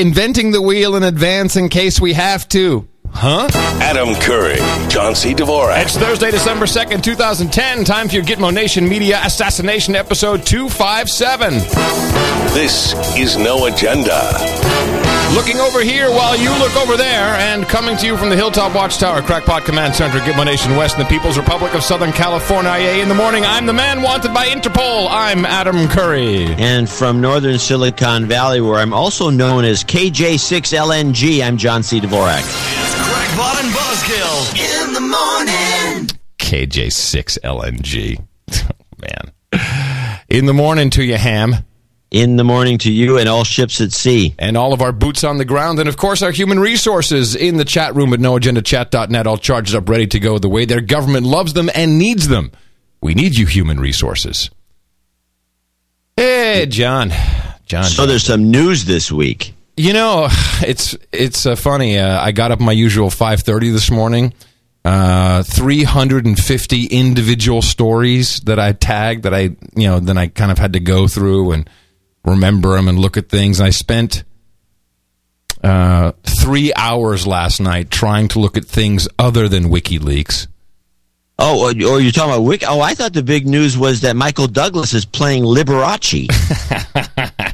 inventing the wheel in advance in case we have to. Huh? Adam Curry, John C. Dvorak. It's Thursday, December 2nd, 2010. Time for your Gitmo Nation Media Assassination episode 257. This is No Agenda. Looking over here while you look over there, and coming to you from the Hilltop Watchtower, Crackpot Command Center, Gitmo Nation West, in the People's Republic of Southern California. In the morning, I'm the man wanted by Interpol. I'm Adam Curry. And from northern Silicon Valley, where I'm also known as KJ6LNG, I'm John C. Dvorak. It's Crackpot and Buzzkill in the morning. KJ6LNG. Oh, man. In the morning to you, Ham. In the morning to you and all ships at sea. and all of our boots on the ground, and of course our human resources in the chat room at noagendachat.net, all charged up, ready to go the way their government loves them and needs them. We need you, human resources. Hey, John, John. So there's some news this week. You know, it's it's uh, funny. Uh, I got up my usual five thirty this morning. Uh, Three hundred and fifty individual stories that I tagged that I you know then I kind of had to go through and remember them and look at things. And I spent uh, three hours last night trying to look at things other than WikiLeaks. Oh, or or you're talking about Wick? Oh, I thought the big news was that Michael Douglas is playing Liberace.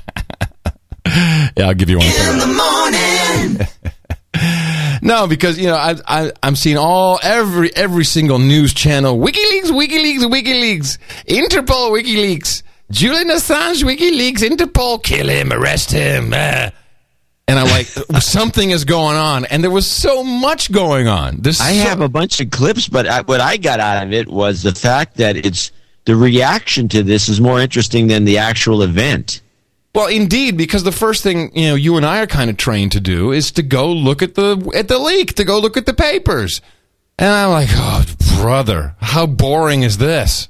Yeah, I'll give you one. In the morning. No, because you know I, I I'm seeing all every every single news channel. WikiLeaks, WikiLeaks, WikiLeaks, Interpol, WikiLeaks, Julian Assange, WikiLeaks, Interpol, kill him, arrest him. uh. And I'm like, something is going on, and there was so much going on. This I have a bunch of clips, but I, what I got out of it was the fact that it's the reaction to this is more interesting than the actual event. Well, indeed, because the first thing you know, you and I are kind of trained to do is to go look at the at the leak, to go look at the papers, and I'm like, oh, brother, how boring is this?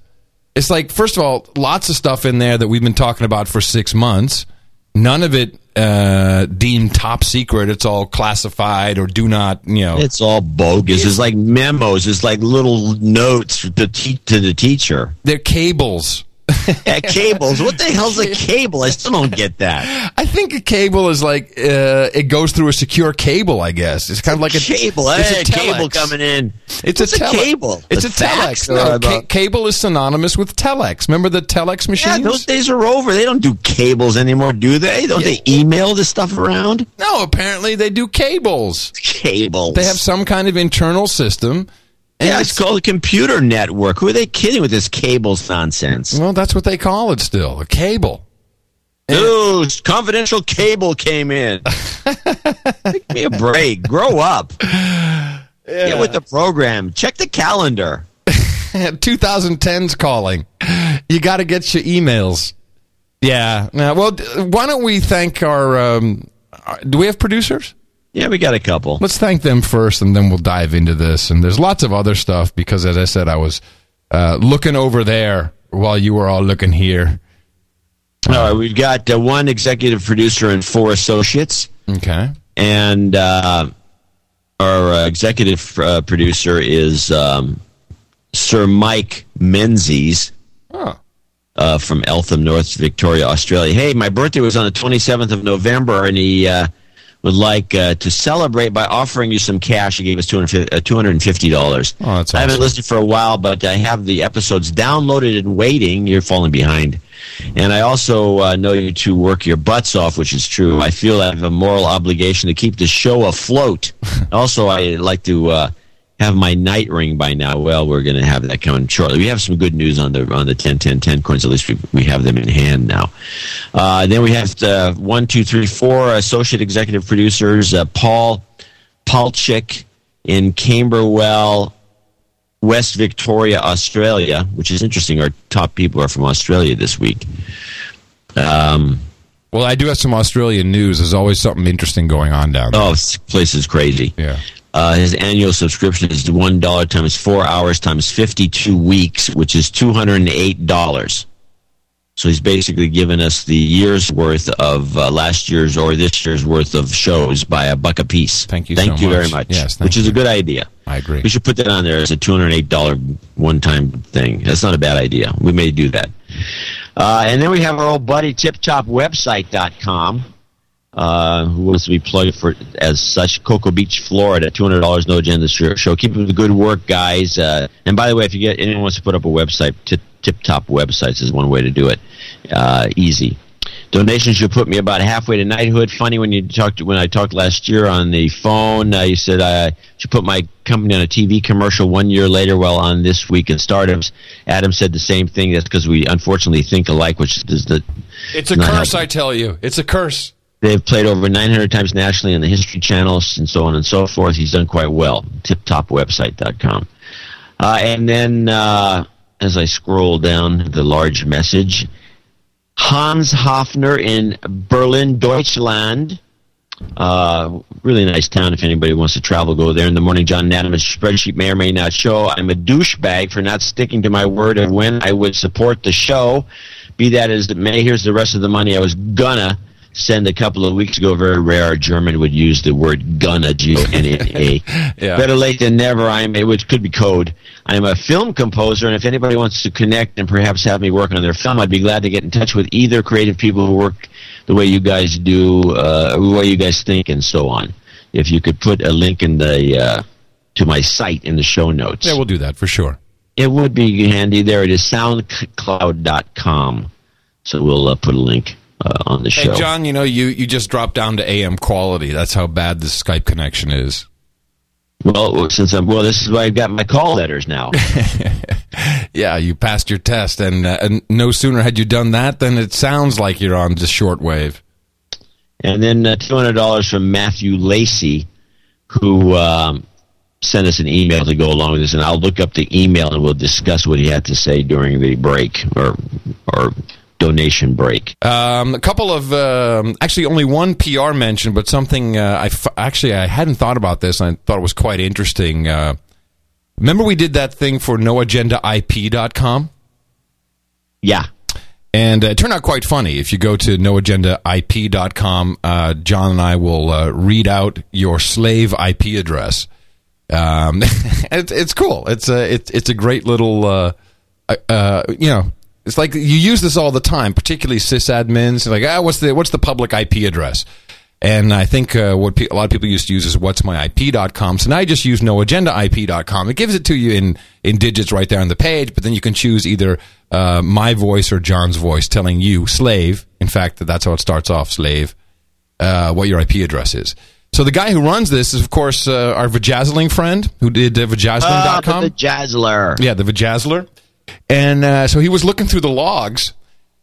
It's like, first of all, lots of stuff in there that we've been talking about for six months. None of it uh, deemed top secret. It's all classified or do not, you know. It's all bogus. It's like memos. It's like little notes to, te- to the teacher. they're cables. Yeah, cables. What the hell's a cable? I still don't get that. I think a cable is like uh, it goes through a secure cable. I guess it's kind of like a cable. It's Hey, a cable telex. coming in. It's What's a, tele- cable. It's The a telex. No, ca- cable is synonymous with telex. Remember the telex Yeah, machines? those days are over. They don't do cables anymore, do they? Don't they email the stuff around? no, apparently they do cables. Cables. They have some kind of internal system. And Yeah, it's called a computer network. Who are they kidding with this cables nonsense? well, that's what they call it still, a cable. Ooh, confidential cable came in. Take me a break. Grow up. Get with the program. Check the calendar. 2010's calling. You got to get your emails. Yeah. Now, well, why don't we thank our? Um, our- do we have producers? Yeah, we got a couple. Let's thank them first, and then we'll dive into this. And there's lots of other stuff because, as I said, I was uh, looking over there while you were all looking here. All right, we've got uh, one executive producer and four associates. Okay. and uh, our uh, executive uh, producer is um, Sir Mike Menzies Oh. uh, from Eltham, North Victoria, Australia. Hey, my birthday was on the 27th of November, and he uh, would like uh, to celebrate by offering you some cash. He gave us $250. Uh, $250. Oh, that's I haven't awesome. listened for a while, but I have the episodes downloaded and waiting. You're falling behind. And I also uh, know you two work your butts off, which is true. I feel I have a moral obligation to keep the show afloat. also, I like to uh, have my night ring by now. Well, we're going to have that coming shortly. We have some good news on the on the 10 10 10 coins. At least we, we have them in hand now. Uh, then we have uh, one, two, three, four associate executive producers uh, Paul Palchik in Camberwell, West Victoria, Australia, which is interesting. Our top people are from Australia this week. Um, Well, I do have some Australian news. There's always something interesting going on down there. oh, this place is crazy. Yeah. Uh, his annual subscription is one dollar times four hours times fifty-two weeks, which is two hundred and eight dollars. So he's basically given us the year's worth of uh, last year's or this year's worth of shows by a buck a piece. Thank you Thank so you very much. much. Yes, thank which is a good idea. I agree. We should put that on there as a two hundred eight dollar one time thing. That's not a bad idea. We may do that. Uh, and then we have our old buddy tiptopwebsite.com. uh, who wants to be plugged for as such. Cocoa Beach, Florida, two hundred dollars, no agenda show. Keep up the good work, guys. Uh, and by the way, if you get anyone wants to put up a website, Tip Top Websites is one way to do it. Uh, easy. Donations should put me about halfway to knighthood. Funny when you talked when I talked last year on the phone, uh, you said I should put my company on a TV commercial one year later. Well, on this week in startups, Adam said the same thing. That's because we unfortunately think alike, which is the. It's a curse, I tell you. It's a curse. They've played over 900 times nationally on the History channels and so on and so forth. He's done quite well. TipTopWebsite.com. Uh, and then uh, as I scroll down the large message, Hans Hofner in Berlin, Deutschland. Uh, really nice town. If anybody wants to travel, go there. In the morning, John Adams spreadsheet may or may not show. I'm a douchebag for not sticking to my word of when I would support the show. Be that as it may, here's the rest of the money I was gonna send a couple of weeks ago. Very rare a German would use the word gonna, G-O-N-N-A. Yeah. Better late than never. I'm, which could be code. I'm a film composer, and if anybody wants to connect and perhaps have me work on their film, I'd be glad to get in touch with either creative people who work the way you guys do, uh, the way you guys think, and so on. If you could put a link in the uh, to my site in the show notes. Yeah, we'll do that for sure. It would be handy. There it is, soundcloud.com. So we'll uh, put a link uh, on the show. Hey, John, you know, you, you just dropped down to AM quality. That's how bad this Skype connection is. Well, since I'm well, this is why I've got my call letters now. Yeah, you passed your test, and, uh, and no sooner had you done that than it sounds like you're on just shortwave. and then uh, two hundred dollars from Matthew Lacey, who um, sent us an email to go along with this, and I'll look up the email and we'll discuss what he had to say during the break or or donation break. Um, a couple of um, actually only one PR mention, but something uh, I f- actually I hadn't thought about this. and I thought it was quite interesting. Uh, remember we did that thing for noagendaip.com? Yeah. And uh, it turned out quite funny. If you go to noagendaip.com, uh, John and I will uh, read out your slave IP address. Um, it's, it's cool. It's a it's it's a great little uh, uh, you know. It's like you use this all the time, particularly sysadmins. Like, ah, what's the what's the public IP address? And I think uh, what pe- a lot of people used to use is what's my IP.com. So now I just use noagendaip.com. It gives it to you in, in digits right there on the page, but then you can choose either uh, my voice or John's voice telling you, slave, in fact, that's how it starts off, slave, uh, what your IP address is. So the guy who runs this is, of course, uh, our Vajazzling friend who did uh, Ah, vajazzling.com. the Vajazzler. Yeah, the Vajazzler. And uh, so he was looking through the logs.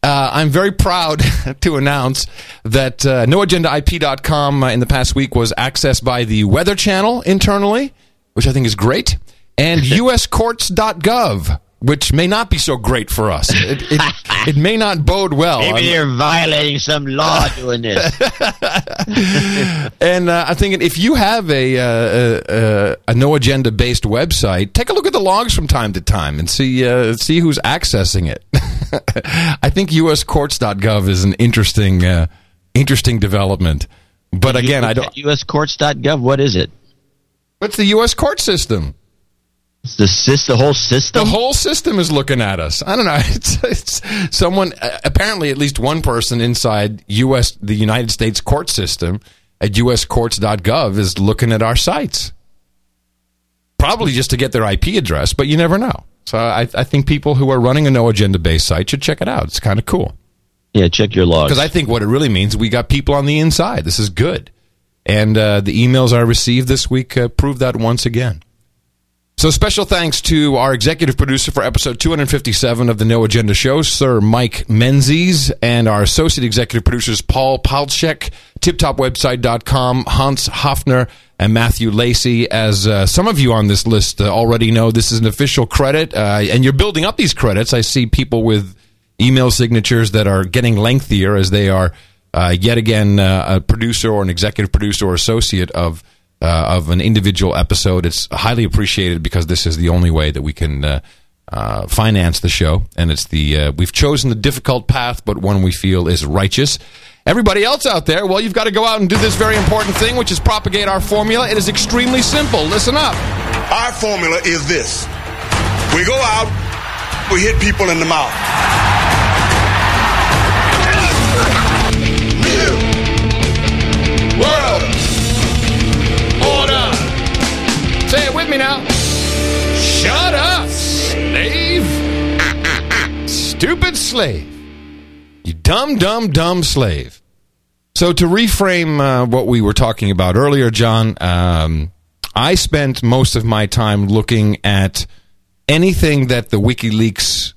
Uh, I'm very proud to announce that uh, noagendaip.com uh, in the past week was accessed by the Weather Channel internally, which I think is great, and uscourts.gov, which may not be so great for us. It, it, it may not bode well. Maybe they're violating some law doing this. And uh, I'm thinking if you have a, uh, a, a no agenda based website, take a look at the logs from time to time and see uh, see who's accessing it. I think uscourts.gov is an interesting uh, interesting development. But again, I don't. UScourts.gov. What is it? What's the U.S. court system? The sys- the whole system. The whole system is looking at us. I don't know. It's, it's someone apparently at least one person inside U.S. the United States court system at uscourts.gov is looking at our sites. Probably just to get their IP address, but you never know. So I, I think people who are running a no agenda based site should check it out. It's kind of cool yeah, check your logs. because I think what it really means we got people on the inside. This is good, and uh, the emails I received this week uh, prove that once again. So special thanks to our executive producer for episode 257 of the No Agenda Show, Sir Mike Menzies, and our associate executive producers Paul Palchek, tiptopwebsite.com, Hans Hofner, and Matthew Lacey. As uh, some of you on this list uh, already know, this is an official credit, uh, and you're building up these credits. I see people with email signatures that are getting lengthier as they are uh, yet again uh, a producer or an executive producer or associate of uh, of an individual episode. It's highly appreciated because this is the only way that we can uh, uh, finance the show, and it's the uh, we've chosen the difficult path, but one we feel is righteous. Everybody else out there, well, you've got to go out and do this very important thing, which is propagate our formula. It is extremely simple. Listen up. Our formula is this. We go out, we hit people in the mouth. Say it with me now. Shut up, slave. Stupid slave. You dumb, dumb, dumb slave. So, to reframe uh, what we were talking about earlier, John, um, I spent most of my time looking at anything that the WikiLeaks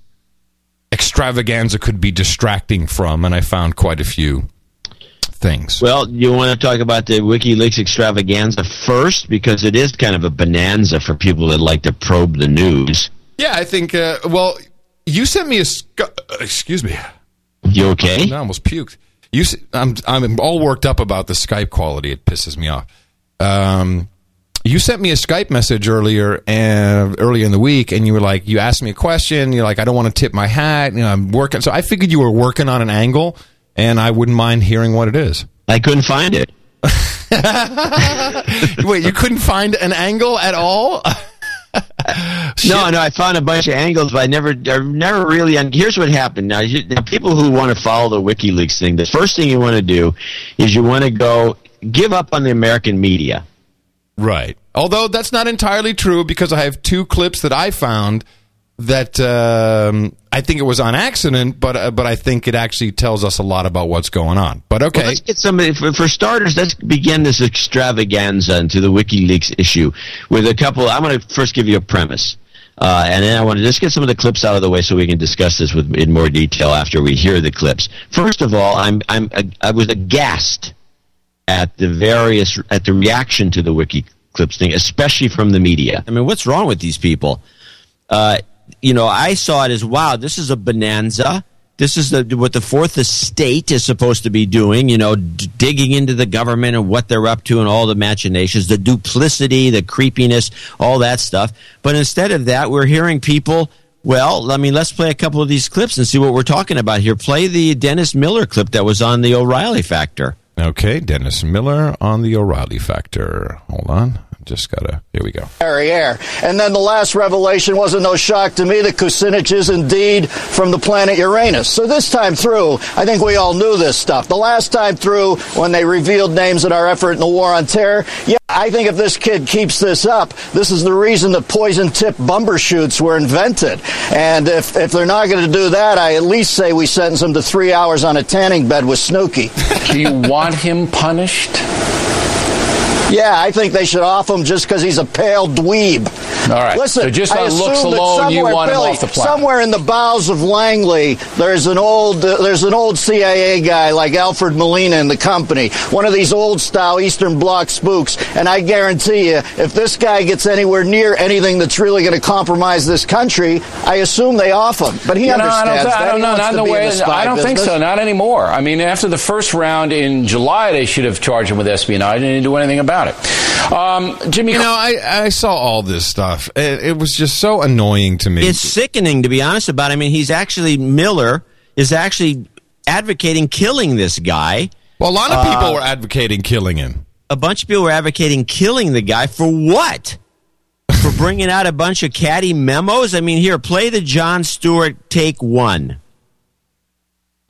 extravaganza could be distracting from, and I found quite a few things. Well, you want to talk about the WikiLeaks extravaganza first because it is kind of a bonanza for people that like to probe the news. Yeah, I think. Uh, well, you sent me a. Sc- excuse me. You okay? I almost puked. You, I'm, I'm all worked up about the Skype quality. It pisses me off. Um, you sent me a Skype message earlier and uh, earlier in the week, and you were like, you asked me a question. You're like, I don't want to tip my hat. You know, I'm working. So I figured you were working on an angle, and I wouldn't mind hearing what it is. I couldn't find it. Wait, you couldn't find an angle at all? no, no, I found a bunch of angles, but I never, I never really. And here's what happened. Now, you, now, people who want to follow the WikiLeaks thing, the first thing you want to do is you want to go give up on the American media. Right. Although that's not entirely true because I have two clips that I found that um, I think it was on accident, but uh, but I think it actually tells us a lot about what's going on. But okay, well, let's get some for, for, starters. Let's begin this extravaganza into the WikiLeaks issue with a couple. I'm going to first give you a premise. Uh, and then I want to just get some of the clips out of the way so we can discuss this with in more detail after we hear the clips. First of all, I'm I'm I was aghast at the various at the reaction to the WikiLeaks thing, especially from the media. I mean, what's wrong with these people? Uh, you know, I saw it as wow, this is a bonanza. This is the, what the fourth estate is supposed to be doing, you know, d- digging into the government and what they're up to and all the machinations, the duplicity, the creepiness, all that stuff. But instead of that, we're hearing people, well, I mean, let's play a couple of these clips and see what we're talking about here. Play the Dennis Miller clip that was on the O'Reilly Factor. Okay, Dennis Miller on the O'Reilly Factor. Hold on just gotta. Here we go. Air. And then the last revelation wasn't no shock to me that Kucinich is indeed from the planet Uranus. So this time through, I think we all knew this stuff. The last time through, when they revealed names in our effort in the war on terror, yeah, I think if this kid keeps this up, this is the reason the poison-tipped bumbershooters were invented. And if if they're not going to do that, I at least say we sentence him to three hours on a tanning bed with Snooki. do you want him punished? Yeah, I think they should off him just because he's a pale dweeb. All right. Listen, so just I on looks alone, you want Billy, him off the planet. Somewhere in the bowels of Langley, there's an old uh, there's an old CIA guy like Alfred Molina in the company, one of these old style Eastern Bloc spooks. And I guarantee you, if this guy gets anywhere near anything that's really going to compromise this country, I assume they off him. But he you understands. Know, I don't, that. I don't know. Not the way. I don't think so. Not anymore. I mean, after the first round in July, they should have charged him with espionage and didn't do anything about it. Um, Jimmy, you know, I, I saw all this stuff. It, it, was just so annoying to me. It's sickening, to be honest about. it. I mean, he's actually Miller is actually advocating killing this guy. Well, a lot of people uh, were advocating killing him. A bunch of people were advocating killing the guy for what? for bringing out a bunch of catty memos. I mean, here, play the Jon Stewart take one.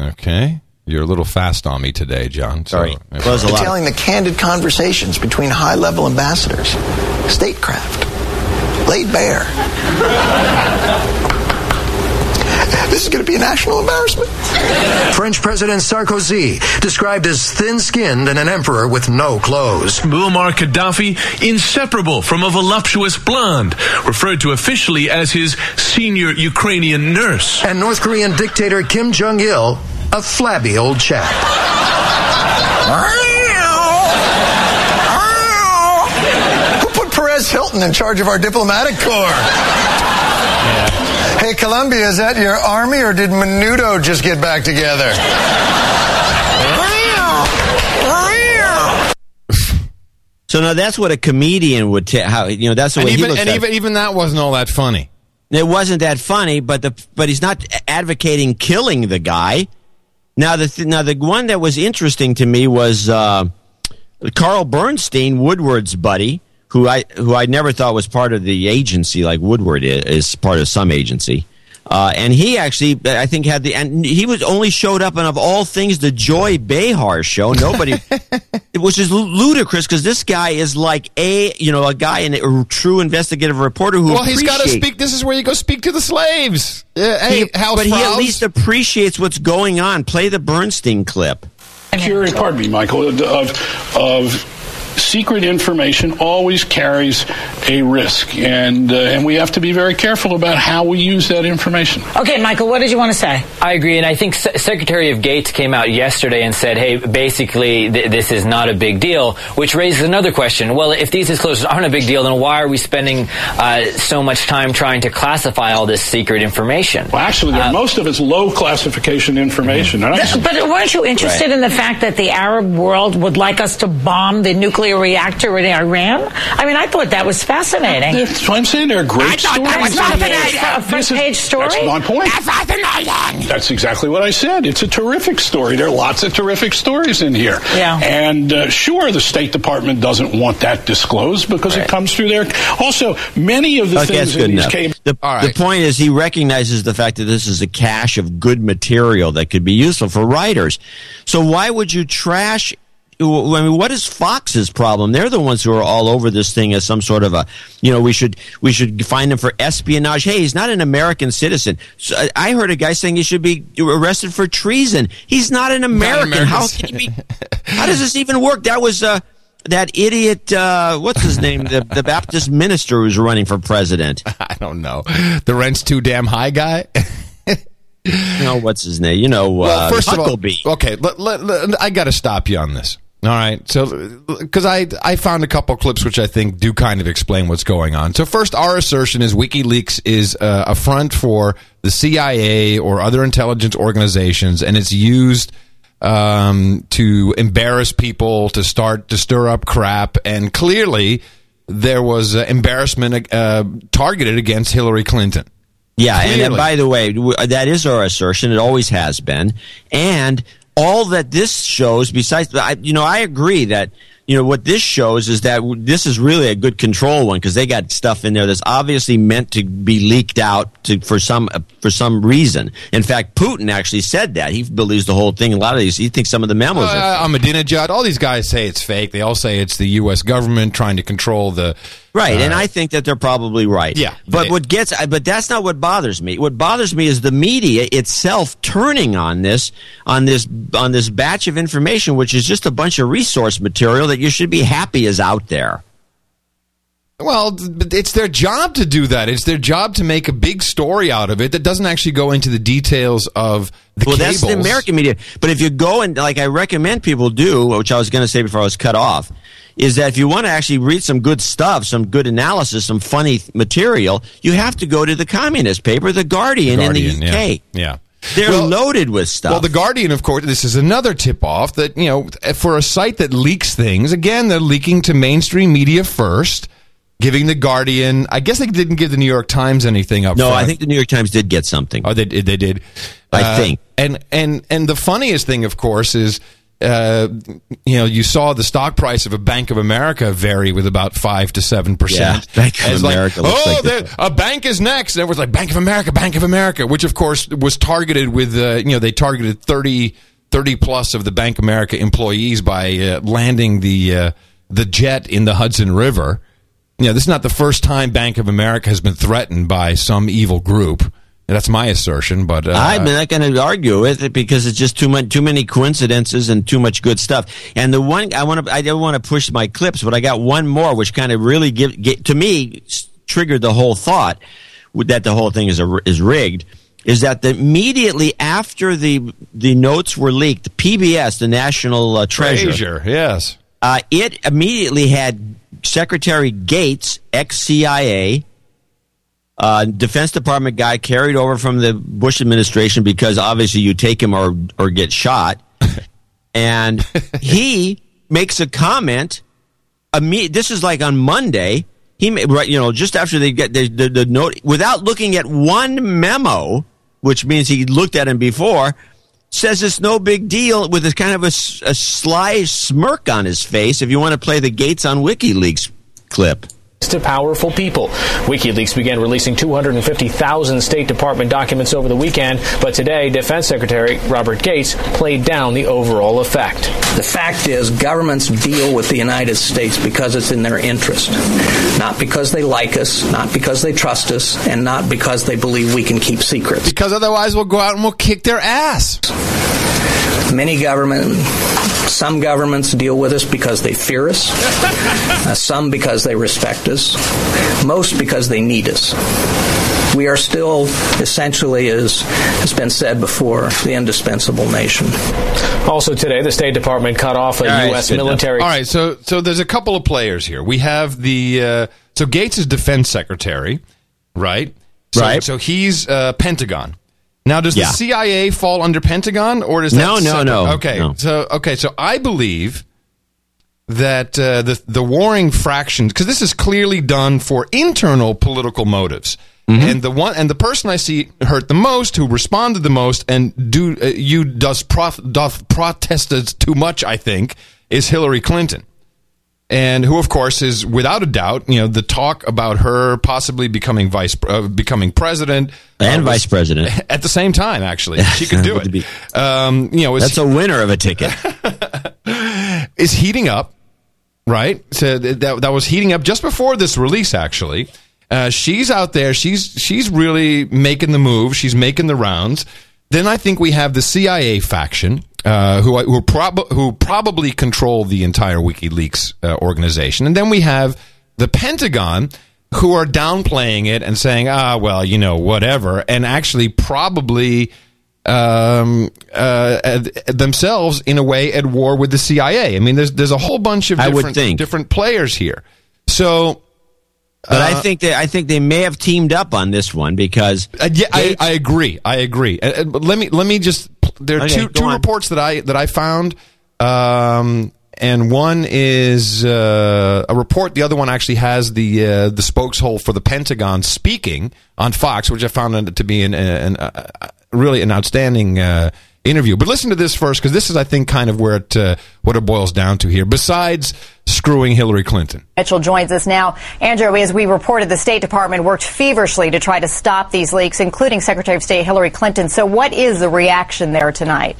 Okay. You're a little fast on me today, John. Sorry. So, detailing the candid conversations between high level ambassadors. Statecraft. Laid bare. This is going to be a national embarrassment. French President Sarkozy, described as thin skinned and an emperor with no clothes. Muammar Gaddafi, inseparable from a voluptuous blonde, referred to officially as his senior Ukrainian nurse. And North Korean dictator Kim Jong il, a flabby old chap. Who put Perez Hilton in charge of our diplomatic corps? Yeah. Hey, Colombia, is that your army or did Menudo just get back together? So now that's what a comedian would tell. How you know that's the and way even, he looks. And even even that wasn't all that funny. It wasn't that funny, but the but he's not advocating killing the guy. Now the th- now the one that was interesting to me was uh, Carl Bernstein, Woodward's buddy, who I who I never thought was part of the agency like Woodward is, is part of some agency. Uh, and he actually, I think, had the and he was only showed up and of all things the Joy Behar show. Nobody, which is ludicrous because this guy is like a you know a guy and a true investigative reporter who well, he's got to speak. This is where you go speak to the slaves. Uh, hey, He- House but he at least appreciates what's going on. Play the Bernstein clip. Security, pardon me, Michael, of, of secret information always carries a risk, and uh, and we have to be very careful about how we use that information. Okay, Michael, what did you want to say? I agree, and I think Se- Secretary of Gates came out yesterday and said, "Hey, basically, th- this is not a big deal," which raises another question. Well, if these disclosures aren't a big deal, then why are we spending uh, so much time trying to classify all this secret information? Well, actually, there- most of it's low classification information. And I just- But weren't you interested Right. in the fact that the Arab world would like us to bomb the nuclear reactor in Iran? I mean, I thought that was fascinating. That's what I'm saying. They're great I thought that was fascinating. A front This is- page story? That's my point. That's exactly what I said. It's a terrific story. There are lots of terrific stories in here. Yeah. And uh, sure, the State Department doesn't want that disclosed because it comes through there. Also, many of the Okay, things good in these enough. cable. The, the point is, he recognizes the fact that this is a cache of good material that could be useful for writers. So why would you trash? I mean, what is Fox's problem? They're the ones who are all over this thing as some sort of a, you know, we should we should find him for espionage. Hey, he's not an American citizen. So I- heard a guy saying he should be arrested for treason. He's not an American. American How can he be? How does this even work? That was uh, that idiot. Uh, what's his name? The, the Baptist minister who's running for president. I don't know. The rent's too damn high, guy. You know what's his name? You know, well, uh, first of all, Huckabee. okay, let, let, let- I got to stop you on this. All right, so because I I found a couple clips which I think do kind of explain what's going on. So first, our assertion is WikiLeaks is uh, a front for the CIA or other intelligence organizations, and it's used um, to embarrass people, to start to stir up crap, and clearly there was uh, embarrassment uh, targeted against Hillary Clinton. Yeah, and, and by the way, that is our assertion. It always has been, and all that this shows, besides, I, you know, I agree that you know what this shows is that this is really a good control one because they got stuff in there that's obviously meant to be leaked out to, for some uh, for some reason. In fact, Putin actually said that he believes the whole thing. A lot of these, he thinks some of the memos are Uh, Ahmadinejad, all these guys say it's fake. They all say it's the U.S. government trying to control the. Right, and uh, I think that they're probably right. Yeah. but They- what gets, but that's not what bothers me. What bothers me is the media itself turning on this, on this, on this batch of information, which is just a bunch of resource material that you should be happy is out there. Well, it's their job to do that. It's their job to make a big story out of it that doesn't actually go into the details of the well, cables. that's the American media. But if you go and like I recommend people do, which I was going to say before I was cut off, is that if you want to actually read some good stuff, some good analysis, some funny material, you have to go to the communist paper, The Guardian, Guardian, in the UK. yeah. yeah. They're Well- loaded with stuff. Well, the Guardian, of course, this is another tip off that, you know, for a site that leaks things, again, they're leaking to mainstream media first, giving the Guardian, I guess they didn't give the New York Times anything up no, front. I think the New York Times did get something. Oh, they did. They did. I Uh, think. And and and the funniest thing, of course, is uh, you know you saw the stock price of a Bank of America vary with about five to seven percent. Yeah, Bank of America looks oh, like there- a bank is next, and everyone's like Bank of America, Bank of America, which of course was targeted with uh, you know they targeted 30, 30 plus of the Bank of America employees by uh, landing the uh, the jet in the Hudson River. You know, this is not the first time Bank of America has been threatened by some evil group. That's my assertion, but uh, I'm not going to argue with it because it's just too much, too many coincidences and too much good stuff. And the one I want to, I don't want to push my clips, but I got one more, which kind of really give, get, to me, triggered the whole thought that the whole thing is a, is rigged. Is that the, immediately after the the notes were leaked, PBS, the National uh, Treasurer, Frazier, yes. uh, it immediately had Secretary Gates, ex CIA, uh, Defense Department guy carried over from the Bush administration because obviously you take him or or get shot, and he makes a comment. This is like on Monday. He ma- right, you know, just after they get the, the, the note, without looking at one memo, which means he looked at him before, says it's no big deal with a kind of a, a, sly smirk on his face. If you want to play the Gates on WikiLeaks clip. To powerful people. WikiLeaks began releasing 250,000 State Department documents over the weekend, but today, Defense Secretary Robert Gates played down the overall effect. The fact is, governments deal with the United States because it's in their interest, not because they like us, not because they trust us, and not because they believe we can keep secrets. Because otherwise, we'll go out and we'll kick their ass. Many government, some governments deal with us because they fear us, uh, some because they respect us, most because they need us. We are still, essentially, as has been said before, the indispensable nation. Also today, the State Department cut off a All right, U.S. good enough. military. All right, so so there's a couple of players here. We have the uh, so Gates is defense secretary, right? So, Right. So he's uh, Pentagon. Now, does Yeah. the CIA fall under Pentagon, or does that No, no, separate? no, Okay, no. so okay, so I believe that uh, the the warring fractions because this is clearly done for internal political motives. Mm-hmm. And the one and the person I see hurt the most, who responded the most, and do uh, you does proth, doth protested too much, I think, is Hillary Clinton, and who, of course, is without a doubt, you know, the talk about her possibly becoming vice, uh, becoming president And uh, vice president. at the same time. Actually, she could do it. Um, you know, That's a winner of a ticket. is heating up, right? So that that was heating up just before this release. Actually, uh, she's out there. She's she's really making the move. She's making the rounds. Then I think we have the CIA faction. Uh, who who, prob- who probably control the entire WikiLeaks uh, organization, and then we have the Pentagon, who are downplaying it and saying, "Ah, well, you know, whatever," and actually probably um, uh, themselves in a way at war with the CIA. I mean, there's there's a whole bunch of I would different think. different players here. So, But I Uh, think that I think they may have teamed up on this one because uh, yeah, I, I agree. I agree. Uh, uh, let me let me just. There are Okay, two two on. reports that I that I found. Um, and one is uh, a report. The other one actually has the uh, the spokeshole for the Pentagon speaking on Fox, which I found it to be an, an, uh, really an outstanding uh, interview. But listen to this first, because this is, I think, kind of where it uh, what it boils down to here. Besides screwing Hillary Clinton. Mitchell joins us now. Andrea, as we reported, the State Department worked feverishly to try to stop these leaks, including Secretary of State Hillary Clinton. So, what is the reaction there tonight?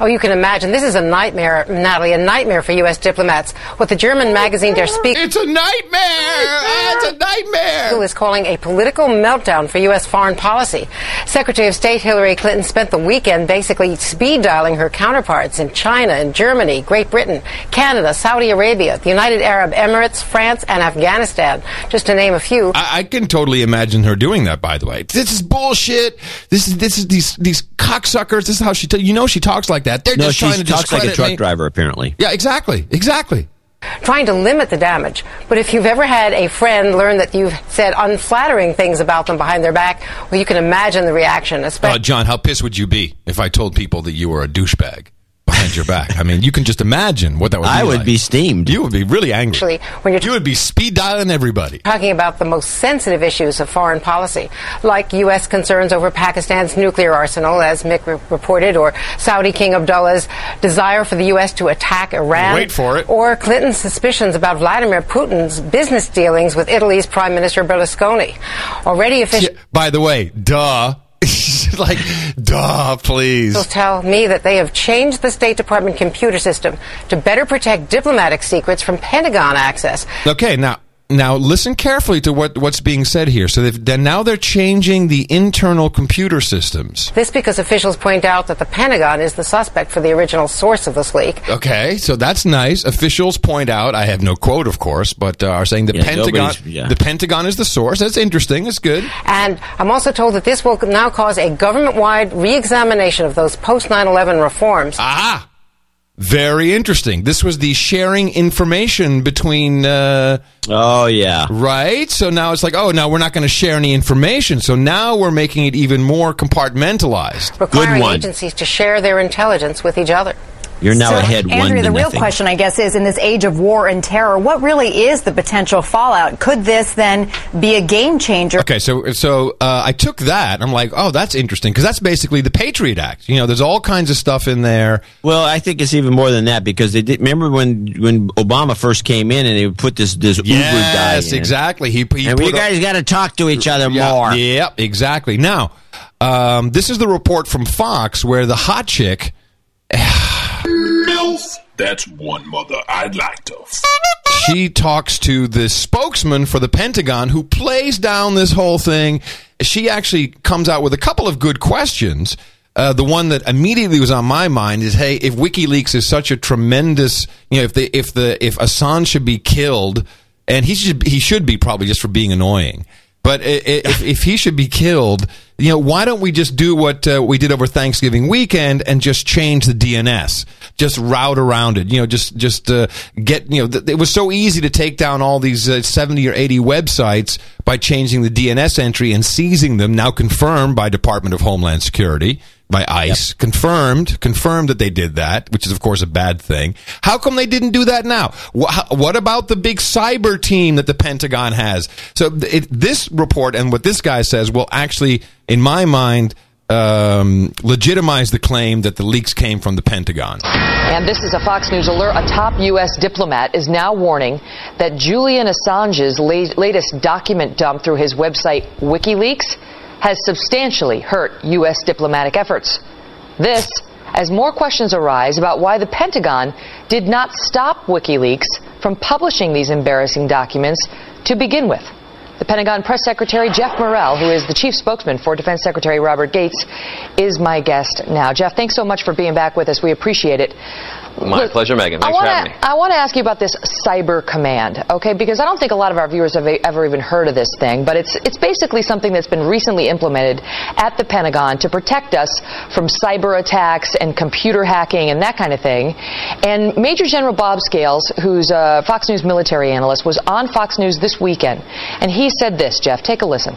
Oh, you can imagine. This is a nightmare, Natalie, a nightmare for U.S. diplomats. What the German magazine Der Spiegel. It's a nightmare! It's a nightmare! is calling a political meltdown for U.S. foreign policy. Secretary of State Hillary Clinton spent the weekend basically speed dialing her counterparts in China and Germany, Great Britain, Canada, Saudi Arabia, the United Arab Emirates, France, and Afghanistan, just to name a few. I, I can totally imagine her doing that. By the way, this is bullshit. This is this is these these cocksuckers. This is how she. ta- you know, she talks like that. They're no, just she trying to talks like a truck me. driver apparently. Yeah, exactly, exactly. trying to limit the damage. But if you've ever had a friend learn that you've said unflattering things about them behind their back, well, you can imagine the reaction, especially. Uh, John, how pissed would you be if I told people that you were a douchebag behind your back? I mean, you can just imagine what that would. be I would like. be steamed. You would be really angry. Actually, when you're you would be speed dialing everybody. talking about the most sensitive issues of foreign policy, like U.S. concerns over Pakistan's nuclear arsenal, as Mick re- reported, or Saudi King Abdullah's desire for the U.S. to attack Iran. Wait for it. Or Clinton's suspicions about Vladimir Putin's business dealings with Italy's Prime Minister Berlusconi. Already official. Yeah, by the way, duh. like, duh, please. They'll tell me that they have changed the State Department computer system to better protect diplomatic secrets from Pentagon access. Okay, now now listen carefully to what what's being said here. So they've, then now they're changing the internal computer systems. This because officials point out that the Pentagon is the suspect for the original source of this leak. Okay, so that's nice. Officials point out, I have no quote, of course, but uh, are saying the Yeah, Pentagon yeah. the Pentagon is the source. That's interesting. That's good. And I'm also told that this will now cause a government-wide re-examination of those post-9/11 reforms. Ah, very interesting. This was the sharing information between. Uh, oh yeah, right. So now it's like, oh, now we're not going to share any information. So now we're making it even more compartmentalized. requiring agencies to share their intelligence with each other. You're now So, ahead one Andrea, the real nothing. question, I guess, is in this age of war and terror, what really is the potential fallout? Could this then be a game changer? Okay, so so uh, I took that. I'm like, oh, that's interesting because that's basically the Patriot Act. You know, there's all kinds of stuff in there. Well, I think it's even more than that because they did. Remember when when Obama first came in and they put this this Uber guy. Yes, exactly. He, he And put we guys got to talk to each other Yeah, more. Yep, exactly. Now, um, this is the report from Fox where the hot chick. MILF. That's one mother I'd like to. F- she talks to the spokesman for the Pentagon who plays down this whole thing. She actually comes out with a couple of good questions. Uh, the one that immediately was on my mind is, hey, if WikiLeaks is such a tremendous, you know, if the if the if Assange should be killed, and he should he should be probably just for being annoying, but if, if he should be killed, you know, why don't we just do what uh, we did over Thanksgiving weekend and just change the DNS, just route around it, you know, just just uh, get, you know, th- it was so easy to take down all these uh, seventy or eighty websites by changing the DNS entry and seizing them. Now confirmed by Department of Homeland Security. By ICE, confirmed, confirmed that they did that, which is of course a bad thing. How come they didn't do that now? Wha- What about the big cyber team that the Pentagon has? So it, this report and what this guy says will actually, in my mind, um, legitimize the claim that the leaks came from the Pentagon. And this is a Fox News alert. A top U.S. diplomat is now warning that Julian Assange's la- latest document dump through his website WikiLeaks has substantially hurt U.S. diplomatic efforts. This, as more questions arise about why the Pentagon did not stop WikiLeaks from publishing these embarrassing documents to begin with. The Pentagon Press Secretary Geoff Morrell, who is the chief spokesman for Defense Secretary Robert Gates, is my guest now. Geoff, thanks so much for being back with us. We appreciate it. My Look, pleasure, Megyn. Thanks for want having me. I want to ask you about this cyber command, okay? Because I don't think a lot of our viewers have ever even heard of this thing, but it's it's basically something that's been recently implemented at the Pentagon to protect us from cyber attacks and computer hacking and that kind of thing. And Major General Bob Scales, who's a Fox News military analyst, was on Fox News this weekend, and he said this. Geoff, take a listen.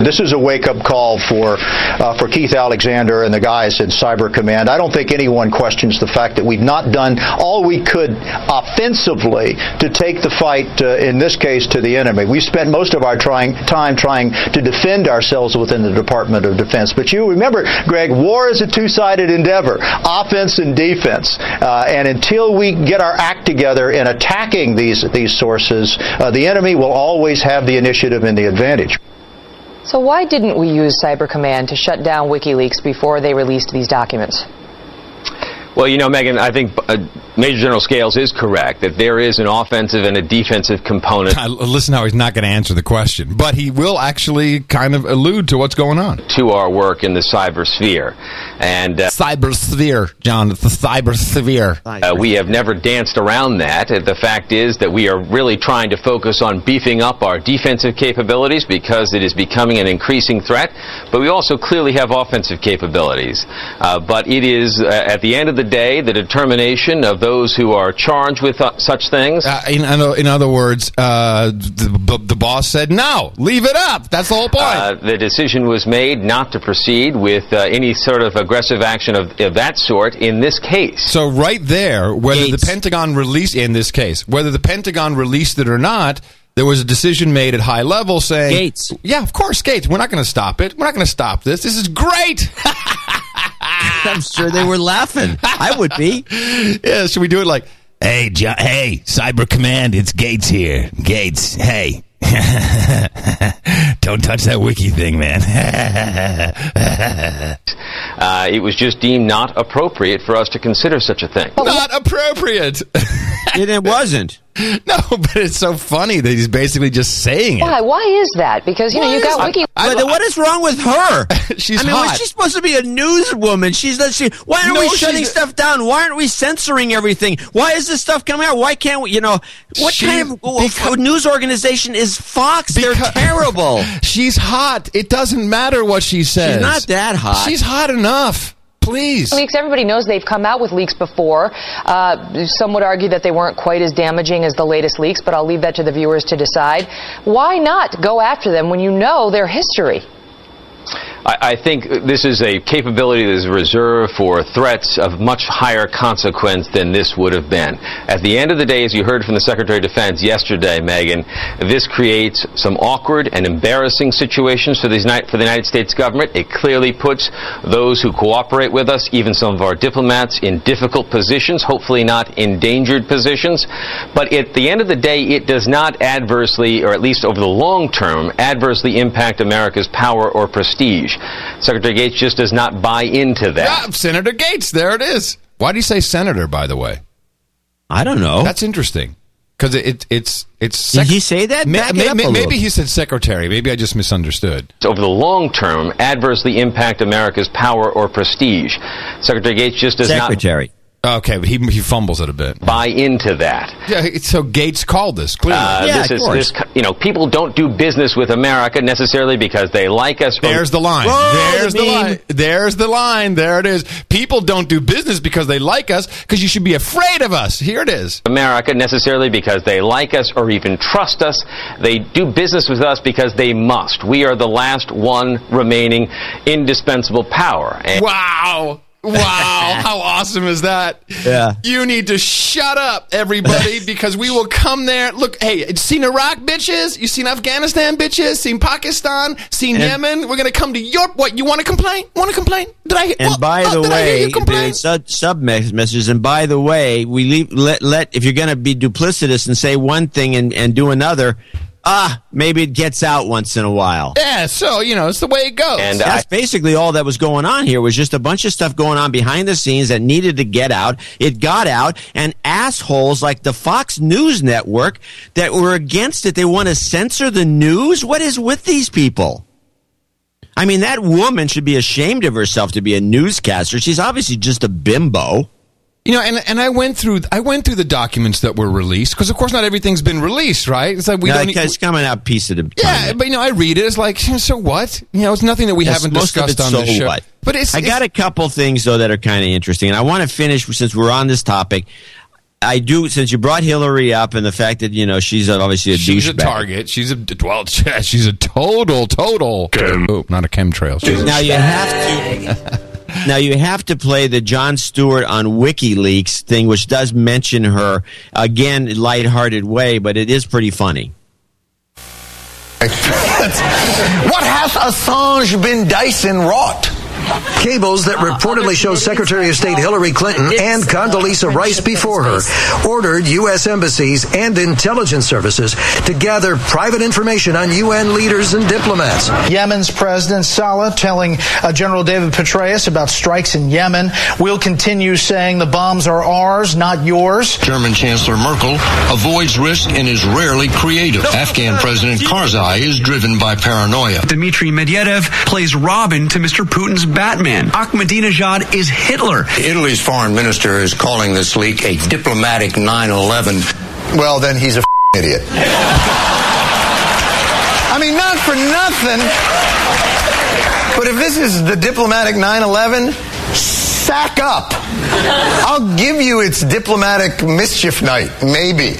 This is a wake-up call for uh, for Keith Alexander and the guys in Cyber Command. I don't think anyone questions the fact that we've not done all we could offensively to take the fight, uh, in this case, to the enemy. We spent most of our trying time trying to defend ourselves within the Department of Defense. But you remember, Greg, war is a two-sided endeavor, offense and defense. Uh, and until we get our act together in attacking these these sources, uh, the enemy will always have the initiative and the advantage. So why didn't we use Cyber Command to shut down WikiLeaks before they released these documents? Well, you know, Megyn, I think uh, Major General Scales is correct that there is an offensive and a defensive component I, listen how he's not going to answer the question, but he will actually kind of allude to what's going on. to our work in the cyber sphere. And uh, cyber sphere, John, it's the cyber sphere. Uh, we have never danced around that. Uh, The fact is that we are really trying to focus on beefing up our defensive capabilities because it is becoming an increasing threat. But we also clearly have offensive capabilities. Uh, but it is, uh, at the end of the day, the determination of those who are charged with uh, such things. Uh, in, in in other words, uh, the, the boss said, no, leave it up. That's the whole point. Uh, the decision was made not to proceed with uh, any sort of aggressive action of, of that sort in this case. So right there, whether the Pentagon released in this case, whether the Pentagon released it or not, there was a decision made at high level saying Gates. Yeah, of course, Gates. We're not going to stop it. We're not going to stop this. This is great. I'm sure they were laughing. I would be. yeah, should we do it like Hey, jo- hey, Cyber Command, it's Gates here. Gates, hey. Don't touch that wiki thing, man. Uh, it was just deemed not appropriate for us to consider such a thing. not appropriate? and it wasn't. No, but it's so funny that he's basically just saying it. Why? Why is that? Because you know you got Wiki. But then what is wrong with her? She's I mean, hot. was she supposed to be a newswoman? She's not. She, why aren't No, we shutting stuff down? Why aren't we censoring everything? Why is this stuff coming out? Why can't we? You know, what She- kind of w- news organization is Fox? They're terrible. She's hot. It doesn't matter what she says. She's not that hot. She's hot enough. Please. Leaks. Everybody knows they've come out with leaks before. Uh, some would argue that they weren't quite as damaging as the latest leaks, but I'll leave that to the viewers to decide. Why not go after them when you know their history? I, I think this is a capability that is reserved for threats of much higher consequence than this would have been. At the end of the day, as you heard from the Secretary of Defense yesterday, Megyn, this creates some awkward and embarrassing situations for the, for the United States government. It clearly puts those who cooperate with us, even some of our diplomats, in difficult positions, hopefully not endangered positions. But at the end of the day, it does not adversely, or at least over the long term, adversely impact America's power or prestige. Secretary Gates just does not buy into that. Yeah, Senator Gates, there it is. Why do you say senator, by the way? I don't know. That's interesting. Because it, it, it's it's. Did he say that? Ma- Back it ma- ma- maybe he said secretary. Maybe I just misunderstood. over the long term adversely impact America's power or prestige. Secretary Gates just does not Secretary. Okay, but he he fumbles it a bit. buy into that. Yeah, so Gates called this clearly. Uh, this is this, you know, people don't do business with America necessarily because they like us. Or, There's the line. There's the line. There's the line. There it is. People don't do business because they like us, because you should be afraid of us. Here it is. America necessarily because they like us or even trust us. They do business with us because they must. We are the last one remaining indispensable power. And Wow. Wow. How awesome is that? Yeah. You need to shut up, everybody, because we will come there. Look, hey, seen Iraq, bitches? You seen Afghanistan, bitches? Seen Pakistan? Seen And- Yemen? We're going to come to Europe. What, you want to complain? Want to complain? Did I And what- by oh, the did way, you complain? the sub, sub messages. And by the way, we leave, let, let if you're going to be duplicitous and say one thing and, and do another, ah, maybe it gets out once in a while. Yeah, so, you know, it's the way it goes. And That's basically all that was going on here was just a bunch of stuff going on behind the scenes that needed to get out. It got out and assholes like the Fox News network that were against it. They want to censor the news. What is with these people? I mean, that woman should be ashamed of herself to be a newscaster. She's obviously just a bimbo. You know, and and I went through I went through the documents that were released because of course not everything's been released, right? It's like we No, don't. it's coming out piece at a time. yeah, but you know, I read it. It's like so what? You know, it's nothing that we Yes, haven't discussed it's on the show. what? But it's I got a couple things though that are kind of interesting, and I want to finish since we're on this topic. I do since you brought Hillary up and the fact that you know she's obviously a She's a douchebag. target. She's a well. She's a total, total. Oh, not a chemtrail. She's Now you have to. Now you have to play the Jon Stewart on WikiLeaks thing, which does mention her again, lighthearted way, but it is pretty funny. what hath Assange been Dyson wrought? Cables that reportedly show Secretary of State Hillary Clinton and Condoleezza Rice before her ordered U.S. embassies and intelligence services to gather private information on UN leaders and diplomats. Yemen's President Saleh telling uh, General David Petraeus about strikes in Yemen. We'll continue saying the bombs are ours, not yours. German Chancellor Merkel avoids risk and is rarely creative. Afghan President Karzai is driven by paranoia. Dmitry Medvedev plays Robin to Mr. Putin's Batman. Ahmadinejad is Hitler. Italy's foreign minister is calling this leak a diplomatic 9-11. Well, then he's a idiot. I mean, not for nothing. But if this is the diplomatic 9/11, sack up. I'll give you its diplomatic mischief night, maybe.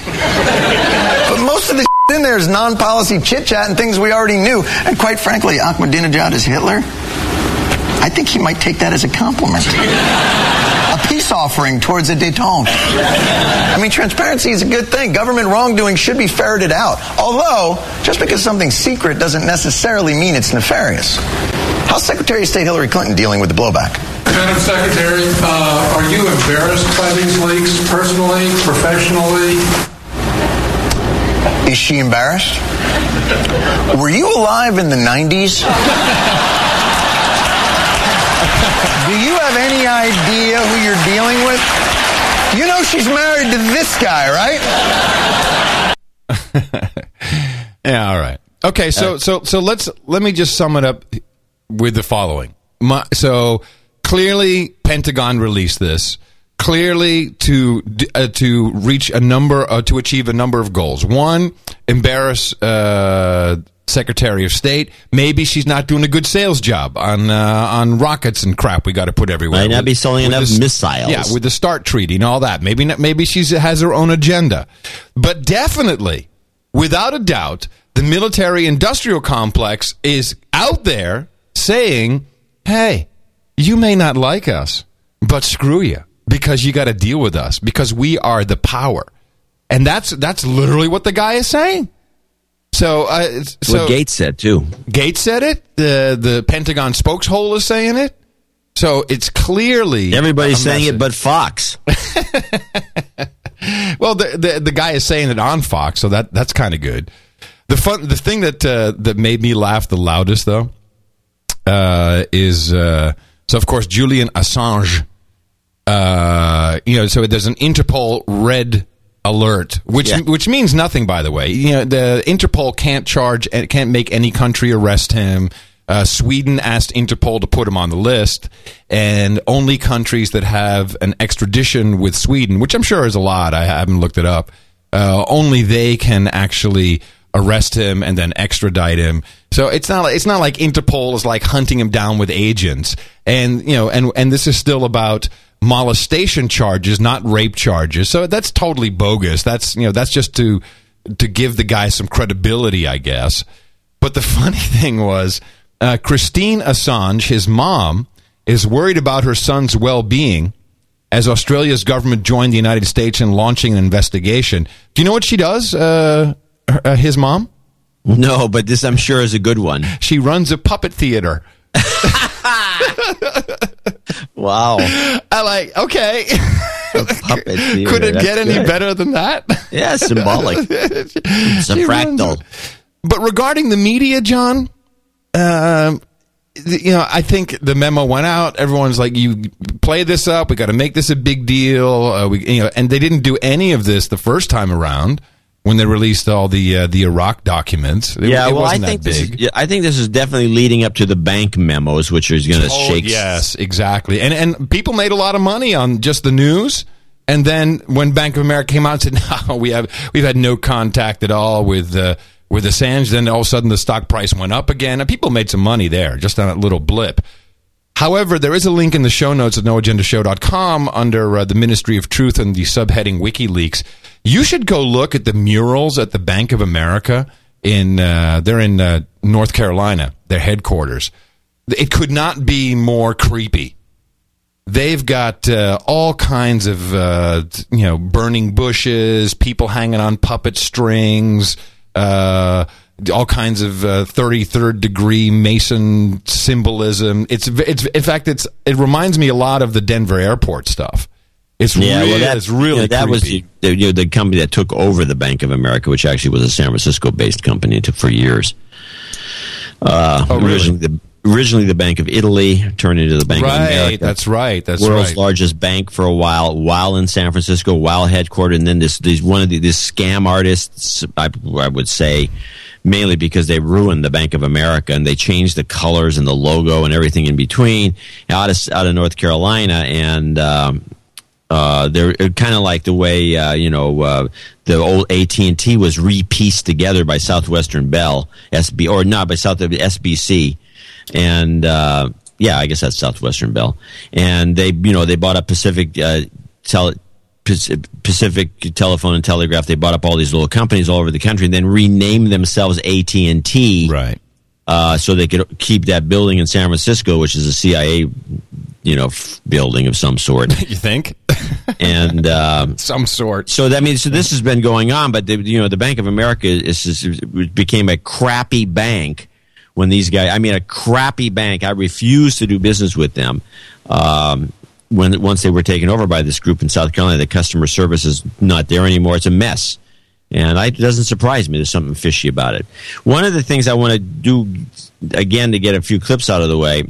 But most of the in there is non-policy chit chat and things we already knew. And quite frankly, Ahmadinejad is Hitler. I think he might take that as a compliment. a peace offering towards a detente. I mean, transparency is a good thing. Government wrongdoing should be ferreted out. Although, just because something's secret doesn't necessarily mean it's nefarious. How's Secretary of State Hillary Clinton dealing with the blowback? Madam Secretary, uh, are you embarrassed by these leaks personally, professionally? Is she embarrassed? Were you alive in the 90s? Do you have any idea who you're dealing with? You know she's married to this guy, right? Yeah, all right. Okay, so uh, so so let's let me just sum it up with the following. My, so clearly, Pentagon released this clearly to uh, to reach a number uh, to achieve a number of goals. One, embarrass uh, Secretary of State. Maybe she's not doing a good sales job on uh, on rockets and crap. We got to put everywhere. Might not With- be selling enough the missiles. Yeah, with the START treaty and all that. Maybe not, maybe she has her own agenda, but definitely, without a doubt, the military industrial complex is out there saying, "Hey, you may not like us, but screw you because you got to deal with us because we are the power." And that's that's literally what the guy is saying. So, uh, so what Gates said too. Gates said it. The the Pentagon spokeshole is saying it. So it's clearly Everybody's saying it, but Fox. well, the, the the guy is saying it on Fox, so that that's kind of good. The fun, the thing that uh, that made me laugh the loudest though, uh, is uh, so of course Julian Assange. Uh, you know, so there's an Interpol red alert, which which means nothing, by the way. You know, the Interpol can't charge, and can't make any country arrest him. Uh, Sweden asked Interpol to put him on the list, and only countries that have an extradition with Sweden, which I'm sure is a lot, I haven't looked it up, uh, only they can actually arrest him and then extradite him. So it's not like, it's not like Interpol is like hunting him down with agents, and you know, and and this is still about molestation charges, not rape charges. So that's totally bogus. That's you know that's just to to give the guy some credibility, I guess. But the funny thing was, uh, Christine Assange, his mom, is worried about her son's well being as Australia's government joined the United States in launching an investigation. Do you know what she does? Uh, her- uh, his mom. No, but this I'm sure is a good one. She runs a puppet theater. Wow. I like okay. Could it that's get any good. better than that? Yeah, symbolic. It's a She fractal. But regarding the media, John, um, you know, I think the memo went out. Everyone's like, "You play this up. We got to make this a big deal." Uh, we, you know, and they didn't do any of this the first time around when they released all the uh, the Iraq documents. It, yeah, it well, I think that this big. is, yeah, I think this is definitely leading up to the bank memos, which is going to Oh, shake. Yes, exactly. And and people made a lot of money on just the news. And then when Bank of America came out and said, "No, we have we've had no contact at all with uh, with Assange," then all of a sudden the stock price went up again, and people made some money there just on a little blip. However, there is a link in the show notes at noagendashow.com under uh, the Ministry of Truth and the subheading WikiLeaks. You should go look at the murals at the Bank of America in uh, they're in uh, North Carolina, their headquarters. It could not be more creepy. They've got uh, all kinds of uh, you know burning bushes, people hanging on puppet strings, uh, all kinds of thirty third degree Mason symbolism. It's it's in fact it's it reminds me a lot of the Denver airport stuff. It's Yeah, really well, that, it's really you know, that was the, the, you know, the company that took over the Bank of America, which actually was a San Francisco-based company to, for years. Uh, Oh, really? originally, the, originally the Bank of Italy turned into the Bank Right, of America. that's right, that's right. world's right. largest bank for a while, while in San Francisco, while headquartered, and then this, this one of the this scam artists, I, I would say, mainly because they ruined the Bank of America and they changed the colors and the logo and everything in between out of out of North Carolina and. Um, uh, they're kind of like the way uh, you know uh, the old AT and T was repieced together by Southwestern Bell SB or not by South SBC, and uh, yeah, I guess that's Southwestern Bell, and they you know they bought up Pacific uh, Tele- Pacific Telephone and Telegraph. They bought up all these little companies all over the country, and then renamed themselves AT and T, right? Uh, so they could keep that building in San Francisco, which is a CIA, you know, f- building of some sort. you think? and um, some sort. So that means so this has been going on, but the, you know the Bank of America is, is became a crappy bank when these guys. I mean, a crappy bank. I refuse to do business with them. Um, when once they were taken over by this group in South Carolina, the customer service is not there anymore. It's a mess. And I, it doesn't surprise me. There's something fishy about it. One of the things I want to do again to get a few clips out of the way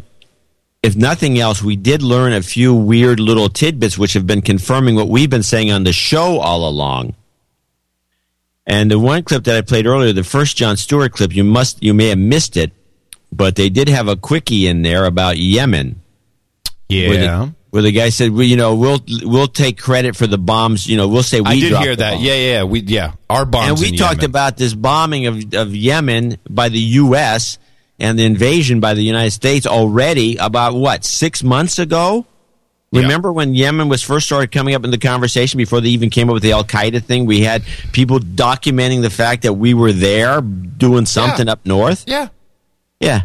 if nothing else, we did learn a few weird little tidbits which have been confirming what we've been saying on the show all along. And the one clip that I played earlier, the first Jon Stewart clip, you must you may have missed it, but they did have a quickie in there about Yemen. Yeah. Where the, guy said, well, you know, we'll we'll take credit for the bombs. You know, we'll say we I did hear that. Yeah, yeah, we yeah. Our bombs And we talked Yemen. about this bombing of, of Yemen by the U.S. and the invasion by the United States already about what six months ago. Remember when Yemen was first started coming up in the conversation before they even came up with the Al Qaeda thing? We had people documenting the fact that we were there doing something up north. Yeah. Yeah.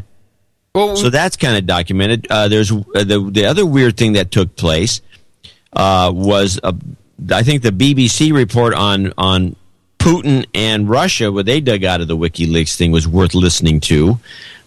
So that's kind of documented. Uh, there's uh, the the other weird thing that took place uh, was uh, I think the BBC report on on Putin and Russia, what they dug out of the WikiLeaks thing, was worth listening to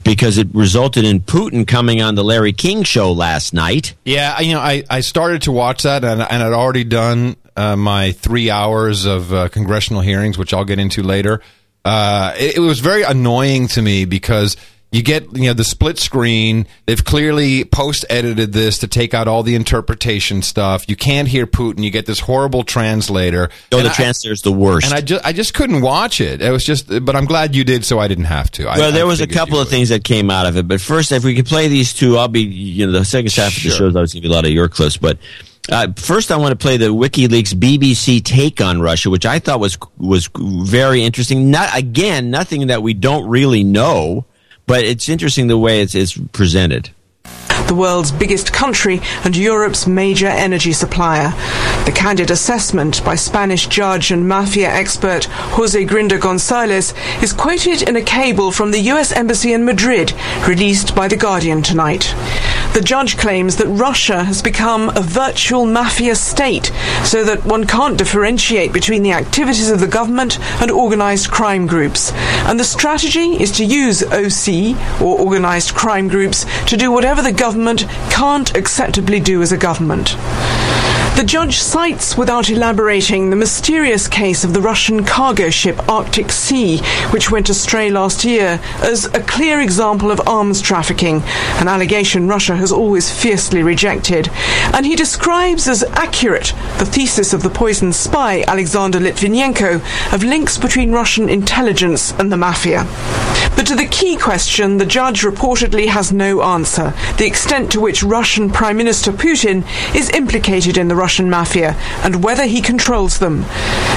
because it resulted in Putin coming on the Larry King show last night. Yeah, you know, I, I started to watch that, and, and I'd already done uh, my three hours of uh, congressional hearings, which I'll get into later. Uh, it, it was very annoying to me because you get you know the split screen. They've clearly post edited this to take out all the interpretation stuff. You can't hear Putin. You get this horrible translator. Oh, the I- translator's the worst. And I just I just couldn't watch it. It was just, but I'm glad you did, so I didn't have to. I, well, there I was a couple of things that came out of it, but first, if we could play these two, I'll be you know the second half of the show is always going to be a lot of your clips, but. Uh, first, I want to play the WikiLeaks BBC take on Russia, which I thought was was very interesting. Not again, nothing that we don't really know, but it's interesting the way it's, it's presented. The world's biggest country and Europe's major energy supplier. The candid assessment by Spanish judge and mafia expert Jose Grinda Gonzalez is quoted in a cable from the US Embassy in Madrid, released by The Guardian tonight. The judge claims that Russia has become a virtual mafia state, so that one can't differentiate between the activities of the government and organized crime groups. And the strategy is to use OC, or organized crime groups, to do whatever the government can't acceptably do as a government. The judge cites, without elaborating, the mysterious case of the Russian cargo ship Arctic Sea, which went astray last year, as a clear example of arms trafficking, an allegation Russia has always fiercely rejected. And he describes as accurate the thesis of the poisoned spy Alexander Litvinenko of links between Russian intelligence and the mafia. But to the key question, the judge reportedly has no answer the extent to which Russian Prime Minister Putin is implicated in the Russian mafia and whether he controls them.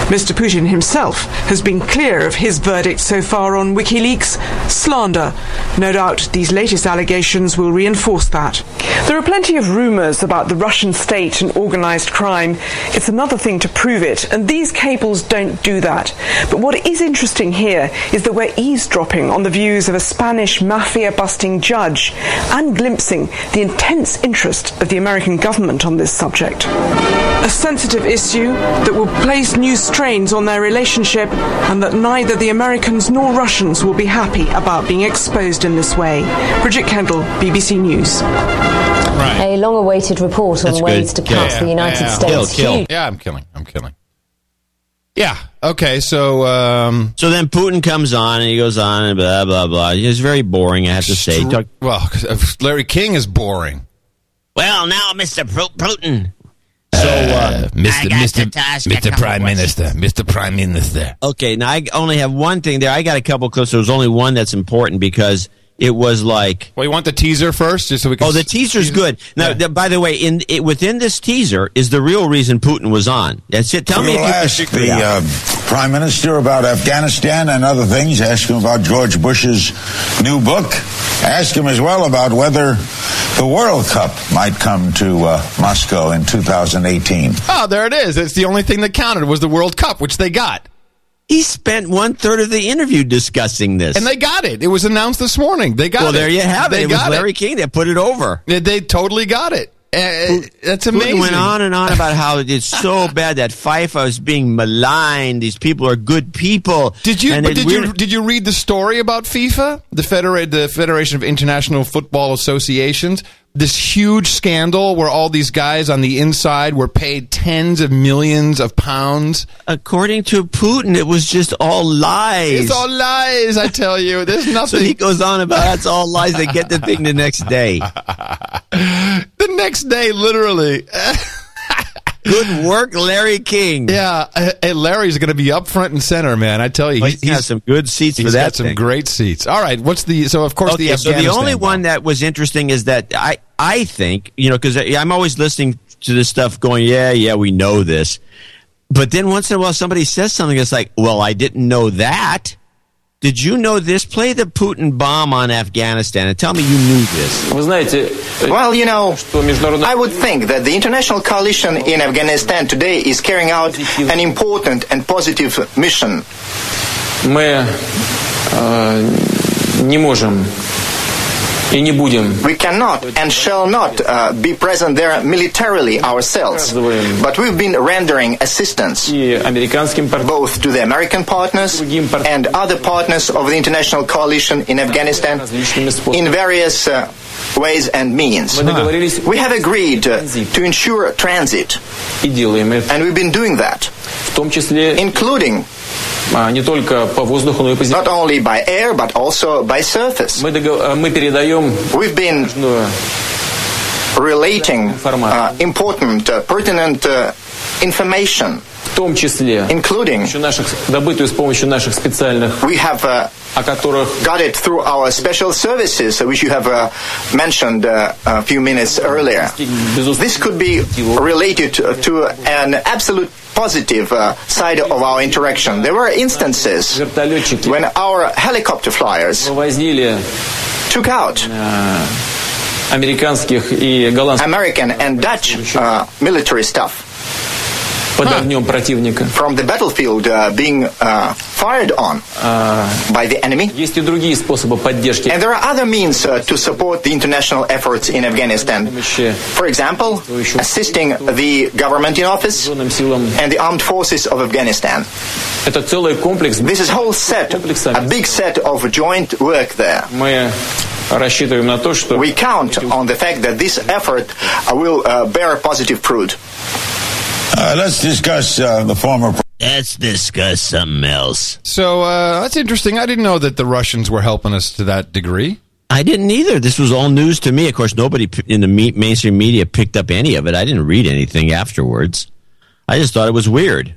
Mr. Putin himself has been clear of his verdict so far on WikiLeaks slander. No doubt these latest allegations will reinforce that. There are plenty of rumours about the Russian state and organised crime. It's another thing to prove it, and these cables don't do that. But what is interesting here is that we're eavesdropping on the views of a Spanish mafia busting judge and glimpsing the intense interest of the American government on this subject. A sensitive issue that will place new strains on their relationship and that neither the Americans nor Russians will be happy about being exposed in this way. Bridget Kendall, BBC News. Right. A long awaited report on That's ways good. to cut Yeah, the United yeah. States. huge- Yeah, I'm killing. I'm killing. Yeah. Okay. So. Um, so then Putin comes on and he goes on and blah blah blah. It's very boring, I have to say. Talk- well, Larry King is boring. Well, now, Mr. Putin. So, uh, Mr. Mr. to task a Mr. Prime Minister, Mr. Prime Minister. Okay, now I only have one thing there. I got a couple clips. There was only one that's important because it was like. Well, you want the teaser first, just so we can. Oh, the teaser's good. Now, th- by the way, in it, within this teaser is the real reason Putin was on. That's it. Tell me if We'll you can ask the uh, prime minister about Afghanistan and other things. Ask him about George Bush's new book. Ask him as well about whether the World Cup might come to uh, Moscow in 2018. Oh, there it is. It's the only thing that counted was the World Cup, which they got. He spent one third of the interview discussing this, and they got it. It was announced this morning. They got well, it. Well, there you have it. They it was Larry King that put it over. They, they totally got it. Uh, that's amazing. Putin went on and on about how it's so bad that FIFA is being maligned. These people are good people. Did you? But did you? Did you read the story about FIFA, the Federa- the Federation of International Football Associations? This huge scandal where all these guys on the inside were paid tens of millions of pounds. According to Putin, it was just all lies. It's all lies. I tell you, there's nothing. So he goes on about that's all lies. They get the thing the next day. the next day, literally. Good work, Larry King. Yeah, uh, hey, Larry's going to be up front and center, man. I tell you, Well, he's got some good seats he's for that got some thing. great seats. All right, what's the? So of course okay, the so the only one that was interesting is that I I think you know because I'm always listening to this stuff, going, yeah, yeah, we know this, but then once in a while somebody says something that's like, well, I didn't know that. Did you know this? Play the Putin bomb on Afghanistan and tell me you knew this. Well, you know, I would think that the international coalition in Afghanistan today is carrying out an important and positive mission. Мы э, не можем И не будем. We cannot and shall not uh, be present there militarily ourselves. But we've been rendering assistance both to the American partners and other partners of the international coalition in Afghanistan in various uh, ways and means. We have agreed uh, to ensure transit. And we've been doing that. Including не только по воздуху, но и по Not only by air, but also by surface. Мы, догов... мы передаем We've been relating uh, important, uh, pertinent uh, information. В том числе, including, наших, добытую с помощью наших специальных, we have uh, о которых got it through our special services, which you have uh, mentioned uh, a few minutes earlier. This could be related to, to an absolute positive uh, side of our interaction. There were instances when our helicopter flyers took out американских и голландских American and Dutch uh, military stuff под огнем противника. from the battlefield uh, being uh, fired on by the enemy. Есть и другие способы поддержки. And there are other means uh, to support the international efforts in Afghanistan. For example, assisting the government in office and the armed forces of Afghanistan. Это целый комплекс. This is whole set, a big set of joint work there. Мы рассчитываем на то, что We count on the fact that this effort uh, will uh, bear positive fruit. Uh, let's discuss uh, the former. Let's discuss something else. So uh, that's interesting. I didn't know that the Russians were helping us to that degree. I didn't either. This was all news to me. Of course, nobody in the me- mainstream media picked up any of it. I didn't read anything afterwards. I just thought it was weird.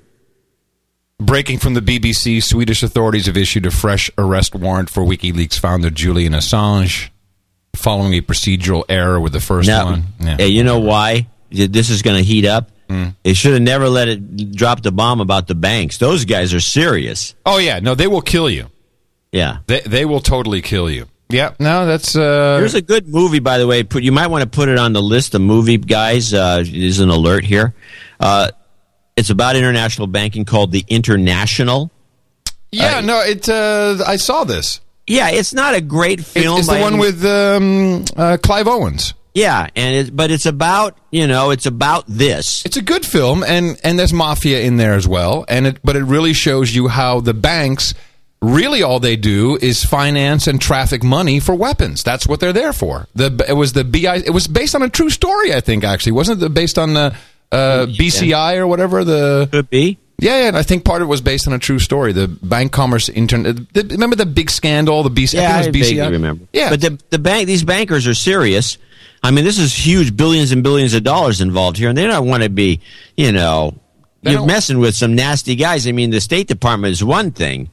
Breaking from the BBC, Swedish authorities have issued a fresh arrest warrant for WikiLeaks founder Julian Assange, following a procedural error with the first Now, one. Yeah. hey, you know why this is going to heat up? Mm. They should have never let it drop the bomb about the banks. Those guys are serious. Oh yeah, no, they will kill you. Yeah. They they will totally kill you. Yeah, no, that's uh There's a good movie, by the way. Put you might want to put it on the list of movie guys. Uh, there's an alert here. Uh, it's about international banking called The International. Yeah, no, it uh I saw this. Yeah, it's not a great film. it's the one with um, uh, Clive Owens. Yeah, and it, but it's about you know it's about this. It's a good film, and and there's mafia in there as well. And it, but it really shows you how the banks really all they do is finance and traffic money for weapons. That's what they're there for. The it was the BI. It was based on a true story, I think. Actually, wasn't it based on the uh, BCI or whatever? The could be. Yeah, yeah, and I think part of it was based on a true story. The Bank Commerce Intern. The, remember the big scandal? The BCI. Yeah, I I think it was BCI. remember. Yeah, but the the bank these bankers are serious. I mean, this is huge, billions and billions of dollars involved here, and they don't want to be, you know, you're messing with some nasty guys. I mean, the State Department is one thing,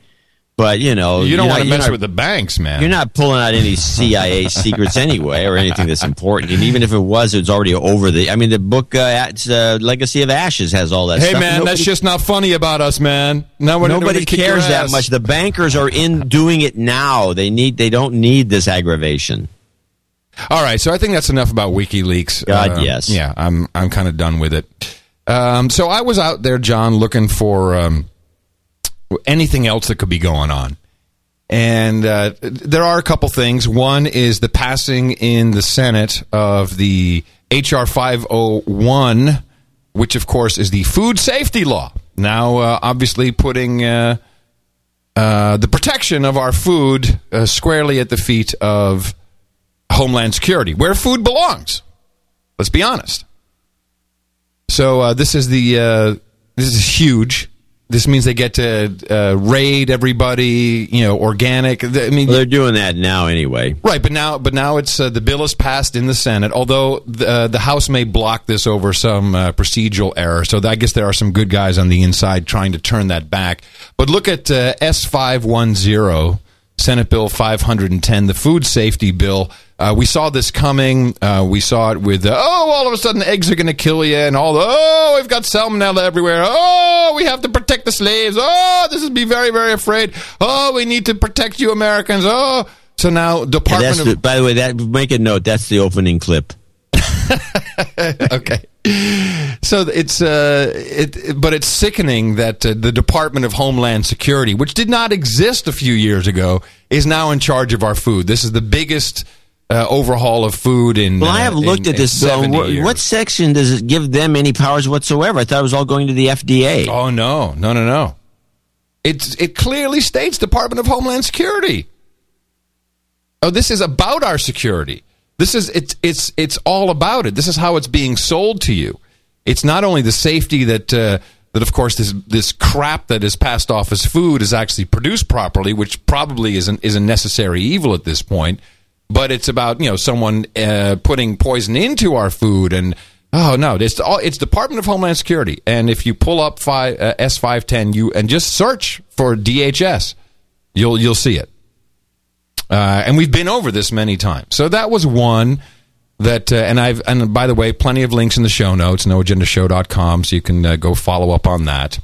but you know, you don't want to mess not- with the banks, man. You're not pulling out any CIA secrets anyway, or anything that's important. And even if it was, it's already over the. I mean, the book, uh, it's, uh, Legacy of Ashes, has all that. Hey stuff. man, Nobody- that's just not funny about us, man. No, Nobody your cares that much. The bankers are in doing it now. They need. They don't need this aggravation. All right, so I think that's enough about WikiLeaks. God, Uh, yes. Yeah, I'm I'm kind of done with it. Um, so I was out there, John, looking for um, anything else that could be going on, and uh, there are a couple things. One is the passing in the Senate of the HR 501, which of course is the food safety law. Now, uh, obviously, putting uh, uh, the protection of our food uh, squarely at the feet of Homeland Security, where food belongs. Let's be honest. So uh, this is the uh, this is huge. This means they get to uh, raid everybody. You know, organic. I mean, Well, they're doing that now anyway. Right, but now, but now it's uh, the bill is passed in the Senate. Although the, uh, the House may block this over some uh, procedural error, so I guess there are some good guys on the inside trying to turn that back. But look at S five one zero, Senate Bill five hundred and ten, the food safety bill. Uh, we saw this coming. Uh, we saw it with uh, oh, all of a sudden eggs are going to kill you, and all the oh, we've got salmonella everywhere. Oh, we have to protect the slaves. Oh, this is be very very afraid. Oh, we need to protect you Americans. Oh. So now, Department of the, by the way, that make a note. That's the opening clip. okay. So it's uh, it, but it's sickening that uh, the Department of Homeland Security, which did not exist a few years ago, is now in charge of our food. This is the biggest uh, overhaul of food. In Well, I have uh, looked in- at this. 70 What, what section does it give them any powers whatsoever? I thought it was all going to the FDA. Oh no, no, no, no! It's it clearly states Department of Homeland Security. Oh, this is about our security. This is it's it's it's all about it. This is how it's being sold to you. It's not only the safety that uh, that of course this this crap that is passed off as food is actually produced properly, which probably isn't is a necessary evil at this point. But it's about you know someone uh, putting poison into our food and oh no, it's all it's Department of Homeland Security. And if you pull up uh, S five ten, you and just search for DHS, you'll you'll see it. Uh, and we've been over this many times. So that was one that, uh, and I've, and by the way, plenty of links in the show notes, noagendashow.com, so you can uh, go follow up on that.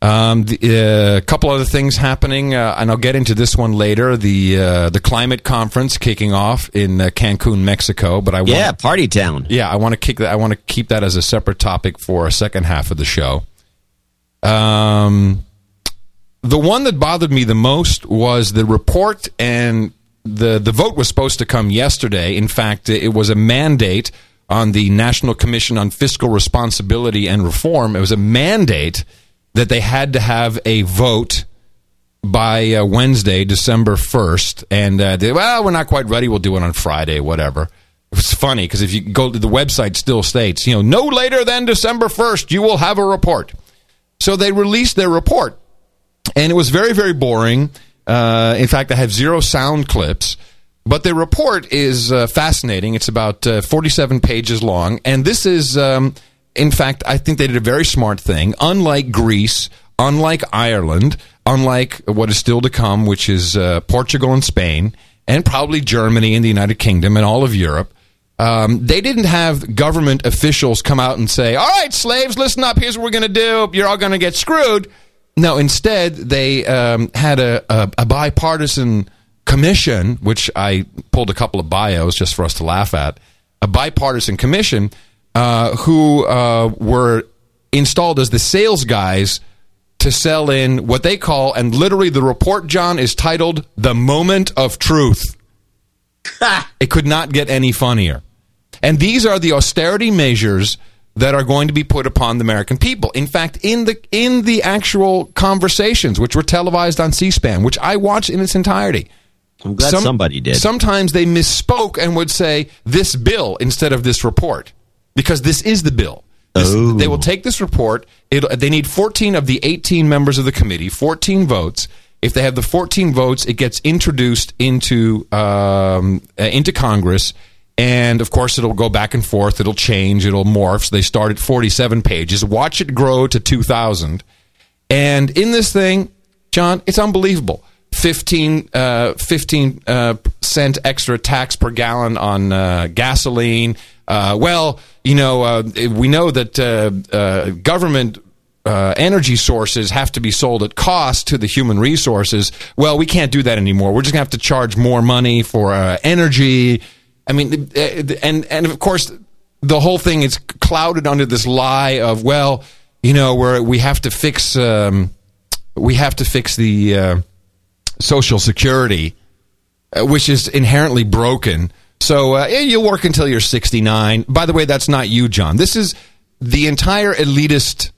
Um, the, uh, a couple other things happening, uh, and I'll get into this one later. The uh, the climate conference kicking off in uh, Cancun, Mexico. But I want, Yeah, party town. yeah, I want to kick that. I want to keep that as a separate topic for a second half of the show. Um, the one that bothered me the most was the report and the the vote was supposed to come yesterday. In fact, it was a mandate on the National Commission on Fiscal Responsibility and Reform. It was a mandate that they had to have a vote by uh, Wednesday, December 1st. And uh, they, well, we're not quite ready. We'll do it on Friday, whatever. It's funny because if you go to the website, still states, you know, no later than December 1st, you will have a report. So they released their report, and it was very, very boring. Uh, in fact, I have zero sound clips. But the report is uh, fascinating. It's about uh, 47 pages long. And this is, um, in fact, I think they did a very smart thing. Unlike Greece, unlike Ireland, unlike what is still to come, which is uh, Portugal and Spain, and probably Germany and the United Kingdom and all of Europe, um, they didn't have government officials come out and say, all right, slaves, listen up. Here's what we're going to do. You're all going to get screwed. No, instead, they um, had a, a, a bipartisan commission, which I pulled a couple of bios just for us to laugh at, a bipartisan commission uh, who uh, were installed as the sales guys to sell in what they call, and literally the report, John, is titled The Moment of Truth. it could not get any funnier. And these are the austerity measures that are going to be put upon the American people. In fact, in the in the actual conversations, which were televised on C-SPAN, which I watched in its entirety. I'm glad somebody did. Sometimes they misspoke and would say this bill instead of this report because this is the bill. This- Oh. They will take this report. It'll, they need 14 of the 18 members of the committee, 14 votes. If they have the 14 votes, it gets introduced into um, uh, into Congress, and of course, it'll go back and forth. It'll change. It'll morph. So they start at 47 pages. Watch it grow to 2,000. And in this thing, John, it's unbelievable. 15, uh, 15 uh, cent extra tax per gallon on uh, gasoline. Uh, well, you know, uh, we know that uh, uh, government uh, energy sources have to be sold at cost to the human resources. Well, we can't do that anymore. We're just going to have to charge more money for uh, energy. I mean, and and of course, the whole thing is clouded under this lie of well, you know, where we have to fix um, we have to fix the uh, Social Security, uh, which is inherently broken. So uh, you'll work until you're 69. By the way, that's not you, John. This is the entire elitist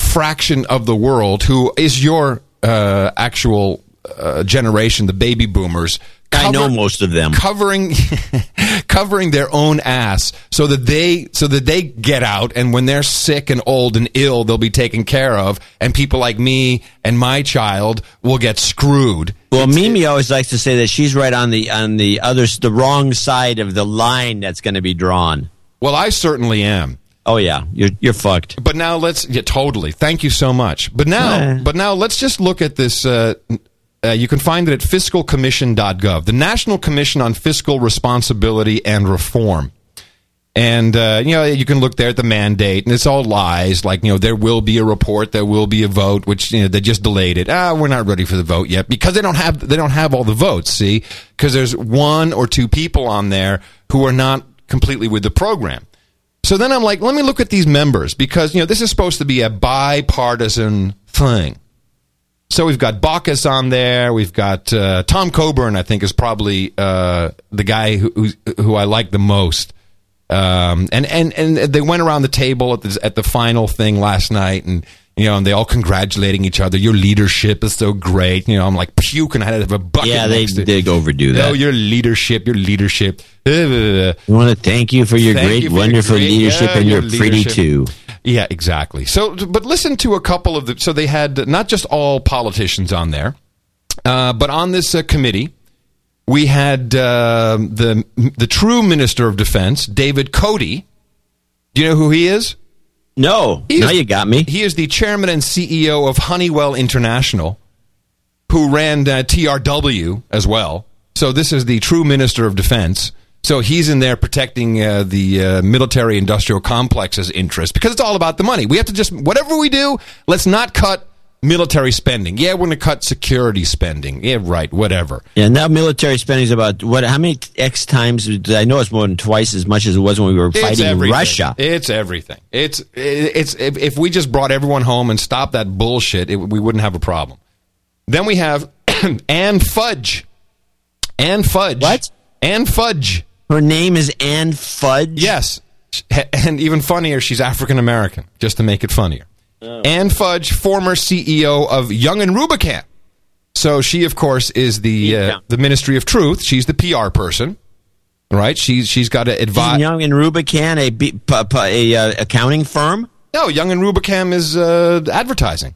fraction of the world who is your uh, actual uh, generation, the baby boomers. I know most of them. Covering, covering their own ass so that they so that they get out, and when they're sick and old and ill, they'll be taken care of, and people like me and my child will get screwed. Well, Mimi always likes to say that she's right on the on the other the wrong side of the line that's going to be drawn. Well, I certainly am. Oh yeah, you're you're fucked. But now let's yeah, totally. Thank you so much. But now, but now let's just look at this. Uh, uh, you can find it at fiscalcommission.gov, the National Commission on Fiscal Responsibility and Reform. And uh, you know you can look there at the mandate, and it's all lies. Like you know there will be a report, there will be a vote, which you know they just delayed it. Ah, we're not ready for the vote yet because they don't have they don't have all the votes. See, because there's one or two people on there who are not completely with the program. So then I'm like, let me look at these members because you know this is supposed to be a bipartisan thing. So we've got Baucus on there. We've got uh, Tom Coburn. I think is probably uh, the guy who who I like the most. Um, and and and they went around the table at the at the final thing last night, and you know, and they all congratulating each other. Your leadership is so great. You know, I'm like puking. I had to have a bucket. Yeah, they to- did overdo that. Oh, your leadership, your leadership. We want to thank you for your Thank great, you for your wonderful great- leadership yeah, and your, your pretty too. Yeah, exactly. So, but listen to a couple of the. So they had not just all politicians on there, uh, but on this uh, committee, we had uh, the the true Minister of Defense, David Cody. Do you know who he is? No, He now is- you got me. He is the chairman and CEO of Honeywell International, who ran uh, TRW as well. So this is the true Minister of Defense. So he's in there protecting uh, the uh, military industrial complex's interest because it's all about the money. We have to just whatever we do, let's not cut military spending. Yeah, we're going to cut security spending. Yeah, right. Whatever. Yeah, now military spending is about what? How many X times? I know it's more than twice as much as it was when we were It's fighting in everything. Russia. It's everything. It's it's if, if we just brought everyone home and stopped that bullshit, it, we wouldn't have a problem. Then we have Ann Fudge. Ann Fudge. What? Ann Fudge. Her name is Ann Fudge. Yes, and even funnier, she's African American. Just to make it funnier. Ann Fudge, former CEO of Young and Rubicam. So she, of course, is the uh, the Ministry of Truth. She's the PR person, right? She's she's got to Isn't advise. Young and Rubicam a, B- p- p- a uh, accounting firm? No, Young and Rubicam is uh, advertising.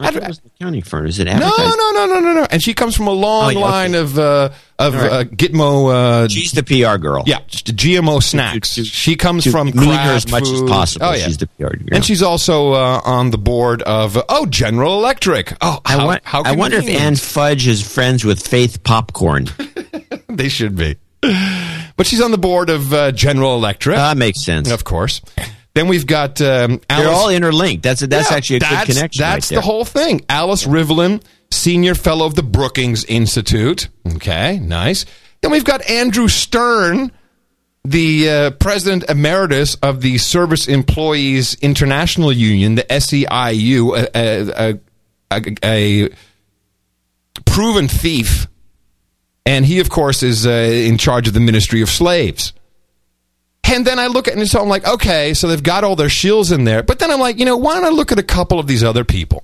I thought it was an accounting firm. Is it No, no, no, no, no, no. And she comes from a long Oh, yeah, okay. line of uh, of right. uh, Gitmo. Uh, She's the PR girl. yeah, GMO snacks. she comes to from mean her as much as possible. Oh, yeah. She's the PR girl. And she's also uh, on the board of oh General Electric. Oh, I, how, wa- how I wonder if convenient. Ann Fudge is friends with Faith Popcorn. they should be. But she's on the board of uh, General Electric. that makes sense. of course. Then we've got um, They're Alice- all interlinked. That's a, that's Yeah, actually a good connection. That's right there. the whole thing. Alice Rivlin, senior fellow of the Brookings Institute. Okay, nice. Then we've got Andrew Stern, the uh, president emeritus of the Service Employees International Union, the SEIU, a, a, a, a, a proven thief. And he, of course, is uh, in charge of the Ministry of Slaves. And then I look at it and so I'm like, okay, so they've got all their shields in there. But then I'm like, you know, why don't I look at a couple of these other people?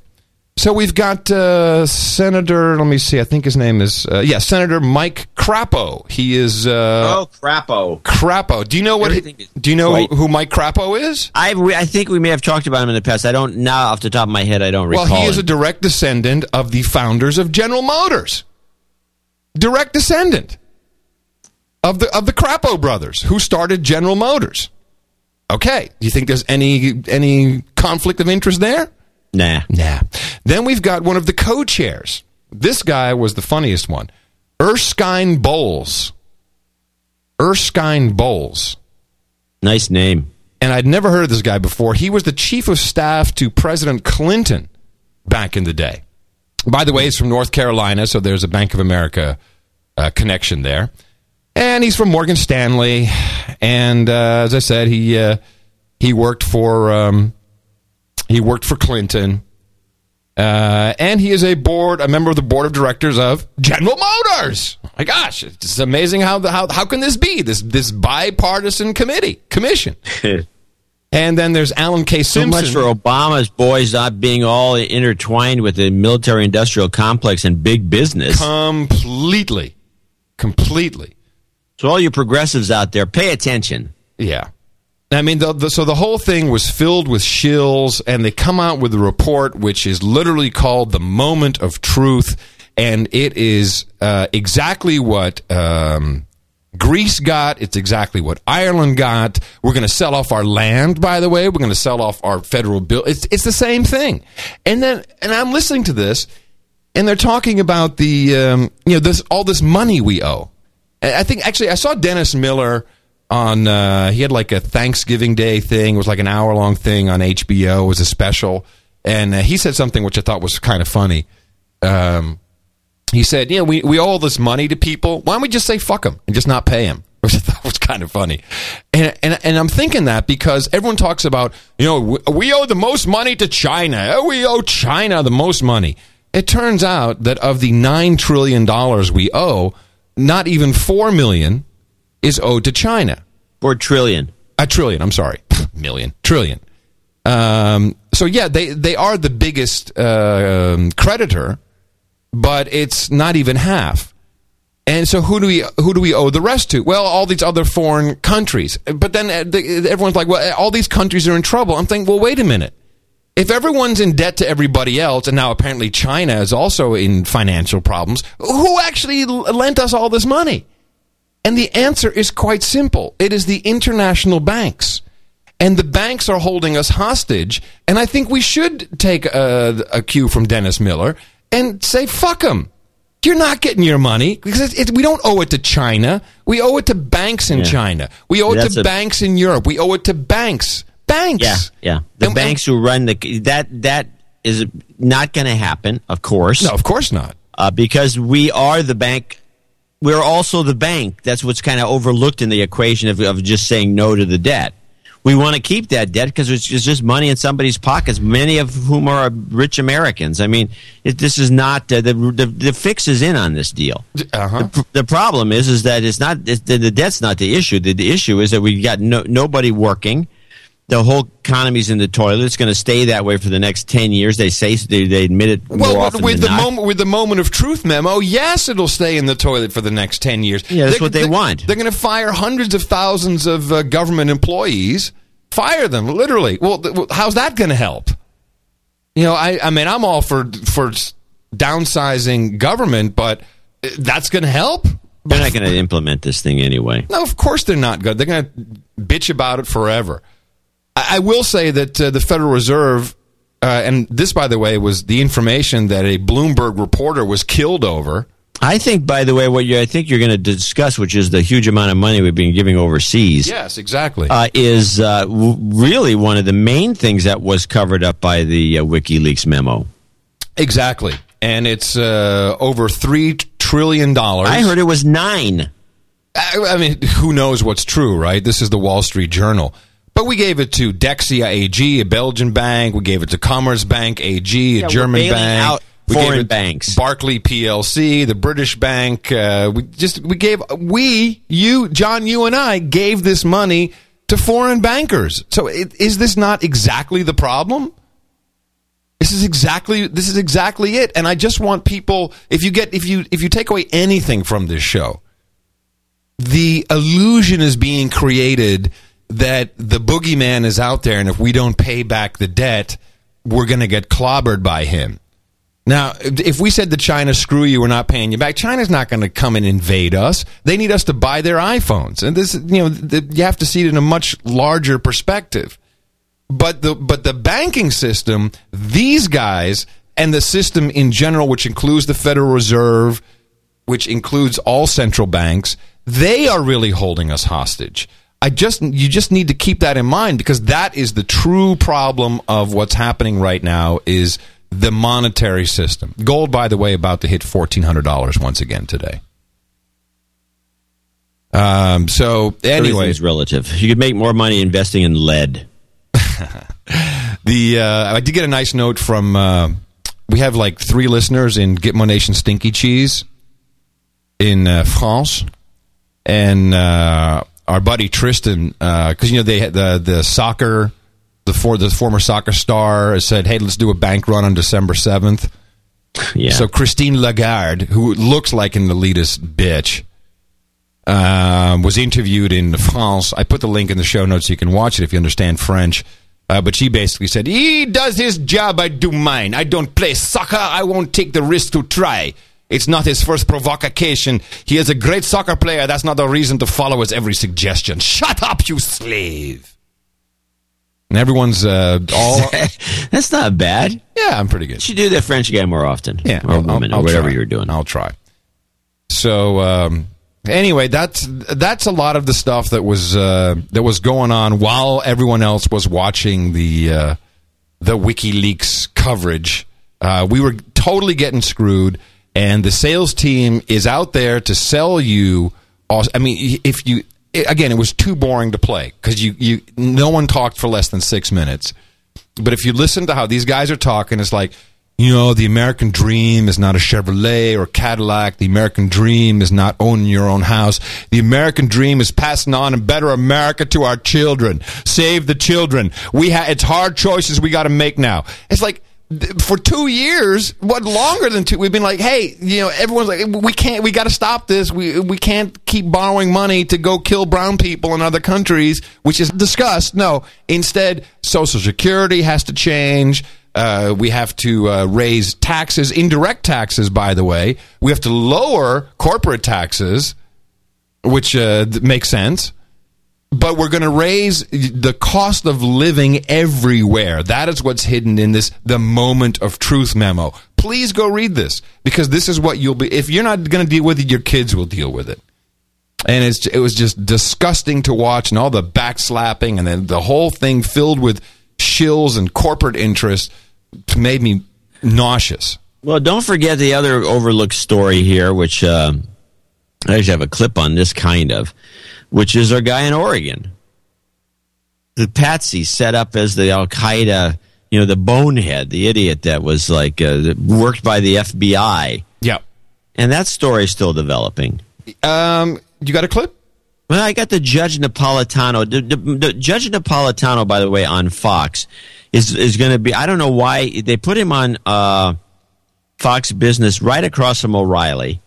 So we've got uh, Senator, let me see, I think his name is, uh, yeah, Senator Mike Crapo. He is, uh, oh, crapo. Crapo. Do you know what, he- do you know quite- who Mike Crapo is? I, re- I think we may have talked about him in the past. I don't now off the top of my head. I don't recall. Well, he is a direct descendant of the founders of General Motors. Direct descendant of the of the Crapo brothers who started General Motors. Okay, do you think there's any any conflict of interest there? nah. Nah. Then we've got one of the co-chairs. This guy was the funniest one. Erskine Bowles. Erskine Bowles. Nice name. And I'd never heard of this guy before. He was the chief of staff to President Clinton back in the day. By the way, he's from North Carolina, so there's a Bank of America uh, connection there. And he's from Morgan Stanley. And uh, as I said, he uh, he worked for um, he worked for Clinton. Uh, and he is a board, a member of the board of directors of General Motors. My gosh, it's amazing how the, how how can this be this this bipartisan committee commission? And then there's Alan K. So much for Obama's boys not being all intertwined with the military industrial complex and big business. completely, completely. So all you progressives out there, pay attention. Yeah. I mean, the, the, so the whole thing was filled with shills, and they come out with a report which is literally called the Moment of Truth, and it is uh, exactly what um, Greece got. It's exactly what Ireland got. We're going to sell off our land, by the way. We're going to sell off our federal bill. It's it's the same thing. And then, and I'm listening to this, and they're talking about the um, you know this all this money we owe. I think actually I saw Dennis Miller on uh, he had like a Thanksgiving Day thing. It was like an hour long thing on HBO. It was a special, and uh, he said something which I thought was kind of funny. Um, he said, "You know, we we owe all this money to people. Why don't we just say fuck them and just not pay them?" Which I thought was kind of funny. And, and, and I'm thinking that because everyone talks about, you know, we, we owe the most money to China. Oh, We owe China the most money. It turns out that of the $9 trillion we owe, not even 4 million is owed to China. Four trillion. A trillion, I'm sorry. Million. Trillion. Um, so yeah, they, they are the biggest uh, creditor, but it's not even half. And so who do we who do we owe the rest to? Well, all these other foreign countries. But then uh, everyone's like, well, all these countries are in trouble. I'm thinking, well, wait a minute. If everyone's in debt to everybody else, and now apparently China is also in financial problems, who actually lent us all this money? And the answer is quite simple. It is the international banks. And the banks are holding us hostage. And I think we should take a, a cue from Dennis Miller and say, fuck them. You're not getting your money because we don't owe it to China. We owe it to banks in Yeah. China. We owe it That's to a- banks in Europe. We owe it to banks. Banks. Yeah, yeah. The banks who run the that that is not going to happen, of course. No, of course not. Uh, because we are the bank. We're also the bank. That's what's kind of overlooked in the equation of, of just saying no to the debt. We want to keep that debt because it's just, just money in somebody's pockets, many of whom are rich Americans. I mean, it, this is not uh, the, the the fix is in on this deal. Uh-huh. The, the problem is is that it's not it's, the, the debt's not the issue. The, the issue is that we've got no, nobody working. The whole economy's in the toilet. It's going to stay that way for the next ten years. They say they, they admit it Well, with the not. moment with the moment of truth memo, yes, it'll stay in the toilet for the next ten years. Yeah, that's They're- what they they're- want. They're going to fire hundreds of thousands of uh, government employees. Fire them, literally. Well, th- well, how's that going to help? You know, I, I mean, I'm all for for downsizing government, but uh, that's going to help. They're not going to implement this thing anyway. No, of course they're not good. They're going to bitch about it forever. I, I will say that uh, the Federal Reserve, uh, and this, by the way, was the information that a Bloomberg reporter was killed over. I think, by the way, what you I think you're going to discuss, which is the huge amount of money we've been giving overseas. Yes, exactly. Uh, is uh, w- really one of the main things that was covered up by the uh, WikiLeaks memo. Exactly. And it's uh, over $3 trillion. I heard it was nine. I, I mean, who knows what's true, right? This is the Wall Street Journal. But we gave it to Dexia AG, a Belgian bank. We gave it to Commerzbank AG, a Yeah, German bank. out we gave foreign it banks. Barclay PLC, the British bank. Uh, we just we gave we you John you and I gave this money to foreign bankers. So it, is this not exactly the problem? This is exactly this is exactly it. And I just want people if you get if you if you take away anything from this show, the illusion is being created that the boogeyman is out there, and if we don't pay back the debt, we're going to get clobbered by him. Now, if we said to China, screw you, we're not paying you back, China's not going to come and invade us. They need us to buy their iPhones. And this, you know, you have to see it in a much larger perspective. But the, but the banking system, these guys, and the system in general, which includes the Federal Reserve, which includes all central banks, they are really holding us hostage. I just you just need to keep that in mind because that is the true problem of what's happening right now is the monetary system. Gold, by the way, about to hit fourteen hundred dollars once again today. Um. So anyway, Everything's relative. You could make more money investing in lead. the uh, I did get a nice note from uh, we have like three listeners in Gitmo Nation Stinky Cheese in uh, France, and uh, our buddy Tristan because you know they had the the soccer the for the former soccer star said hey let's do a bank run on December seventh. Yeah. So Christine Lagarde, who looks like an elitist bitch, um, was interviewed in France. I put the link in the show notes so you can watch it if you understand French. Uh, but she basically said, He does his job, I do mine. I don't play soccer, I won't take the risk to try. It's not his first provocation. He is a great soccer player. That's not a reason to follow his every suggestion. Shut up, you slave. And everyone's uh, all. That's not bad. Yeah, I'm pretty good. You should do the French guy more often. Yeah, or I'll- woman, I'll or whatever try. you're doing. I'll try. So um, anyway, that's that's a lot of the stuff that was uh, that was going on while everyone else was watching the uh, the WikiLeaks coverage. Uh, we were totally getting screwed, and the sales team is out there to sell you. I mean, if you again, it was too boring to play because you, you no one talked for less than six minutes. But if you listen to how these guys are talking, it's like, you know, the American dream is not a Chevrolet or Cadillac. The American dream is not owning your own house. The American dream is passing on a better America to our children. Save the children. We ha- it's hard choices we got to make now. It's like for two years, what longer than two? We've been like, hey, you know, everyone's like, we can't, we got to stop this. We we can't keep borrowing money to go kill brown people in other countries, which is discussed. No, instead, Social Security has to change. Uh, we have to uh, raise taxes, indirect taxes, by the way. We have to lower corporate taxes, which uh, makes sense. But we're going to raise the cost of living everywhere. That is what's hidden in this the moment of truth memo. Please go read this because this is what you'll be. If you're not going to deal with it, your kids will deal with it. And it was just disgusting to watch, and all the backslapping, and then the whole thing filled with shills and corporate interests made me nauseous. Well, don't forget the other overlooked story here, which uh, I actually have a clip on this kind of, which is our guy in Oregon. The patsy set up as the Al Qaeda, you know, the bonehead, the idiot that was like uh, worked by the FBI. Yeah. And that story is still developing. Um, you got a clip? Well, I got the Judge Napolitano. The, the, the Judge Napolitano, by the way, on Fox is is going to be. I don't know why they put him on uh, Fox Business right across from O'Reilly,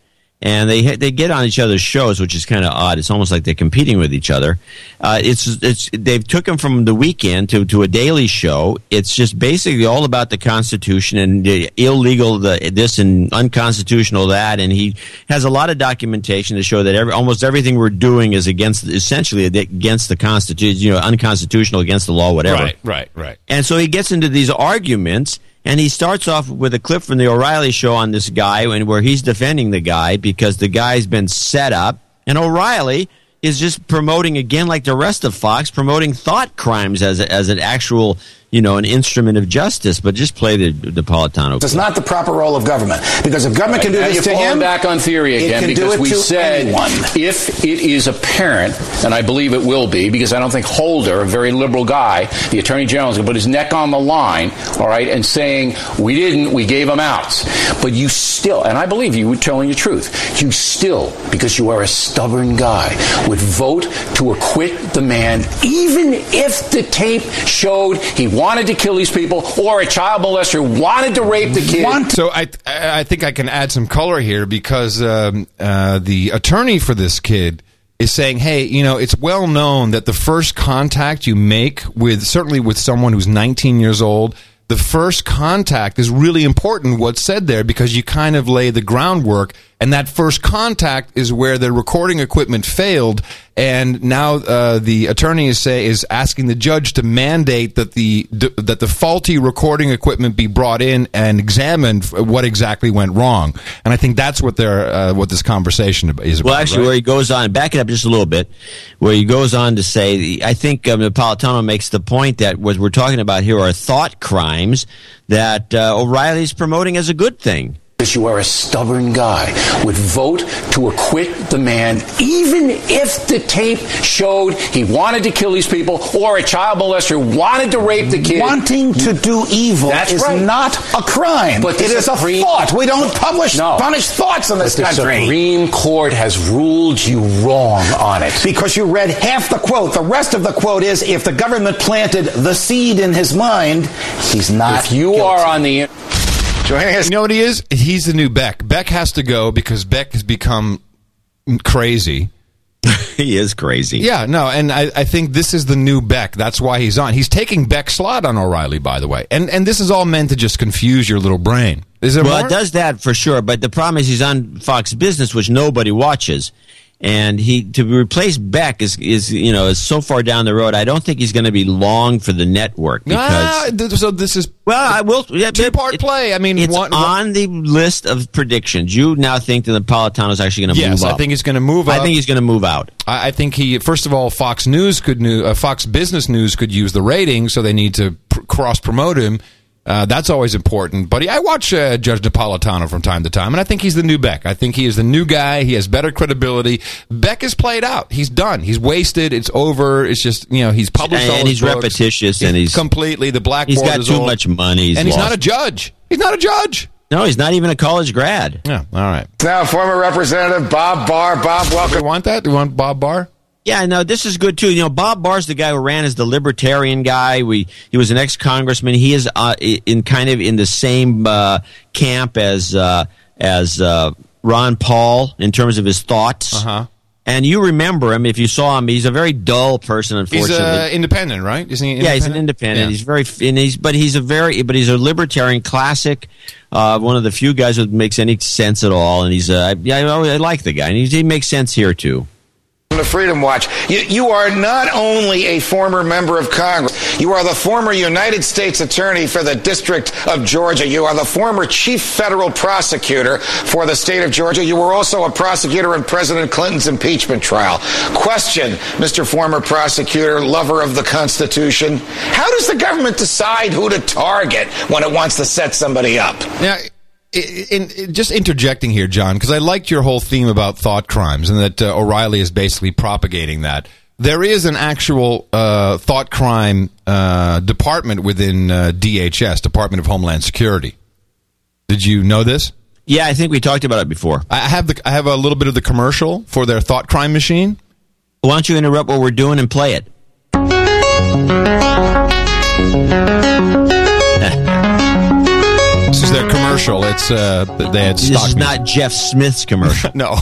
and they they get on each other's shows, which is kind of odd. It's almost like they're competing with each other. Uh, it's it's they've took him from the weekend to to a daily show. It's just basically all about the Constitution and the illegal the, this and unconstitutional that, and he has a lot of documentation to show that every, almost everything we're doing is against essentially against the Constitution, you know, unconstitutional, against the law, whatever. Right, right, right. And so he gets into these arguments, and he starts off with a clip from the O'Reilly show on this guy, and where he's defending the guy because the guy's been set up, and O'Reilly is just promoting again, like the rest of Fox, promoting thought crimes as a, as an actual, you know, an instrument of justice. But just play the the Politano. It's not the proper role of government because if government can do Now this you're to him, back on theory again do because it we said anyone. if it is apparent, and I believe it will be, because I don't think Holder, a very liberal guy, the Attorney General, is going to put his neck on the line, all right, and saying we didn't, we gave him outs, but you still, and I believe you were telling the truth, you still, because you are a stubborn guy, would vote to acquit the man, even if the tape showed he wanted to kill these people or a child molester wanted to rape the kid. So I I think I can add some color here because um, uh, the attorney for this kid is saying, hey, you know, it's well known that the first contact you make with certainly with someone who's 19 years old. The first contact is really important. What's said there because you kind of lay the groundwork, and that first contact is where the recording equipment failed, and now uh, the attorney is say is asking the judge to mandate that the that the faulty recording equipment be brought in and examined what exactly went wrong. And I think that's what they're uh, what this conversation is about. Well, actually, right? where he goes on, back it up just a little bit, where he goes on to say, I think um, Napolitano makes the point that what we're talking about here are thought crimes that uh, O'Reilly's promoting as a good thing. Because you are a stubborn guy, would vote to acquit the man, even if the tape showed he wanted to kill these people or a child molester wanted to rape the kid. Wanting to do evil That's is right. not a crime. But it is Supreme- a thought. We don't publish No. punish thoughts in this But the country. Supreme Court has ruled you wrong on it. Because you read half the quote. The rest of the quote is if the government planted the seed in his mind, he's not. If you are on the You know what he is? He's the new Beck. Beck has to go because Beck has become crazy. he is crazy. Yeah, no, and I, I think this is the new Beck. That's why he's on. He's taking Beck's slot on O'Reilly, by the way. And and this is all meant to just confuse your little brain. Is it well, more? it does that for sure. But the problem is he's on Fox Business, which nobody watches. And he to replace Beck is is you know is so far down the road. I don't think he's going to be long for the network because Ah, th- so this is well, I will yeah, two part play. I mean, it's one, on the list of predictions. You now think that the Napolitano is actually going to Yes, move up? I think he's going to move I think he's going to move out. I, I think he first of all, Fox News could new, uh, Fox Business News could use the rating, so they need to pr- cross promote him. Uh, that's always important. But I watch uh, Judge Napolitano from time to time, and I think he's the new Beck. I think he is the new guy. He has better credibility. Beck is played out. He's done. He's wasted. It's over. It's just you know he's published all and he's books. repetitious, and he's completely the blackboard. he's got is too old. much money. He's and he's lost. not a judge. He's not a judge. No, he's not even a college grad. Yeah. All right. Now, former Representative Bob Barr. Bob, welcome. Do you want that? Do you want Bob Barr? Yeah, no, this is good too. You know, Bob Barr's the guy who ran as the libertarian guy. We he was an ex congressman. He is uh, in kind of in the same uh, camp as uh, as uh, Ron Paul in terms of his thoughts. Uh-huh. And you remember him if you saw him. He's a very dull person, He's unfortunately. uh, independent, right? Isn't he? yeah, he's an independent. Yeah. He's very, and he's, but he's a very, but he's a libertarian classic. Uh, one of the few guys that makes any sense at all. And he's, uh, yeah, I, I like the guy, and he's, he makes sense here too. The Freedom Watch. You, you are not only a former member of Congress, you are the former United States Attorney for the District of Georgia. You are the former Chief Federal Prosecutor for the state of Georgia. You were also a prosecutor in President Clinton's impeachment trial. Question, Mr. Former Prosecutor, lover of the Constitution. How does the government decide who to target when it wants to set somebody up? I- in, in- just interjecting here, John, because I liked your whole theme about thought crimes and that uh, O'Reilly is basically propagating that. There is an actual uh, thought crime uh, department within uh, DHS, Department of Homeland Security. Did you know this? Yeah, I think we talked about it before. I have the I have a little bit of the commercial for their thought crime machine. Why don't you interrupt what we're doing and play it? This is their commercial. It's uh, they had This stock is music. not Jeff Smith's commercial. no.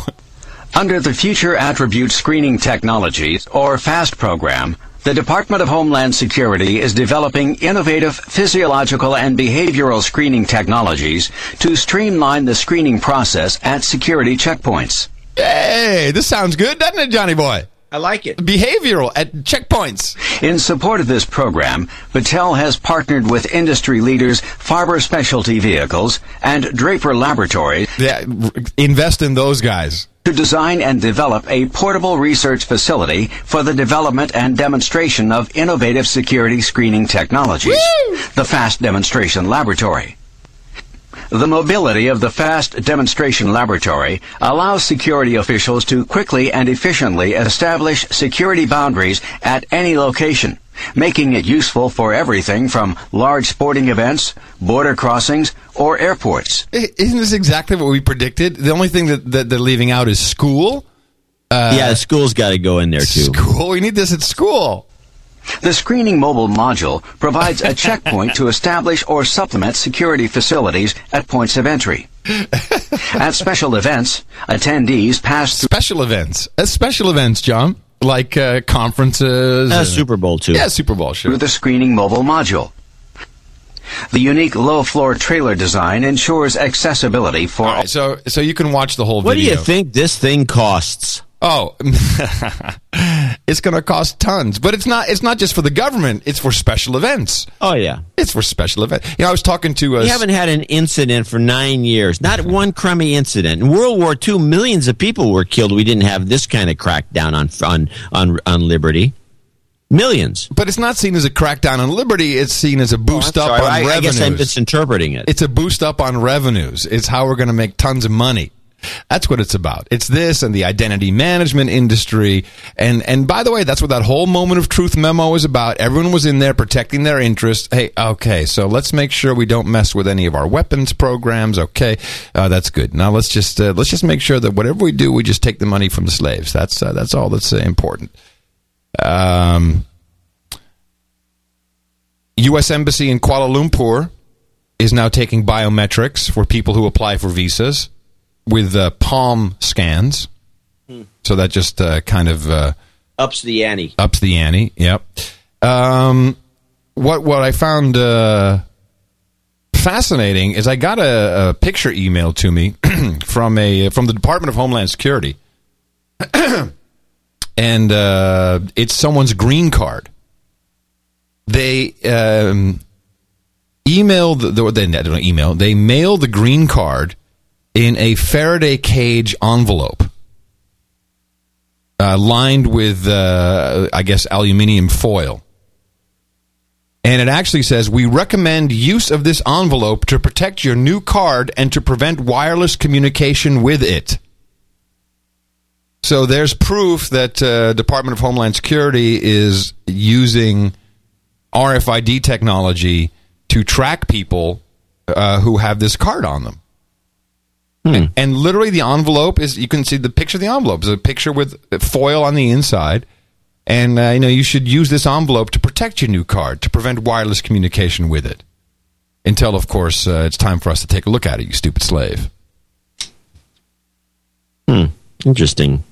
Under the Future Attribute Screening Technologies, or FAST program, the Department of Homeland Security is developing innovative physiological and behavioral screening technologies to streamline the screening process at security checkpoints. Hey, this sounds good, doesn't it, Johnny Boy? I like it. Behavioral at checkpoints. In support of this program, Battelle has partnered with industry leaders Farber Specialty Vehicles and Draper Laboratories Yeah, invest in those guys. to design and develop a portable research facility for the development and demonstration of innovative security screening technologies. The FAST Demonstration Laboratory. The mobility of the FAST Demonstration Laboratory allows security officials to quickly and efficiently establish security boundaries at any location, making it useful for everything from large sporting events, border crossings, or airports. Isn't this exactly what we predicted? The only thing that, that they're leaving out is school. Uh, yeah, the school's got to go in there too. School. We need this at school. The screening mobile module provides a checkpoint to establish or supplement security facilities at points of entry. At special events, attendees pass through Special events. Uh, special events, John. Like uh, conferences. Uh, and- Super Bowl too. Yeah, Super Bowl, sure. through the screening mobile module. The unique low floor trailer design ensures accessibility for All right, so so you can watch the whole video. What do you think this thing costs? Oh, it's going to cost tons, but it's not. It's not just for the government. It's for special events. Oh yeah, It's for special events. You know, I was talking to. Uh, we haven't had an incident for nine years. Not one crummy incident. In World War II, millions of people were killed. We didn't have this kind of crackdown on on on, on liberty. Millions. but it's not seen as a crackdown on liberty. It's seen as a boost Oh, up on I, I guess I'm misinterpreting it. it's a boost up on revenues. It's how we're going to make tons of money. That's what it's about. It's this and the identity management industry. And and by the way, that's what that whole moment of truth memo is about. Everyone was in there protecting their interests. Hey, okay, so let's make sure we don't mess with any of our weapons programs. Okay, uh, that's good. Now let's just uh, let's just make sure that whatever we do, we just take the money from the slaves. That's uh, that's all that's uh, important. Um, U.S. Embassy in Kuala Lumpur is now taking biometrics for people who apply for visas with uh, palm scans. Hmm. So that just uh, kind of uh, Ups the ante. ups the ante. Yep. Um, what what I found uh, fascinating is I got a, a picture emailed to me from a from the Department of Homeland Security, and uh, it's someone's green card. They um, email the, the they I don't know, email they mail the green card in a Faraday cage envelope uh, lined with, uh, I guess, aluminium foil. And it actually says we recommend use of this envelope to protect your new card and to prevent wireless communication with it. So there's proof that uh, Department of Homeland Security is using RFID technology to track people uh, who have this card on them. And, and literally, the envelope is you can see the picture of the envelope It's a picture with foil on the inside. And uh, you know you should use this envelope to protect your new card to prevent wireless communication with it. Until, of course, uh, it's time for us to take a look at it. You stupid slave. Hmm. Interesting.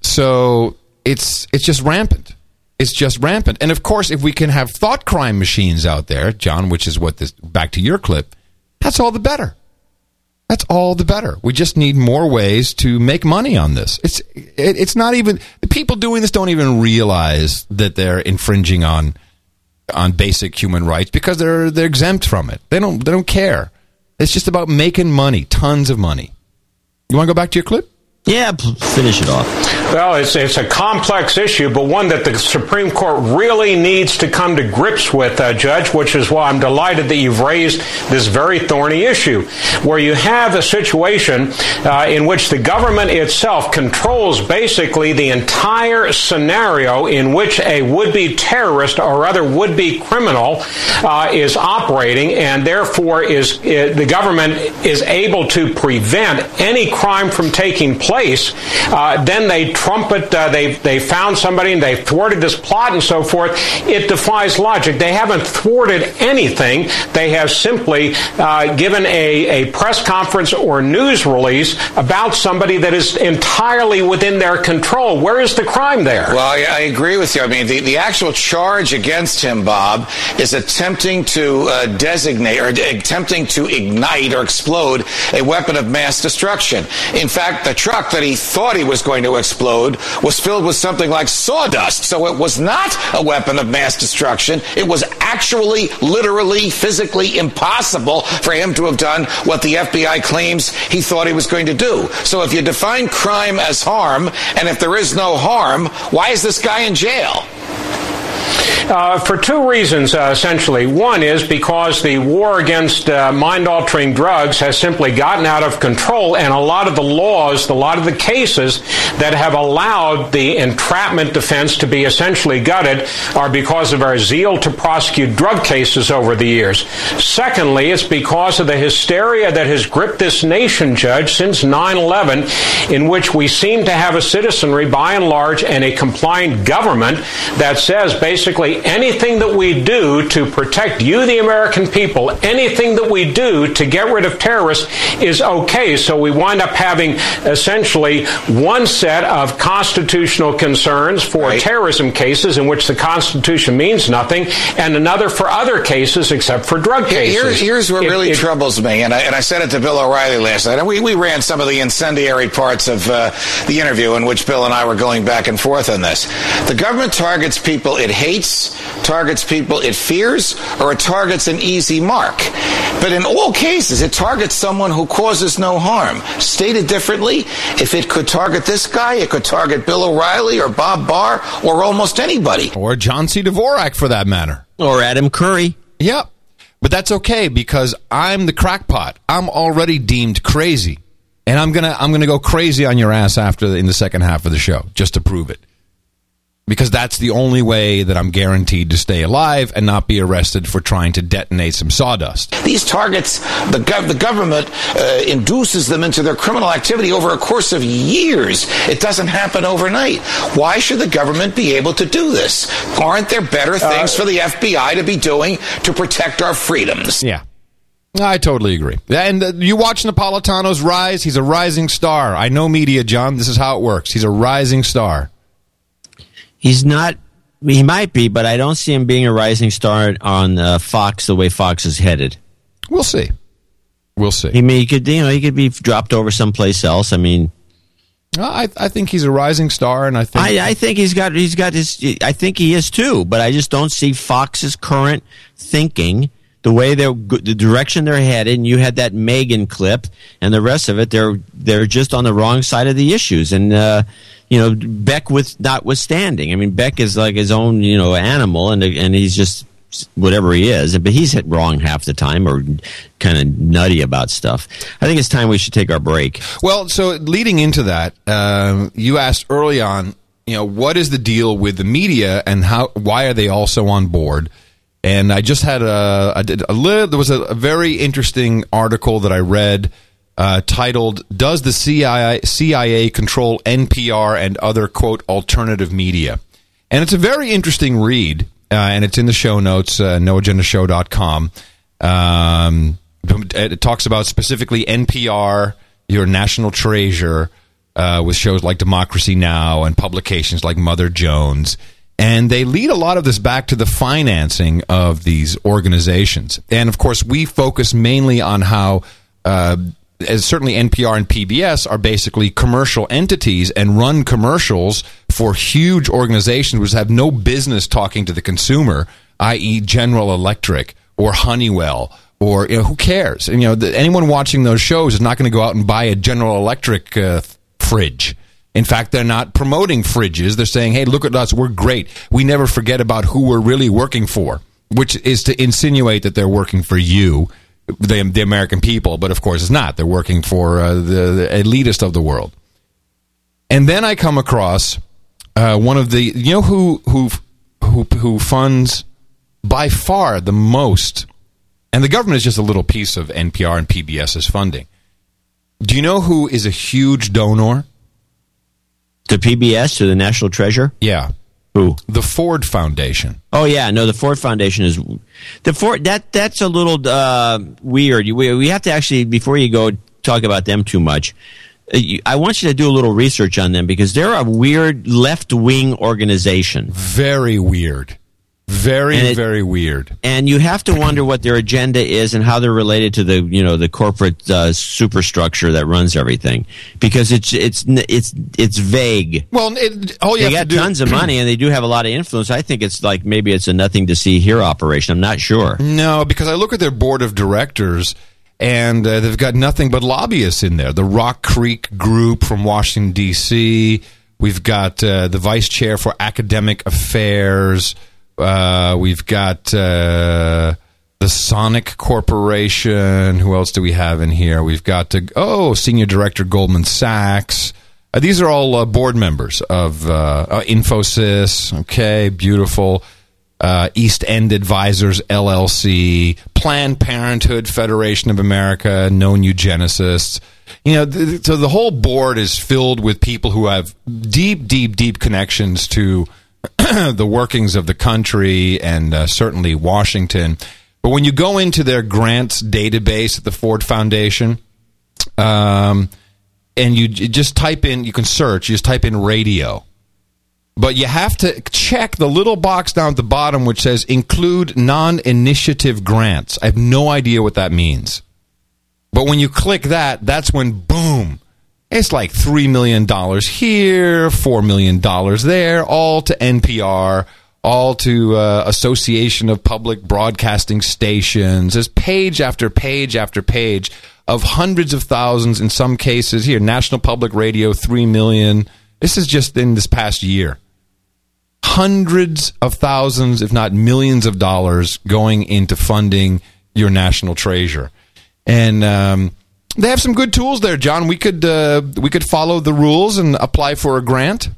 So it's it's just rampant. It's just rampant. And of course, if we can have thought crime machines out there, John, which is what this back to your clip, that's all the better. That's all the better. We just need more ways to make money on this. It's it, it's not even the people doing this don't even realize that they're infringing on on basic human rights because they're they're exempt from it. They don't they don't care. It's just about making money, tons of money. You want to go back to your clip? Yeah, finish it off. Well, it's, it's a complex issue, but one that the Supreme Court really needs to come to grips with, uh, Judge, which is why I'm delighted that you've raised this very thorny issue, where you have a situation uh, in which the government itself controls basically the entire scenario in which a would-be terrorist or other would-be criminal uh, is operating, and therefore is uh, the government is able to prevent any crime from taking place place. Uh, then they trumpet, uh, they, they found somebody and they thwarted this plot and so forth. It defies logic. They haven't thwarted anything. They have simply uh, given a, a press conference or news release about somebody that is entirely within their control. Where is the crime there? Well, I, I agree with you. I mean, the, the actual charge against him, Bob, is attempting to uh, designate or attempting to ignite or explode a weapon of mass destruction. In fact, the truck that he thought he was going to explode was filled with something like sawdust. So it was not a weapon of mass destruction. It was actually, literally, physically impossible for him to have done what the FBI claims he thought he was going to do. So if you define crime as harm, and if there is no harm, why is this guy in jail? Uh, for two reasons, uh, essentially. One is because the war against uh, mind altering drugs has simply gotten out of control, and a lot of the laws, a lot of the cases that have allowed the entrapment defense to be essentially gutted are because of our zeal to prosecute drug cases over the years. Secondly, it's because of the hysteria that has gripped this nation, Judge, since 9 11, in which we seem to have a citizenry, by and large, and a compliant government that says basically anything that we do to protect you, the American people, anything that we do to get rid of terrorists is okay. So we wind up having essentially one set of constitutional concerns for right. terrorism cases in which the Constitution means nothing, and another for other cases except for drug cases. Here's, here's what it, really it, troubles me, and I, and I said it to Bill O'Reilly last night, and we, we ran some of the incendiary parts of uh, the interview in which Bill and I were going back and forth on this. The government targets people it hates, targets people it fears, or it targets an easy mark. But in all cases, it targets someone who causes no harm. Stated differently, if it could target this guy, it could target Bill O'Reilly or Bob Barr or almost anybody. Or John C. Dvorak, for that matter. Or Adam Curry. Yep. But that's okay because I'm the crackpot. I'm already deemed crazy. And I'm gonna I'm gonna go crazy on your ass after the, in the second half of the show just to prove it because that's the only way that I'm guaranteed to stay alive and not be arrested for trying to detonate some sawdust. These targets, the, gov- the government uh, induces them into their criminal activity over a course of years. It doesn't happen overnight. Why should the government be able to do this? Aren't there better things uh, for the FBI to be doing to protect our freedoms? Yeah. I totally agree. And uh, you watch Napolitano's rise. He's a rising star. I know media, John. This is how it works. He's a rising star he's not. He might be, but I don't see him being a rising star on uh, Fox the way Fox is headed. We'll see. We'll see. I mean, he could, you know, he could be dropped over someplace else. I mean, I, I think he's a rising star, and I think I, I think he's got he's got his. I think he is too, but I just don't see Fox's current thinking the way they're the direction they're headed. And you had that Megyn clip, and the rest of it, they're they're just on the wrong side of the issues, and. Uh, you know, Beck with notwithstanding. I mean, Beck is like his own, you know, animal, and and he's just whatever he is, but he's hit wrong half the time or kind of nutty about stuff. I think it's time we should take our break. Well, so leading into that, um, you asked early on, you know, what is the deal with the media and how? Why are they also on board? And I just had a, I did a there was a, a very interesting article that I read uh, titled "Does the CIA, CIA control NPR and other quote alternative media?" And it's a very interesting read, uh, and it's in the show notes, uh, noagendashow.com. Um, it talks about specifically NPR, your national treasure, uh, with shows like Democracy Now! and publications like Mother Jones. And they lead a lot of this back to the financing of these organizations. And of course, we focus mainly on how, uh, as certainly NPR and PBS are basically commercial entities and run commercials for huge organizations which have no business talking to the consumer, i.e., General Electric or Honeywell or you know, who cares? And, you know, the, anyone watching those shows is not going to go out and buy a General Electric uh, fridge. In fact, they're not promoting fridges. They're saying, hey, look at us. We're great. We never forget about who we're really working for, which is to insinuate that they're working for you, the, the American people. But of course, it's not. They're working for uh, the, the elitist of the world. And then I come across uh, one of the, you know, who, who, who, who funds by far the most, and the government is just a little piece of NPR and PBS's funding. Do you know who is a huge donor? To PBS, to the National Treasure? Yeah. Who? The Ford Foundation. Oh yeah, no, the Ford Foundation is the Ford that that's a little uh, weird. We we have to actually before you go talk about them too much. uh, I want you to do a little research on them because they're a weird left wing organization. Very weird. Very, it- very weird. and you have to wonder what their agenda is and how they're related to the you know the corporate uh, superstructure that runs everything because it's it's it's it's vague. Well, it, all you they have got to do- tons of money and they do have a lot of influence. I think it's like maybe it's a nothing to see here operation. I'm not sure. No, because I look at their board of directors and uh, they've got nothing but lobbyists in there. The Rock Creek Group from Washington, D.C., we've got uh, the vice chair for academic affairs, uh, we've got uh, the Sonic Corporation. Who else do we have in here? We've got, to, oh, senior director, Goldman Sachs. Uh, these are all uh, board members of uh, uh, Infosys. Okay, beautiful. East End Advisors LLC, Planned Parenthood Federation of America, known eugenicists. You know, th- so the whole board is filled with people who have deep, deep, deep connections to the workings of the country and uh, certainly Washington. But when you go into their grants database at the Ford Foundation, um, and you j- just type in, you can search, you just type in radio. But you have to check the little box down at the bottom which says include non initiative grants. I have no idea what that means. But when you click that, that's when boom, it's like $3 million here, $4 million there, all to NPR, all to uh, Association of Public Broadcasting Stations. There's page after page after page of hundreds of thousands in some cases. Here, National Public Radio, 3 million. This is just in this past year. Hundreds of thousands, if not millions of dollars going into funding your national treasure. And um, they have some good tools there, John. We could uh, we could follow the rules and apply for a grant.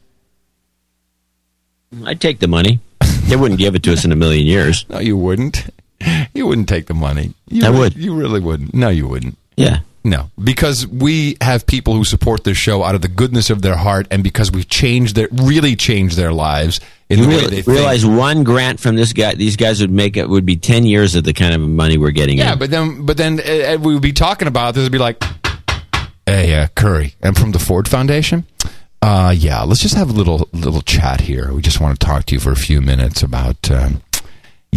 I'd take the money. They wouldn't give it to us in a million years. No, you wouldn't. You wouldn't take the money. You I would. You really wouldn't. No, you wouldn't. Yeah. No, because we have people who support this show out of the goodness of their heart, and because we've changed their really changed their lives You the way real- they think. realize one grant from this guy, these guys would make it would be ten years of the kind of money we're getting. Yeah, in. but then, but then uh, we would be talking about this. Would be like, "Hey, uh, Curry, I'm from the Ford Foundation. Uh, yeah, let's just have a little little chat here. We just want to talk to you for a few minutes about." Um,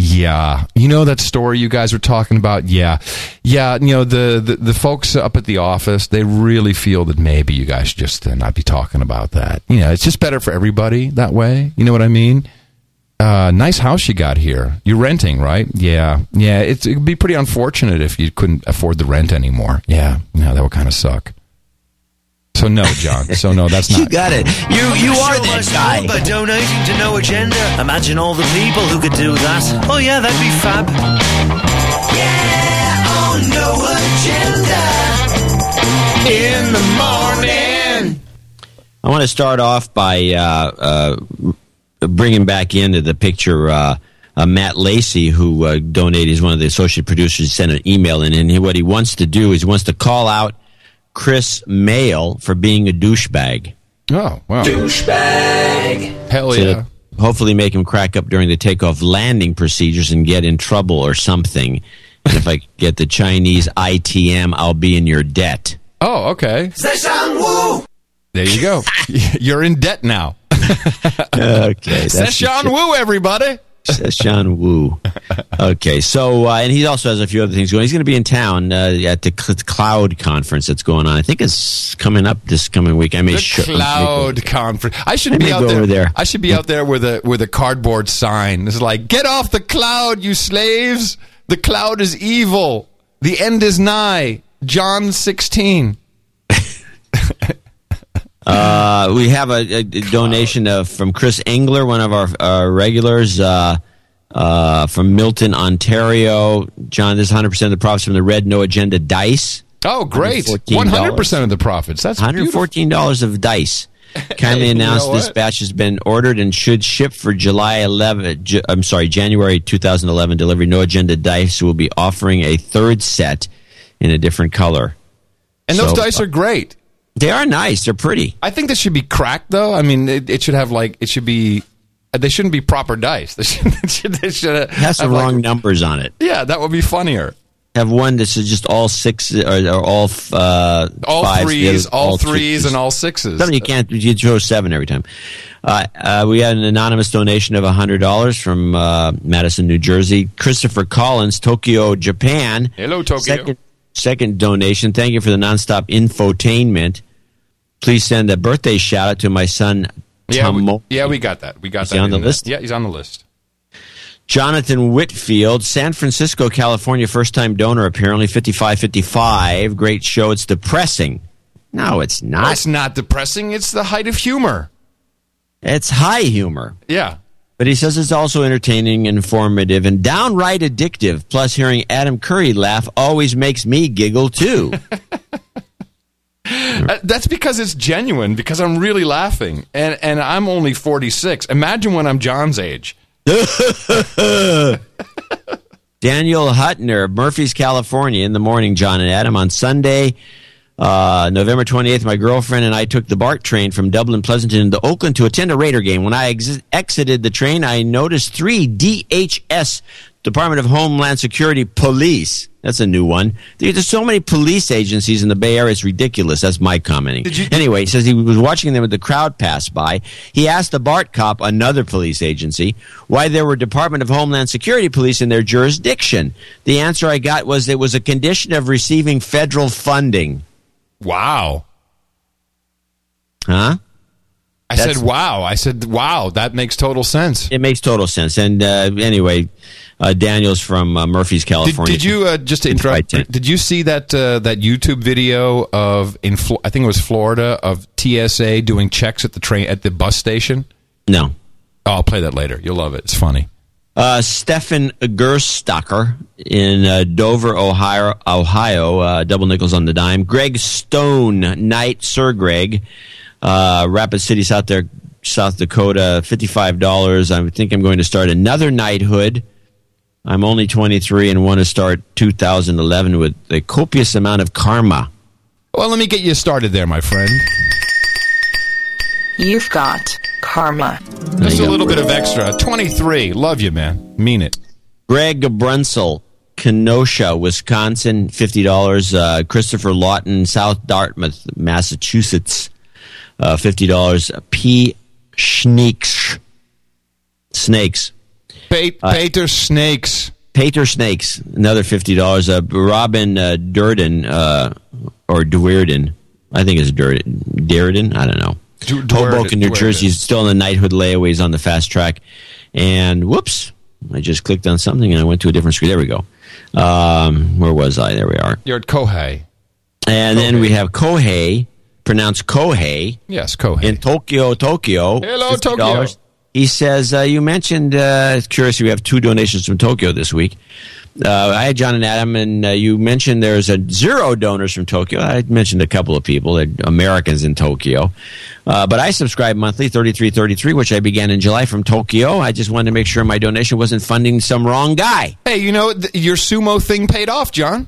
yeah, you know that story you guys were talking about. Yeah, yeah. You know the, the the folks up at the office. They really feel that maybe you guys just uh, not be talking about that. You know, it's just better for everybody that way. You know what I mean? Uh, nice house you got here. You're renting, right? Yeah, yeah. It'd be pretty unfortunate if you couldn't afford the rent anymore. Yeah, yeah, that would kind of suck. So no, John. So no, that's not. You got it. You you are that guy. By donating to No Agenda. Imagine all the people who could do that. Oh yeah, that'd be fab. Yeah, on No Agenda. In the morning. I want to start off by uh, uh, bringing back into the picture uh, uh, Matt Lacey, who uh, donated. He's one of the associate producers. Sent an email in, and he, what he wants to do is he wants to call out Chris Mail for being a douchebag. Oh wow, douchebag. Hell yeah. that hopefully, make him crack up during the takeoff landing procedures and get in trouble or something. And if I get the Chinese ITM, I'll be in your debt. Oh, okay. Woo. There you go. You're in debt now. Okay, that's the Session shit. Woo, everybody. Session Wu. Okay, so uh, and he also has a few other things going. He's going to be in town uh, at the Cl- Cloud conference that's going on. I think it's coming up this coming week. I may The sh- cloud conference. I should I be out there. there. I should be out there with a with a cardboard sign. It's like, "Get off the cloud, you slaves! The cloud is evil. The end is nigh." John sixteen. Uh, we have a, a donation of, from Chris Engler, one of our uh, regulars uh, uh, from Milton, Ontario. John, this is 100% of the profits from the Red No Agenda dice. Oh, great! $114. One hundred percent of the profits. That's $114 of dice. Kindly Hey, you announced know this batch has been ordered and should ship for July 11. Ju- I'm sorry, January 2011 delivery. No Agenda Dice will be offering a third set in a different color. And those So, dice are great. They are nice. They're pretty. I think this should be cracked, though. I mean, it, it should have like it should be. They shouldn't be proper dice. They should. They should, they should It has have some like- wrong numbers on it. Yeah, that would be funnier. Have one that's just all six or, or all uh, All fives, threes, other- all, threes, twos. and all sixes. Something you can't. You throw seven every time. Uh, uh, we had an anonymous donation of hundred dollars from uh, Madison, New Jersey. Christopher Collins, Tokyo, Japan. Hello, Tokyo. Second, second donation. Thank you for the nonstop infotainment. Please send a birthday shout out to my son Yeah, we, yeah, we got that. We got Is that. he on the in list? Yeah, he's on the list. Jonathan Whitfield, San Francisco, California, first time donor, apparently 5555. Great show. It's depressing. No, it's not. It's not depressing. It's the height of humor. It's high humor. Yeah. But he says it's also entertaining, informative, and downright addictive. Plus, hearing Adam Curry laugh always makes me giggle too. Uh, That's because it's genuine. Because I'm really laughing, and and I'm only 46. Imagine when I'm John's age. Daniel Hutner, Murphys, California, in the morning, John and Adam. On Sunday, uh, November 28th, my girlfriend and I took the BART train from Dublin Pleasanton to Oakland to attend a Raider game. When I ex- exited the train, I noticed three DHS, Department of Homeland Security police. That's a new one. There's so many police agencies in the Bay Area, it's ridiculous. That's my commenting. anyway, he says he was watching them with the crowd pass by. He asked the BART cop, another police agency, why there were Department of Homeland Security police in their jurisdiction. The answer I got was it was a condition of receiving federal funding. Wow. Huh? I That's- said, "Wow." I said, "Wow." That makes total sense. It makes total sense. And uh, anyway, uh, Daniel's from uh, Murphys, California. did you uh, just to interrupt? Did you see that uh, that YouTube video of in I think it was Florida of TSA doing checks at the train at the bus station? No. Oh, I'll play that later. You'll love it. It's funny. Uh, Stefan Gerstocker in uh, Dover, Ohio. Ohio uh, double nickels on the dime. Greg Stone, Knight, Sir Greg, uh, Rapid City, South there, South Dakota, fifty-five dollars. I think I'm going to start another knighthood. I'm only 23 and want to start 2011 with a copious amount of karma. Well, let me get you started there, my friend. You've got karma. Just a little bit of extra. Twenty-three. Love you, man. Mean it. Greg Brunsell, Kenosha, Wisconsin, fifty dollars. Uh, Christopher Lawton, South Dartmouth, Massachusetts, uh, fifty dollars. P. Schneeks, snakes. Pa- Pater Snakes. Pater Snakes, another fifty dollars. Uh, Robin uh, Durden uh, or Duerden, I think it's Durden. Durden, I don't know. Du- Duerden- Hoboken, New Duerden. Jersey, is still in the knighthood layaways on the fast track. And whoops, I just clicked on something and I went to a different screen. There we go. Um, where was I? There we are. You're at Kohei. And then we have Kohei, pronounced Kohei. Yes, Kohei. In Tokyo, Tokyo. Hello, $50. Tokyo. He says, uh, you mentioned, uh, curious, we have two donations from Tokyo this week. Uh, I had John and Adam, and uh, you mentioned there's a zero donors from Tokyo. I mentioned a couple of people, Americans in Tokyo. Uh, but I subscribe monthly, 3333, which I began in July from Tokyo. I just wanted to make sure my donation wasn't funding some wrong guy. Hey, you know, th- your sumo thing paid off, John.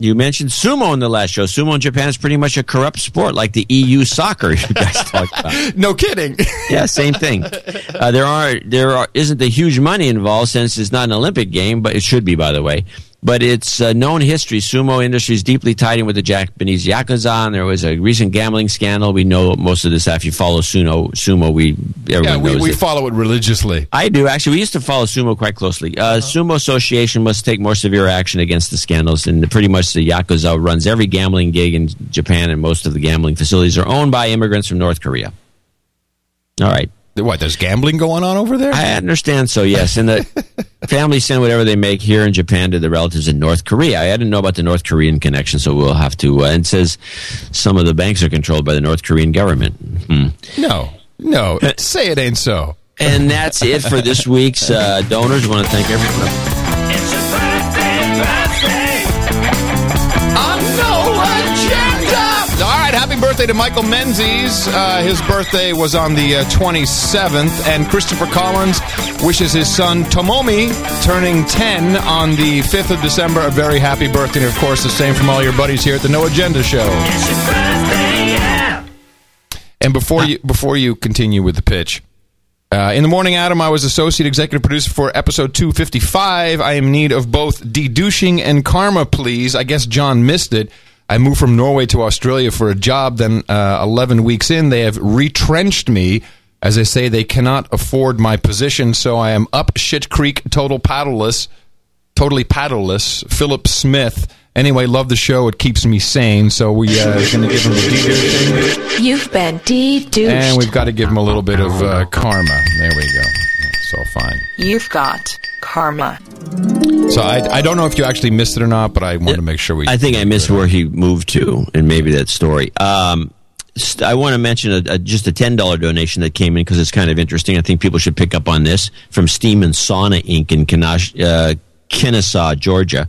You mentioned sumo in the last show. Sumo in Japan is pretty much a corrupt sport, like the EU soccer you guys talked about. No kidding. yeah, same thing. Uh, there are there are isn't the huge money involved since it's not an Olympic game, but it should be, by the way. But it's uh, known history. Sumo industry is deeply tied in with the Japanese yakuza. And there was a recent gambling scandal. We know most of this. If you follow sumo, sumo, we everyone Yeah, we, we follow it religiously. I do actually. We used to follow sumo quite closely. Uh, Sumo Association must take more severe action against the scandals, and pretty much the yakuza runs every gambling gig in Japan, and most of the gambling facilities are owned by immigrants from North Korea. All right. What? There's gambling going on over there? I understand so, yes. And the families send whatever they make here in Japan to the relatives in North Korea. I didn't know about the North Korean connection, so we'll have to. Uh, and it says some of the banks are controlled by the North Korean government. Hmm. No, no. Say it ain't so. And that's it for this week's uh, donors. I want to thank everyone. Right, happy birthday to Michael Menzies. Uh, his birthday was on the uh, 27th, and Christopher Collins wishes his son Tomomi, turning 10 on the 5th of December, a very happy birthday. And of course, the same from all your buddies here at the No Agenda Show. And before you before you continue with the pitch, uh, in the morning, Adam, I was associate executive producer for episode 255. I am in need of both dedouching and karma, please. I guess John missed it. I moved from Norway to Australia for a job. Then, uh, 11 weeks in, they have retrenched me. As I say, they cannot afford my position, so I am up shit creek, total paddleless, totally paddleless. Philip Smith. Anyway, love the show. It keeps me sane. So we uh, going to give him the dedouching. You've been de-douched. And we've got to give him a little bit of uh, karma. There we go. It's all fine. You've got karma. So I, I don't know if you actually missed it or not, but I want to make sure we. I think I missed where he moved to, and maybe that story. Um, st- I want to mention a, a, just a ten dollar donation that came in because it's kind of interesting. I think people should pick up on this from Steam and Sauna Inc. in Kenash, uh, Kennesaw, Georgia.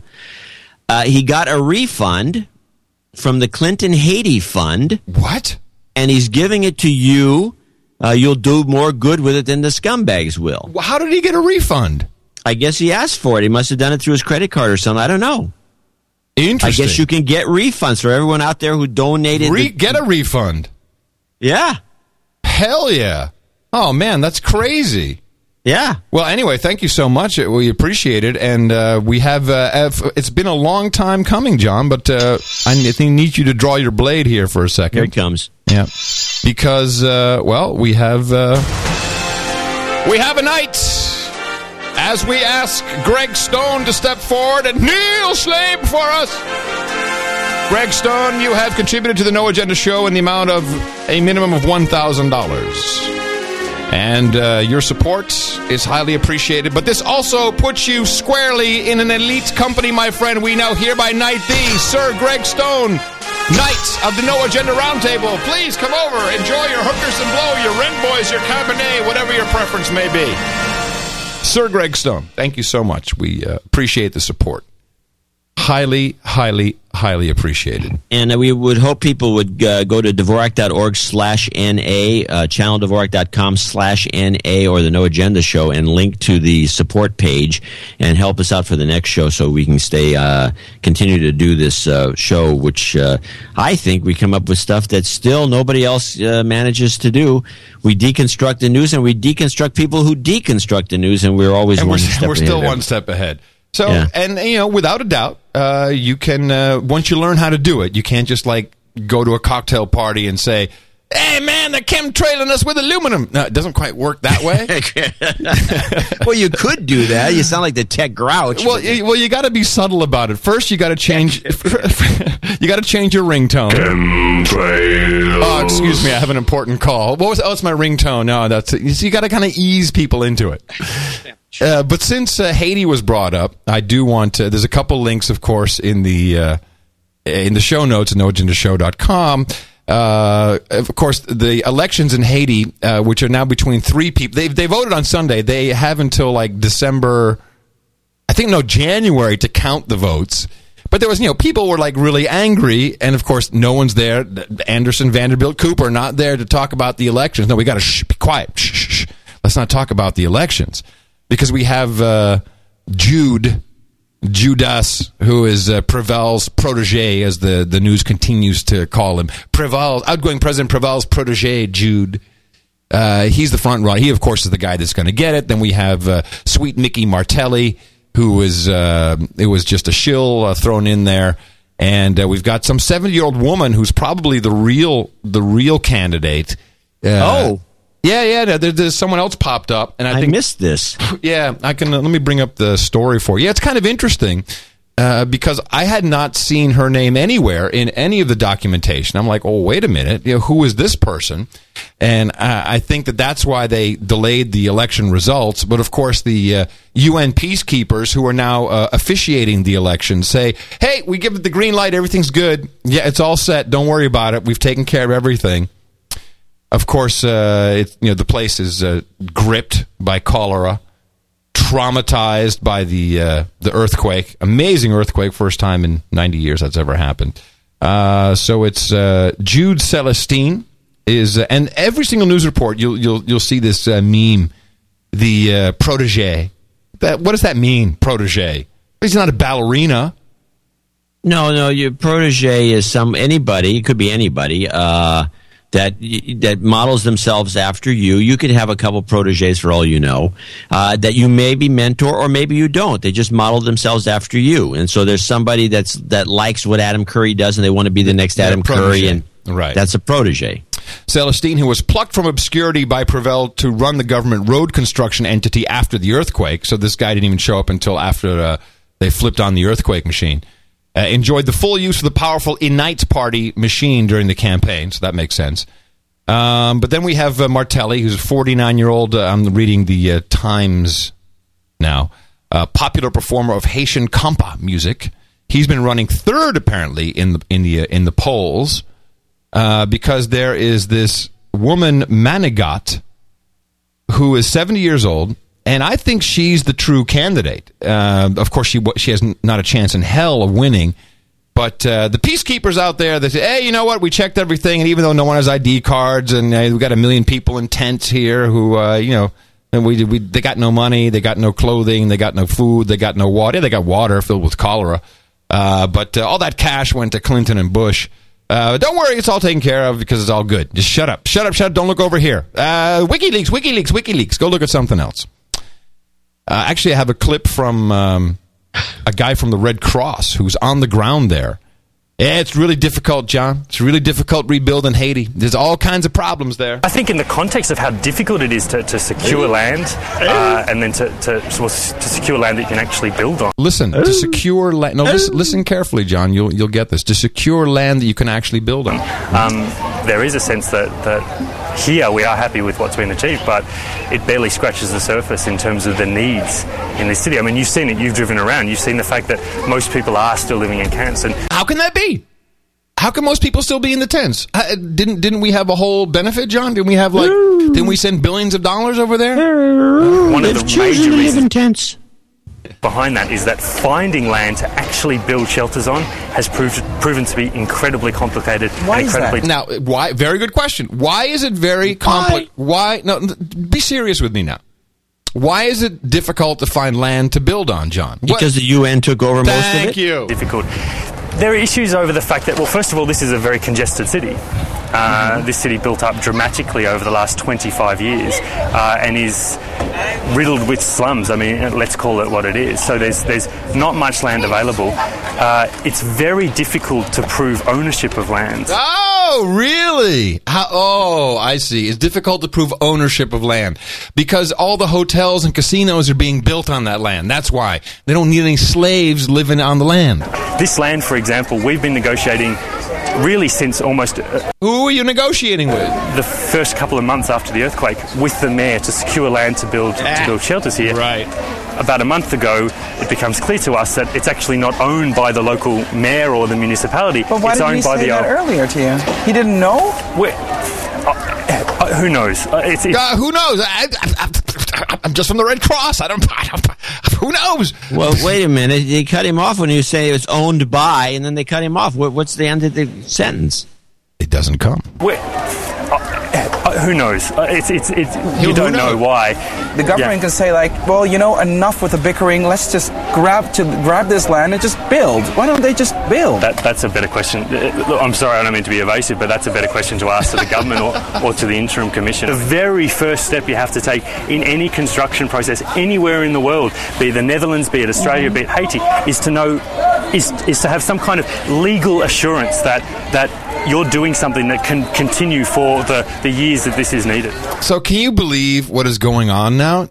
Uh, he got a refund from the Clinton Haiti Fund. What? And he's giving it to you. Uh, you'll do more good with it than the scumbags will. Well, how did he get a refund? I guess he asked for it. He must have done it through his credit card or something. I don't know. Interesting. I guess you can get refunds for everyone out there who donated. Re- the- get a refund. Yeah. Hell yeah. Oh man, that's crazy. Yeah. Well, anyway, thank you so much. We appreciate it, and uh, we have. Uh, it's been a long time coming, John, but uh, I think need you to draw your blade here for a second. Here it comes. Yeah, because uh, well, we have uh, we have a night as we ask Greg Stone to step forward and kneel slave for us. Greg Stone, you have contributed to the No Agenda Show in the amount of a minimum of one thousand dollars. And uh, your support is highly appreciated. But this also puts you squarely in an elite company, my friend. We now hereby knight thee, Sir Greg Stone, Knight of the No Agenda Roundtable. Please come over, enjoy your hookers and blow, your Ren Boys, your Cabernet, whatever your preference may be. Sir Greg Stone, thank you so much. We uh, appreciate the support. Highly, highly, highly appreciated. And we would hope people would uh, go to Dvorak.org slash NA, uh, channeldvorak.com slash NA, or the No Agenda Show, and link to the support page and help us out for the next show so we can stay, uh, continue to do this uh, show, which uh, I think we come up with stuff that still nobody else uh, manages to do. We deconstruct the news and we deconstruct people who deconstruct the news, and we're always and one we're, step we're ahead still one step ahead. So, Yeah. and you know, without a doubt, uh, you can uh, once you learn how to do it, you can't just like go to a cocktail party and say, "Hey, man, they're chemtrailing us with aluminum." No, it doesn't quite work that way. well, you could do that. You sound like the tech grouch. well, you, well, you got to be subtle about it. First, you got to change. you got to change your ringtone. Oh, excuse me, I have an important call. What was? Oh, it's my ringtone. No, that's it. You, you got to kind of ease people into it. Uh, but since uh, Haiti was brought up, I do want to. There's a couple links, of course, in the uh, in the show notes at noagendashow.com. Uh, of course, the elections in Haiti, uh, which are now between three people, they they voted on Sunday. They have until like December, I think no January to count the votes. But there was, you know, people were like really angry, and of course, no one's there. Anderson, Vanderbilt, Cooper not there to talk about the elections. No, we got to shh, be quiet. Shh, shh, shh. Let's not talk about the elections because we have uh, Jude Judas, who is uh, Preval's protege, as the, the news continues to call him. Preval, outgoing President Preval's protege, Jude. Uh, he's the front runner. He, of course, is the guy that's going to get it. Then we have uh, sweet Mickey Martelly, who was uh, it was just a shill uh, thrown in there, and uh, we've got some seventy year old woman who's probably the real the real candidate. Oh. Yeah, yeah. no, There, there's someone else popped up, and I, I think missed this. yeah, I can. Uh, let me bring up the story for you. Yeah, it's kind of interesting uh, because I had not seen her name anywhere in any of the documentation. I'm like, oh, wait a minute, you know, who is this person? And uh, I think that that's why they delayed the election results. But of course, the uh, UN peacekeepers who are now uh, officiating the election say, "Hey, we give it the green light. Everything's good. Yeah, it's all set. Don't worry about it. We've taken care of everything." Of course, uh, it, you know the place is uh, gripped by cholera, traumatized by the uh, the earthquake. Amazing earthquake, first time in 90 years that's ever happened. Uh, so it's uh, Jude Celestine is, uh, and every single news report you'll you'll you'll see this meme, the protege. That what does that mean, protege? He's not a ballerina. No, no, your protege is some anybody. It could be anybody uh, that that models themselves after you. You could have a couple proteges for all you know uh, that you maybe mentor or maybe you don't. They just model themselves after you, and so there's somebody that's that likes what Adam Curry does, and they want to be the next Yeah, Adam. Curry, and Right. that's a protege. Celestine, who was plucked from obscurity by Preval to run the government road construction entity after the earthquake. So this guy didn't even show up until after uh, they flipped on the earthquake machine. Uh, enjoyed the full use of the powerful Inite Party machine during the campaign, so that makes sense. Um, but then we have uh, Martelly, who's a 49 year old. Uh, I'm reading the uh, Times now. Popular performer of Haitian compa music. He's been running third, apparently, in the in the uh, in the polls uh, because there is this woman Manigat who is 70 years old, and I think she's the true candidate. Uh, of course, she she has not a chance in hell of winning. But uh, the peacekeepers out there, they say, "Hey, you know what? We checked everything, and even though no one has ID cards, and uh, we've got a million people in tents here who, uh, you know, and we, we they got no money, they got no clothing, they got no food, they got no water. Yeah, they got water filled with cholera, uh, but uh, all that cash went to Clinton and Bush. Uh, don't worry, it's all taken care of because it's all good. Just shut up, shut up, shut up. Don't look over here. WikiLeaks, WikiLeaks, WikiLeaks. Go look at something else. Uh, actually, I have a clip from um, a guy from the Red Cross who's on the ground there. Yeah, it's really difficult, John. It's really difficult rebuilding Haiti. There's all kinds of problems there. I think in the context of how difficult it is to, to secure land uh, and then to, to, to secure land that you can actually build on. Listen, to secure land. No, listen, listen carefully, John. You'll you'll get this. To secure land that you can actually build on. Um, there is a sense that, that here we are happy with what's been achieved, but it barely scratches the surface in terms of the needs in this city. I mean, you've seen it, you've driven around, you've seen the fact that most people are still living in camps. And How can that be? How can most people still be in the tents? Uh, didn't didn't we have a whole benefit, John? Didn't we have like? Didn't we send billions of dollars over there? one of the major reasons tents. Behind that is that finding land to actually build shelters on has proved, proven to be incredibly complicated. and incredibly Now, why? Very good question. Why is it very complicated? Why? No, be serious with me now. Why is it difficult to find land to build on, John? What- Because the UN took over most of it. Thank you. difficult. There are issues over the fact that, well, first of all, this is a very congested city. Uh, This city built up dramatically over the last 25 years uh, and is riddled with slums. I mean, let's call it what it is. So there's there's not much land available. Uh, it's very difficult to prove ownership of land. Oh, really? How, oh, I see. It's difficult to prove ownership of land because all the hotels and casinos are being built on that land. That's why they don't need any slaves living on the land. This land, for example, we've been negotiating really since almost uh, Who are you negotiating with? the first couple of months after the earthquake with the mayor to secure land to build to build shelters here. Right. about a month ago, it becomes clear to us that it's actually not owned by the local mayor or the municipality. But why it's didn't owned he by say the that earlier to you? He didn't know? Uh, uh, who knows? Uh, it's, it's, Uh, who knows? I, am just from the Red Cross. I don't, I don't. Who knows? Well, wait a minute. They cut him off when you say it's owned by, and then they cut him off. What's the end of the sentence? It doesn't come. Wait, uh, who knows? Uh, it's, it's, it's, you Who don't know why. The government Yeah. can say like, well, you know, enough with the bickering. Let's just grab to grab this land and just build. Why don't they just build? That, that's a better question. Uh, I'm sorry, I don't mean to be evasive, but that's a better question to ask to the government or, or to the interim commission. The very first step you have to take in any construction process anywhere in the world, be it the Netherlands, be it Australia, be it Haiti, is to know, is, is to have some kind of legal assurance that that you're doing something that can continue for the, the years that this is needed. So can you believe what is going on now?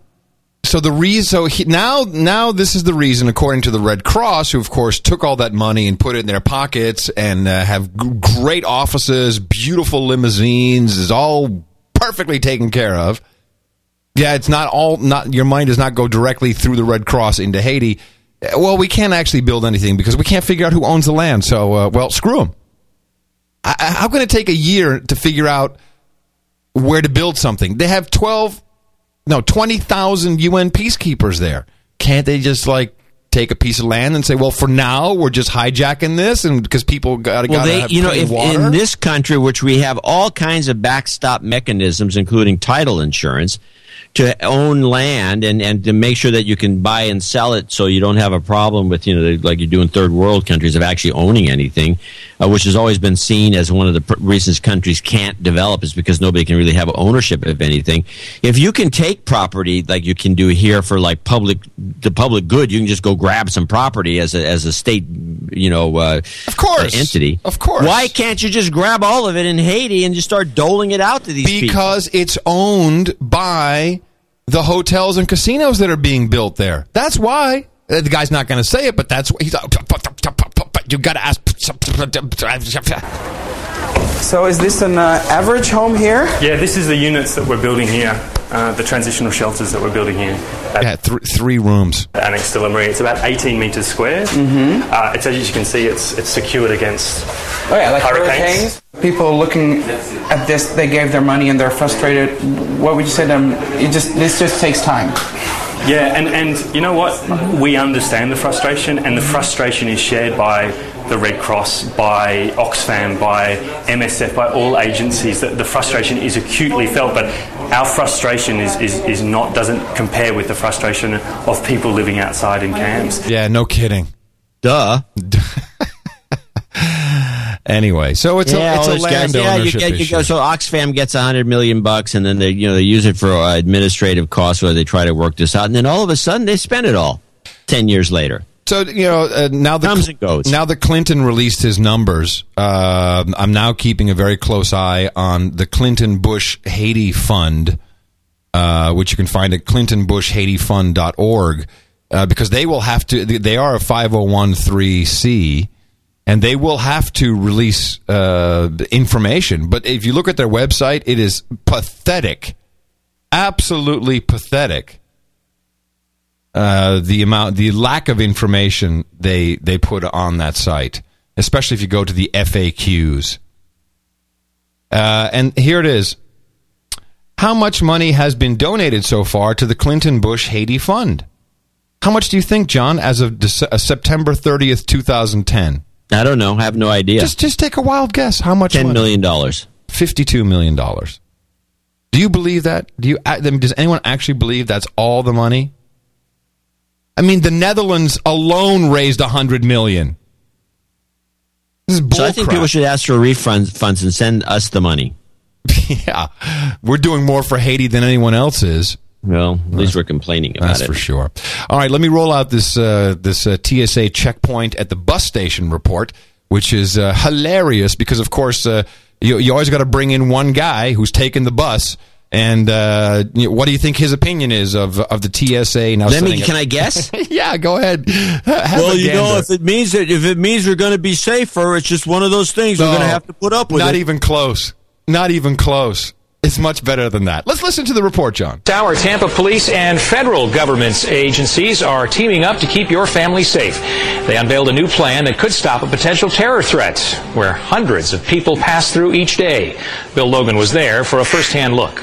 So the reason, so he, now, now this is the reason, according to the Red Cross, who of course took all that money and put it in their pockets and uh, have g- great offices, beautiful limousines, is all perfectly taken care of. Yeah, it's not all. Not your mind does not go directly through the Red Cross into Haiti. Uh, Well, we can't actually build anything because we can't figure out who owns the land. So, uh, well, screw them. I, how can it take a year to figure out where to build something? They have 12, no, 20,000 UN peacekeepers there. Can't they just like take a piece of land and say, well, for now, we're just hijacking this and because people got to Well, they, you know, if water? in this country, which we have all kinds of backstop mechanisms, including title insurance, to own land and, and to make sure that you can buy and sell it so you don't have a problem with, you know, like you do in third world countries of actually owning anything, uh, which has always been seen as one of the pr- reasons countries can't develop is because nobody can really have ownership of anything. If you can take property like you can do here for like public, the public good, you can just go grab some property as a, as a state, you know, uh, of course. entity. Of course. Why can't you just grab all of it in Haiti and just start doling it out to these people? because it's owned by the hotels and casinos that are being built there. That's why. Uh, The guy's not going to say it, but that's what he's. You got to ask. So is this an uh, average home here? Yeah, this is the units that we're building here, uh, the transitional shelters that we're building here. At Yeah, th- three rooms. Annexe de la Mairie. It's about 18 metres square. Mhm. Uh, it's, as you can see, it's, it's secured against Oh yeah, like hurricanes. hurricanes. People looking at this, they gave their money and they're frustrated. What would you say to them? It just this just takes time. Yeah, and, and you know what? We understand the frustration, and the frustration is shared by the Red Cross, by Oxfam, by MSF, by all agencies. The, the frustration is acutely felt, but our frustration is, is, is not doesn't compare with the frustration of people living outside in camps. Yeah, no kidding. Duh. Anyway, so it's yeah, a it's a land guys, yeah, you ownership get, you issue. go, so Oxfam gets a hundred million bucks, and then they, you know, they use it for uh, administrative costs, where they try to work this out, and then all of a sudden they spend it all. Ten years later, So you know uh, now the Comes and goes. now that Clinton released his numbers, uh, I'm now keeping a very close eye on the Clinton Bush Haiti Fund, uh, which you can find at clintonbushhaitiFund.org, uh, because they will have to. They are a 501c, and they will have to release uh, information. But if you look at their website, it is pathetic, absolutely pathetic uh, the amount, the lack of information they they put on that site, especially if you go to the FAQs. Uh, and here it is. How much money has been donated so far to the Clinton Bush Haiti Fund? How much do you think, John, as of uh, September 30th, 2010? I don't know. I have no idea. Just just take a wild guess. How much? Ten million dollars. Fifty-two million dollars. Do you believe that? Do you? Does anyone actually believe that's all the money? I mean, the Netherlands alone raised a hundred million. This is So I think people should ask for refunds funds and send us the money. yeah, we're doing more for Haiti than anyone else is. Well, at least we're complaining about That's it. for sure. All right, let me roll out this uh, this uh, TSA checkpoint at the bus station report, which is uh, hilarious because, of course, uh, you, you always got to bring in one guy who's taking the bus. And uh, you know, what do you think his opinion is of of the TSA now? Let me- setting up- can I guess? yeah, go ahead. Have well, a you know, if it means that if it means we're going to be safer, it's just one of those things we're going to have to put up with Not it. even close. Not even close. It's much better than that. Let's listen to the report, John. Our Tampa police and federal government's agencies are teaming up to keep your family safe. They unveiled a new plan that could stop a potential terror threat where hundreds of people pass through each day. Bill Logan was there for a first-hand look.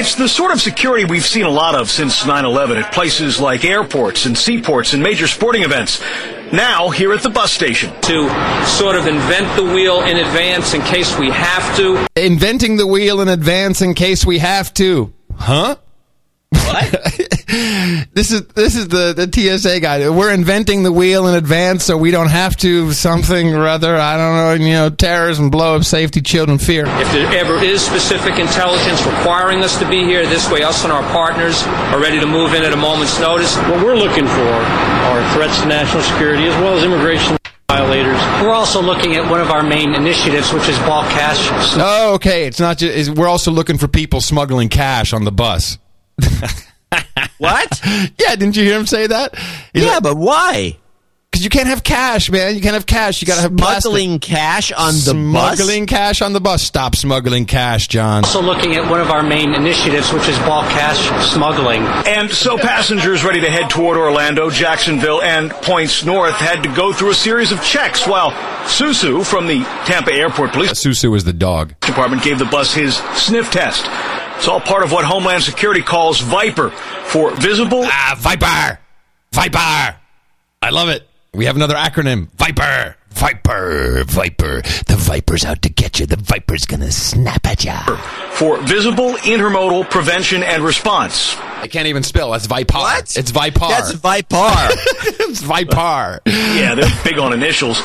It's the sort of security we've seen a lot of since 9-11 at places like airports and seaports and major sporting events. Now, here at the bus station. To sort of invent the wheel in advance in case we have to. Inventing the wheel in advance in case we have to. Huh? this is this is the, the TSA guy. We're inventing the wheel in advance so we don't have to something or other. I don't know, you know, terrorism, blow up safety, children fear. If there ever is specific intelligence requiring us to be here, this way us and our partners are ready to move in at a moment's notice. What we're looking for are threats to national security as well as immigration violators. We're also looking at one of our main initiatives, which is bulk cash. Oh, okay. It's not just. We're also looking for people smuggling cash on the bus. what? Yeah, didn't you hear him say that? He's yeah, like- but why? Because you can't have cash, man. You can't have cash. You got to have Smuggling plastic. cash on the bus? Smuggling cash on the bus. Stop smuggling cash, John. Also looking at one of our main initiatives, which is ball cash smuggling. And so passengers ready to head toward Orlando, Jacksonville, and points north had to go through a series of checks while Susu from the Tampa Airport Police Susu is the dog. Department gave the bus his sniff test. It's all part of what Homeland Security calls Viper for visible. Ah, Viper! Viper! I love it. We have another acronym. Viper! Viper, Viper. The Viper's out to get you. The Viper's gonna snap at you. for visible intermodal prevention and response. I can't even spell. That's Vipar. What? It's Vipar. That's Vipar. it's Vipar. Yeah, they're big on initials.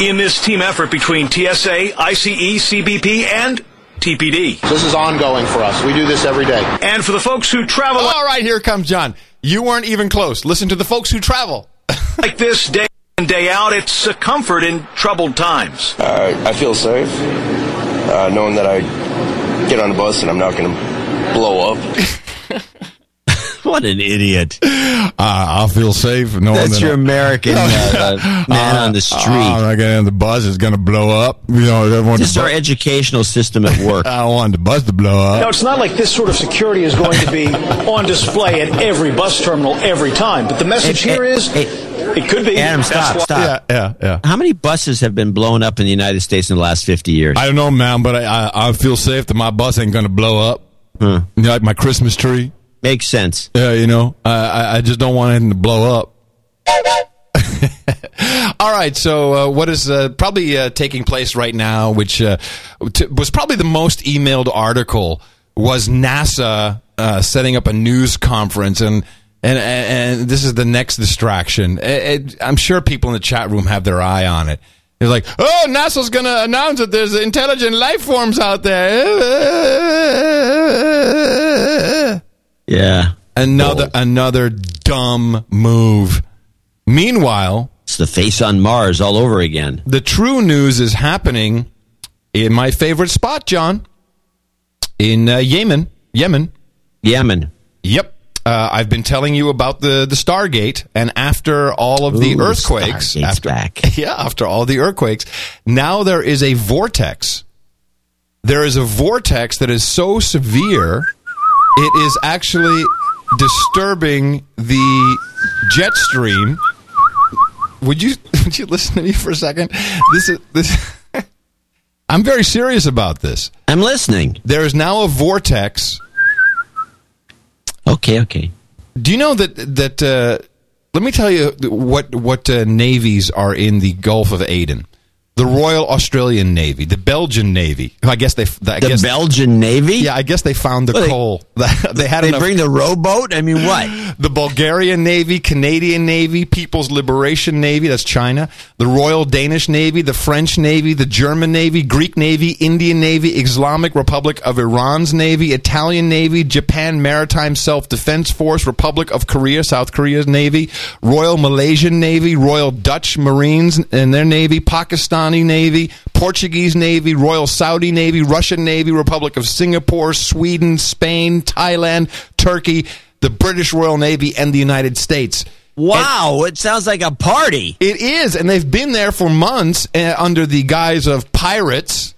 In this team effort between TSA, ICE, CBP, and TPD. This is ongoing for us. We do this every day. And for the folks who travel All right, here comes John. You weren't even close. Listen to the folks who travel. like this day in, day out, it's a comfort in troubled times. Uh, I feel safe, uh, knowing that I get on the bus and I'm not going to blow up. what an idiot. Uh, I feel safe knowing That's that your I- American uh, man on the street. Oh, I get in the bus. is going to blow up. You know, I want This is the our educational system at work. I want the bus to blow up. No, it's not like this sort of security is going to be on display at every bus terminal every time, but the message Hey, here hey, is it could be. Adam, That's stop, why- stop. Yeah, yeah. How many buses have been blown up in the United States in the last 50 years? I don't know, man, but I, I, I feel safe that my bus ain't going to blow up. Huh. You know, like my Christmas tree. Makes sense. Yeah, you know, I, I, just don't want anything to blow up. All right, so uh, what is uh, probably uh, taking place right now, which uh, t- was probably the most emailed article, was NASA uh, setting up a news conference, and and and this is the next distraction. It, it, I'm sure people in the chat room have their eye on it. They're like, "Oh, NASA's going to announce that there's intelligent life forms out there." Yeah. Another another dumb move. Meanwhile, It's the face on Mars all over again. the true news is happening in my favorite spot, John. In uh, Yemen, Yemen. Yemen. Yep. Uh, I've been telling you about the, the Stargate, and after all of the Ooh, earthquakes, Stargate's after, back. yeah, after all the earthquakes, now there is a vortex. There is a vortex that is so severe, it is actually disturbing the jet stream. Would you would you listen to me for a second? This is this. I'm very serious about this. I'm listening. There is now a vortex Okay, okay. Do you know that that? Uh, let me tell you what what uh, navies are in the Gulf of Aden. The Royal Australian Navy, the Belgian Navy. I guess they. I The guess, Belgian Navy? Yeah, I guess they found the Well, they- coal. they had They enough- bring the rowboat? I mean, what? the Bulgarian Navy, Canadian Navy, People's Liberation Navy, that's China, the Royal Danish Navy, the French Navy, the German Navy, Greek Navy, Indian Navy, Islamic Republic of Iran's Navy, Italian Navy, Japan Maritime Self Defense Force, Republic of Korea, South Korea's Navy, Royal Malaysian Navy, Royal Dutch Marines and their Navy, Pakistani Navy, Portuguese Navy, Royal Saudi Navy, Russian Navy, Republic of Singapore, Sweden, Spain, Thailand, Turkey, the British Royal Navy, and the United States. Wow, it sounds like a party. It is, and they've been there for months uh, under the guise of pirates.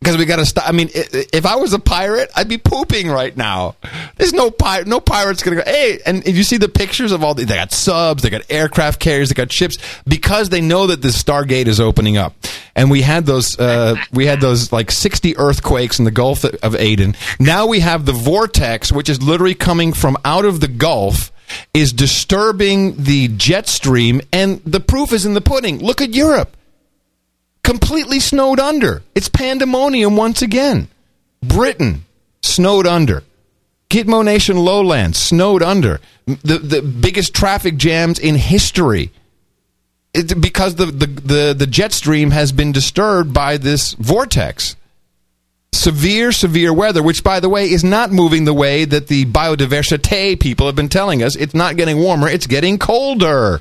Because we got to stop. I mean, if I was a pirate, I'd be pooping right now. There's no pirate, no pirate's gonna go. Hey, and if you see the pictures of all the, they got subs, they got aircraft carriers, they got ships because they know that the Stargate is opening up. And we had those, uh, we had those like 60 earthquakes in the Gulf of Aden. Now we have the vortex, which is literally coming from out of the Gulf. Is disturbing the jet stream, and the proof is in the pudding. Look at Europe completely snowed under. It's pandemonium once again. Britain snowed under. Gitmo Nation lowlands snowed under. The the biggest traffic jams in history. It, because the, the, the, the jet stream has been disturbed by this vortex. Severe, severe weather, which, by the way, is not moving the way that the biodiversity people have been telling us. It's not getting warmer, it's getting colder.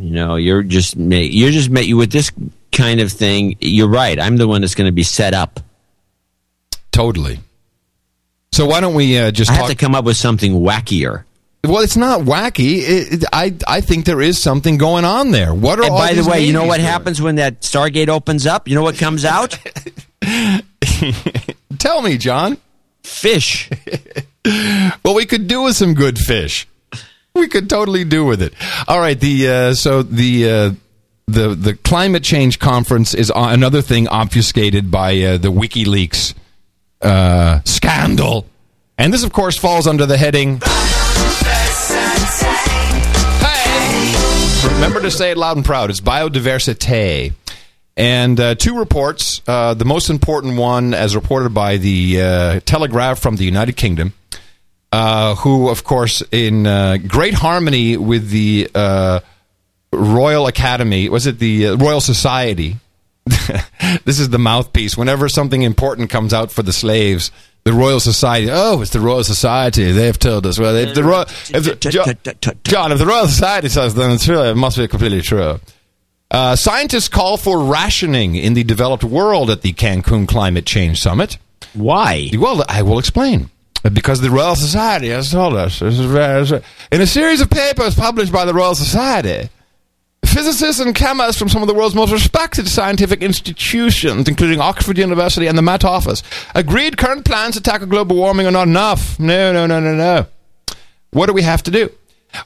You know, you're just you're just ma- you with this kind of thing. You're right. I'm the one that's going to be set up. Totally. So why don't we uh, just I talk? have to come up with something wackier. Well, it's not wacky. It, it- I I think there is something going on there. What are And all by the way, you know what doing? happens when that Stargate opens up? You know what comes out? Tell me, John. Fish. well, we could do with some good fish. We could totally do with it. All right. The uh, so the. Uh, the, the climate change conference is another thing obfuscated by uh, the WikiLeaks uh, scandal, and this, of course, falls under the heading Hey! Remember to say it loud and proud. It's biodiversity. And uh, two reports. Uh, the most important one, as reported by the uh, Telegraph from the United Kingdom, uh, who, of course, in uh, great harmony with the uh, Royal Academy, was it the uh, Royal Society? this is the mouthpiece. Whenever something important comes out for the slaves, the Royal Society. Oh, it's the Royal Society. They have told us. Well, if the Royal, if the, John, John, if the Royal Society says, then it's true. It must be completely true. Uh, scientists call for rationing in the developed world at the Cancun Climate Change Summit. Why? Well, I will explain. Uh, because the Royal Society has told us. This is very- In a series of papers published by the Royal Society, physicists and chemists from some of the world's most respected scientific institutions, including Oxford University and the Met Office, agreed current plans to tackle global warming are not enough. No, no, no, no, no. What do we have to do?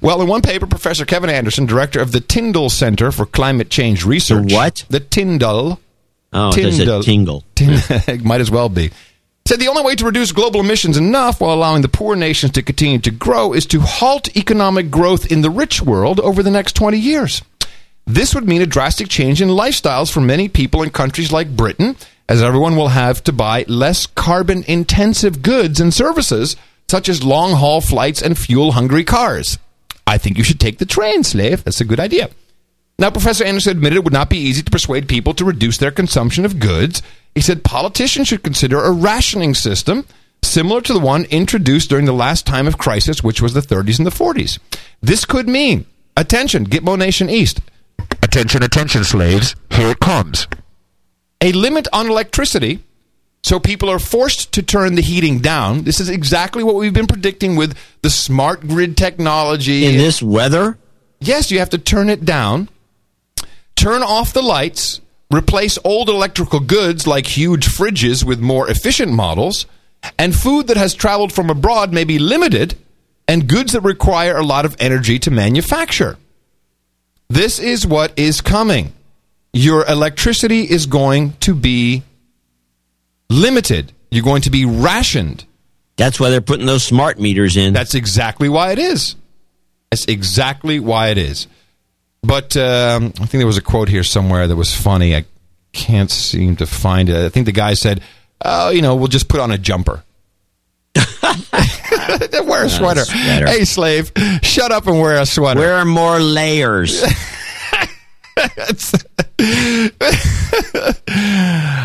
Well, in one paper, Professor Kevin Anderson, director of the Tyndall Center for Climate Change Research. what? The Tyndall. Oh, Tyndall. a tingle. Tin- might as well be. Said the only way to reduce global emissions enough while allowing the poor nations to continue to grow is to halt economic growth in the rich world over the next 20 years. This would mean a drastic change in lifestyles for many people in countries like Britain, as everyone will have to buy less carbon intensive goods and services, such as long haul flights and fuel hungry cars. I think you should take the train, slave. That's a good idea. Now, Professor Anderson admitted it would not be easy to persuade people to reduce their consumption of goods. He said politicians should consider a rationing system similar to the one introduced during the last time of crisis, which was the 30s and the 40s. This could mean, attention, Gitmo Nation East. Attention, attention, slaves. Here it comes. A limit on electricity, so people are forced to turn the heating down. This is exactly what we've been predicting with the smart grid technology. In this weather? Yes, you have to turn it down, turn off the lights, replace old electrical goods like huge fridges with more efficient models, and food that has traveled from abroad may be limited, and goods that require a lot of energy to manufacture. This is what is coming. Your electricity is going to be limited. You're going to be rationed. That's why they're putting those smart meters in. That's exactly why it is. That's exactly why it is. But um, I think there was a quote here somewhere that was funny. I can't seem to find it. I think the guy said, "Oh, you know, we'll just put on a jumper." wear a sweater. sweater. Hey, slave, shut up and wear a sweater. Wear more layers.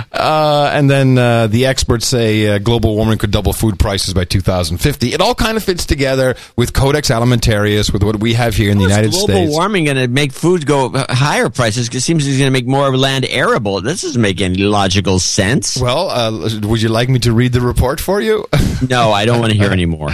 Uh, and then uh, the experts say uh, global warming could double food prices by 2050. It all kind of fits together with Codex Alimentarius, with what we have here in the United global States. Global warming going to make food go higher prices? 'Cause It seems it's going to make more land arable. This doesn't make any logical sense. Well, uh, would you like me to read the report for you? no, I don't want to hear anymore.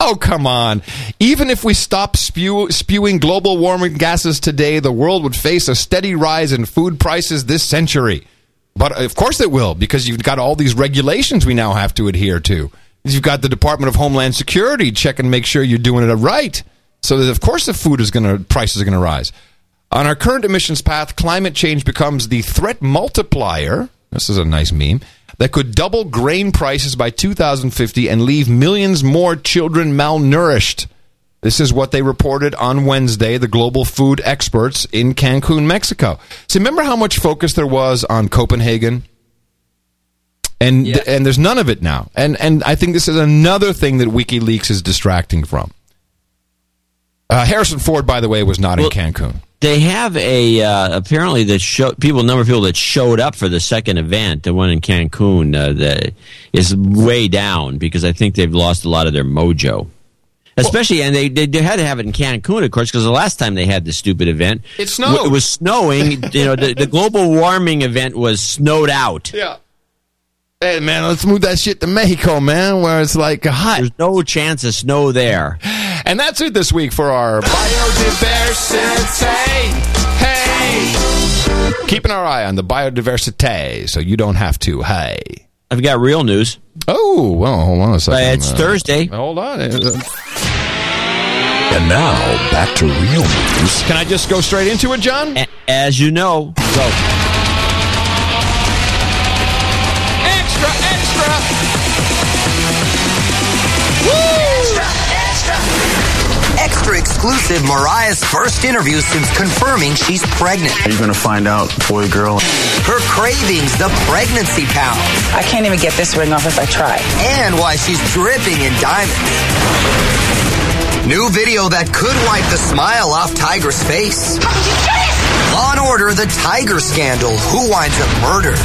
Oh, come on. Even if we stop spew- spewing global warming gases today, the world would face a steady rise in food prices this century. But of course it will, because you've got all these regulations we now have to adhere to. You've got the Department of Homeland Security checking to make sure you're doing it right. So that of course the food is going to prices are going to rise. On our current emissions path, climate change becomes the threat multiplier. This is a nice meme that could double grain prices by 2050 and leave millions more children malnourished. This is what they reported on Wednesday, the global food experts in Cancun, Mexico. See, remember how much focus there was on Copenhagen? And Yeah. and there's none of it now. And and I think this is another thing that WikiLeaks is distracting from. Uh, Harrison Ford, by the way, was not in Cancun. They have a uh, apparently the show people number of people that showed up for the second event, the one in Cancun, uh, that is way down because I think they've lost a lot of their mojo. Especially, and they, they they had to have it in Cancun, of course, because the last time they had the stupid event, It snowed. w- It was snowing. you know, the, the global warming event was snowed out. Yeah. Hey man, let's move that shit to Mexico, man, where it's like hot. There's no chance of snow there. And that's it this week for our biodiversity. Hey, keeping our eye on the biodiversity, so you don't have to. Hey, I've got real news. Oh, well, hold on a second. Uh, it's Thursday. Hold on. Uh, And now back to real news. Can I just go straight into it, John? As you know, go. Extra, extra. Extra exclusive Mariah's first interview since confirming she's pregnant. Are you going to find out, boy, girl? Her cravings, the pregnancy pound. I can't even get this ring off if I try. And why she's dripping in diamonds. New video that could wipe the smile off Tiger's face. Law and Order, the Tiger Scandal. Who winds up murdered?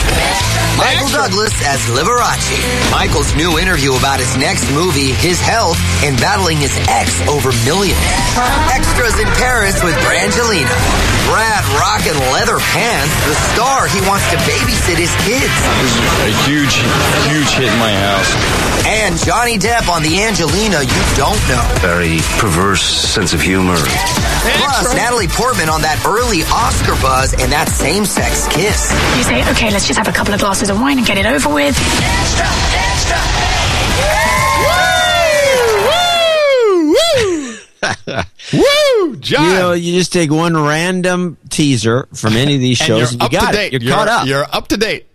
Michael Douglas as Liberace. Michael's new interview about his next movie, his health, and battling his ex over millions. Extras in Paris with Brangelina. Brad rocking leather pants, the star he wants to babysit his kids. A huge, huge hit in my house. And Johnny Depp on the Angelina you don't know. Very perverse sense of humor. Plus, Natalie Portman on that early Oscar buzz and that same sex kiss. You say, okay, let's just have a couple of glasses of wine and get it over with. Woo, Woo! John. You know, you just take one random teaser from any of these shows And shows, you're and you up got to it. date. You're, caught up. You're up to date.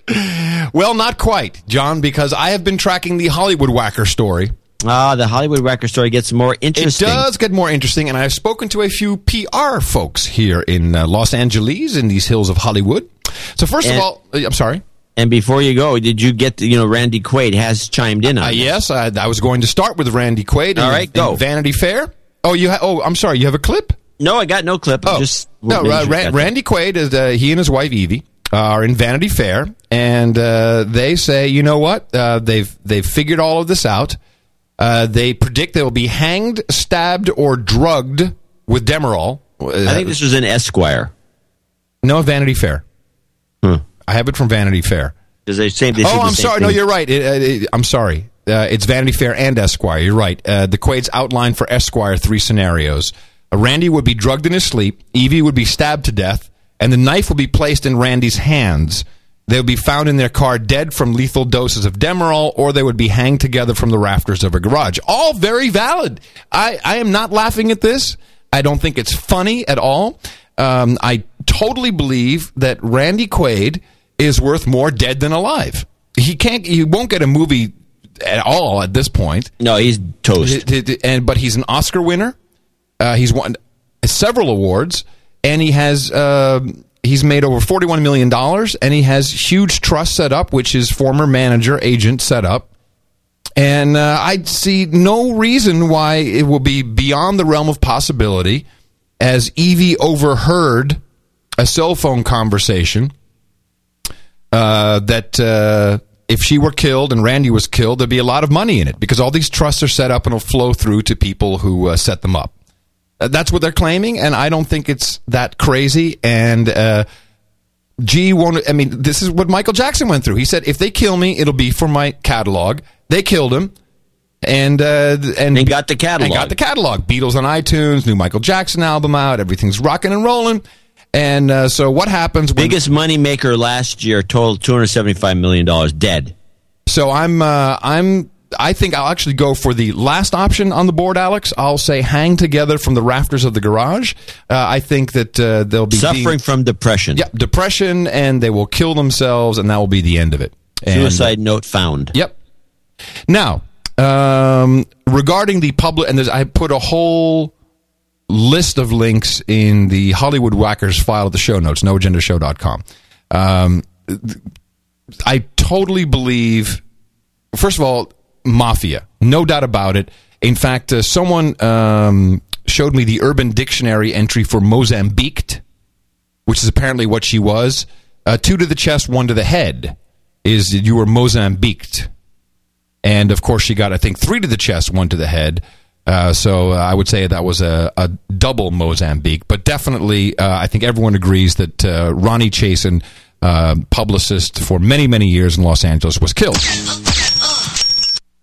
Well, not quite, John, because I have been tracking the Hollywood Whacker story. Ah, the Hollywood Wrecker story gets more interesting. It does get more interesting, and I've spoken to a few PR folks here in uh, Los Angeles, in these hills of Hollywood. So, first And- of all, uh, I'm sorry. And before you go, did you get, you know, Randy Quaid has chimed in on Uh, this. yes, I, I was going to start with Randy Quaid. All in- right, go. Vanity Fair. Oh, you. Ha- oh, I'm sorry. You have a clip. No, I got no clip. Oh, Just no. Uh, Ra- Randy Quaid is uh, he and his wife Evi are in Vanity Fair, and uh, they say, you know what? Uh, they've they've figured all of this out. Uh, they predict they will be hanged, stabbed, or drugged with Demerol. I think this was in Esquire. No, Vanity Fair. Hmm. I have it from Vanity Fair. Because they same. They oh, I'm sorry. No, you're right. It, uh, it, I'm sorry. Uh, it's Vanity Fair and Esquire. You're right. Uh, the Quaid's outlined for Esquire three scenarios. Uh, Randy would be drugged in his sleep. Evi would be stabbed to death, and the knife would be placed in Randy's hands. They would be found in their car dead from lethal doses of Demerol, or they would be hanged together from the rafters of a garage. All very valid. I, I am not laughing at this. I don't think it's funny at all. Um, I totally believe that Randy Quaid is worth more dead than alive. He can't. He won't get a movie at all at this point. No, he's toast. And but he's an Oscar winner. Uh, he's won several awards, and he has uh, he's made over forty one million dollars, and he has huge trust set up, which his former manager agent set up. And uh, I see no reason why it will be beyond the realm of possibility, as Evi overheard a cell phone conversation uh, that uh, if she were killed and Randy was killed, there'd be a lot of money in it because all these trusts are set up and will flow through to people who uh, set them up. Uh, that's what they're claiming, and I don't think it's that crazy. And uh, G won't. I mean, this is what Michael Jackson went through. He said, "If they kill me, it'll be for my catalog." They killed him, and uh, and And got the catalog. And got the catalog. Beatles on iTunes, new Michael Jackson album out. Everything's rocking and rolling. And uh, so what happens? When, Biggest money maker last year, total two hundred seventy five million dollars dead. So I'm uh, I'm I think I'll actually go for the last option on the board, Alex. I'll say hang together from the rafters of the garage. Uh, I think that uh, they'll be Suffering being- from depression. yeah, depression, and they will kill themselves, and that will be the end of it. And- Suicide note found. Yep. Now, um, regarding the public, and there's, I put a whole list of links in the Hollywood Whackers file of the show notes, noagendashow.com. Um, I totally believe, first of all, mafia, no doubt about it. In fact, uh, someone um, showed me the Urban Dictionary entry for Mozambique, which is apparently what she was. Uh, two to the chest, one to the head, is you were Mozambiqued. And of course, she got, I think, three to the chest, one to the head. Uh, so uh, I would say that was a, a double Mozambique. But definitely, uh, I think everyone agrees that uh, Ronnie Chasen, publicist for many, many years in Los Angeles, was killed.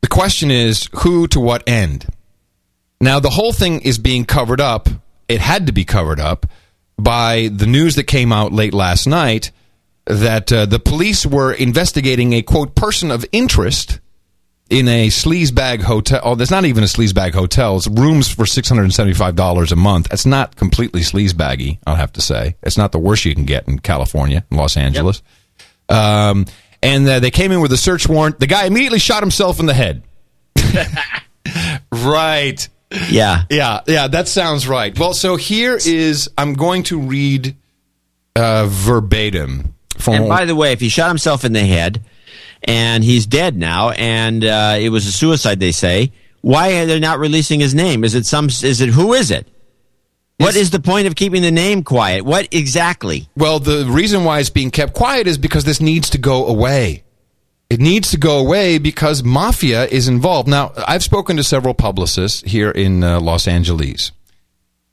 The question is who to what end? Now, the whole thing is being covered up. It had to be covered up by the news that came out late last night that uh, the police were investigating a quote person of interest in a sleazebag hotel. Oh, there's not even a sleazebag hotel. It's rooms for six hundred and seventy-five dollars a month. It's not completely sleazebaggy. I'll have to say it's not the worst you can get in California, Los Angeles. Um, and uh, they came in with a search warrant. The guy immediately shot himself in the head. right. Yeah. Yeah, yeah, that sounds right. Well, so here is I'm going to read uh, verbatim from And by the way, if he shot himself in the head and he's dead now, and uh, it was a suicide, they say, why are they not releasing his name? Is it some? Is it who is it? What is the point of keeping the name quiet? What exactly? Well, the reason why it's being kept quiet is because this needs to go away. It needs to go away because mafia is involved. Now, I've spoken to several publicists here in uh, Los Angeles.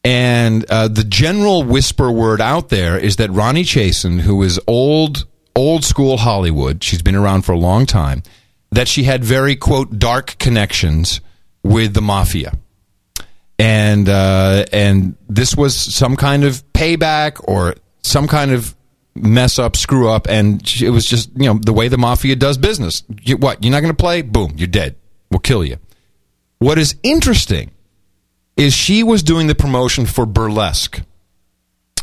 And uh, the general whisper word out there is that Ronnie Chasen, who is old, old school Hollywood, she's been around for a long time, that she had very, quote, dark connections with the mafia and uh, and this was some kind of payback or some kind of mess up, screw up, and it was just you know the way the mafia does business. You, what you're not going to play? Boom, you're dead. We'll kill you. What is interesting is she was doing the promotion for Burlesque,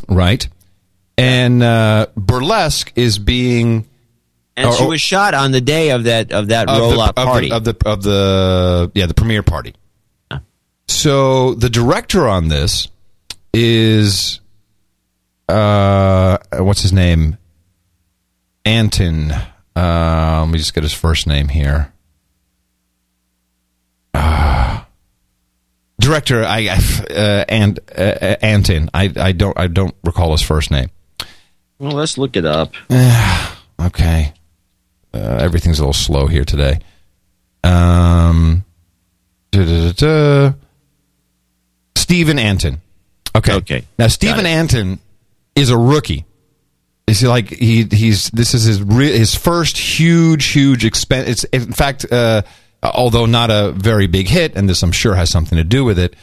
right? And uh, Burlesque is being And or- she was shot on the day of that of that roll out of the- party. of the of the yeah the premiere party. So the director on this is uh what's his name? Anton. Uh, let me just get his first name here. Uh, director, I I- uh, and uh, Anton. I I don't I don't recall his first name. well, let's look it up. okay. Uh, everything's a little slow here today. Um, da-da-da-da. Steven Antin. Okay. Okay. Now Steven Antin is a rookie. Is he like he he's this is his re- his first huge huge expense. It's in fact, uh, although not a very big hit, and this I'm sure has something to do with it.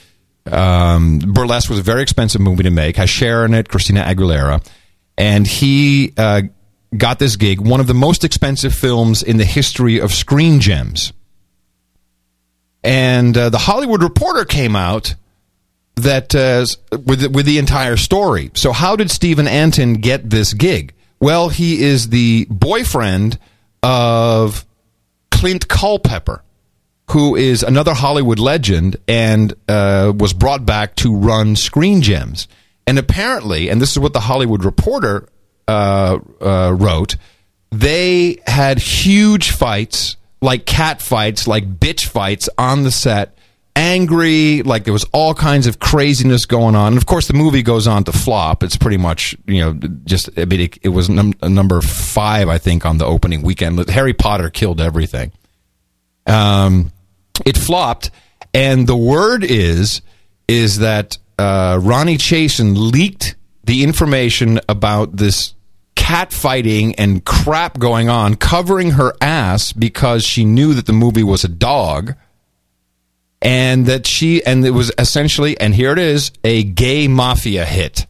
Um, Burlesque was a very expensive movie to make. Has Cher in it, Christina Aguilera, and he uh, got this gig. One of the most expensive films in the history of Screen Gems. And uh, the Hollywood Reporter came out that uh, with the, with the entire story. So how did Steven Antin get this gig? Well, he is the boyfriend of Clint Culpepper, who is another Hollywood legend and uh, was brought back to run Screen Gems. And apparently, and this is what the Hollywood Reporter uh, uh, wrote, they had huge fights, like cat fights, like bitch fights on the set. Angry, like there was all kinds of craziness going on. And of course, the movie goes on to flop. It's pretty much, you know, just, I mean, it, was num- number five, I think, on the opening weekend. Harry Potter killed everything. Um, it flopped, and the word is is that uh, Ronnie Chasen leaked the information about this cat fighting and crap going on, covering her ass because she knew that the movie was a dog, and that she and it was essentially, and here it is, a gay mafia hit.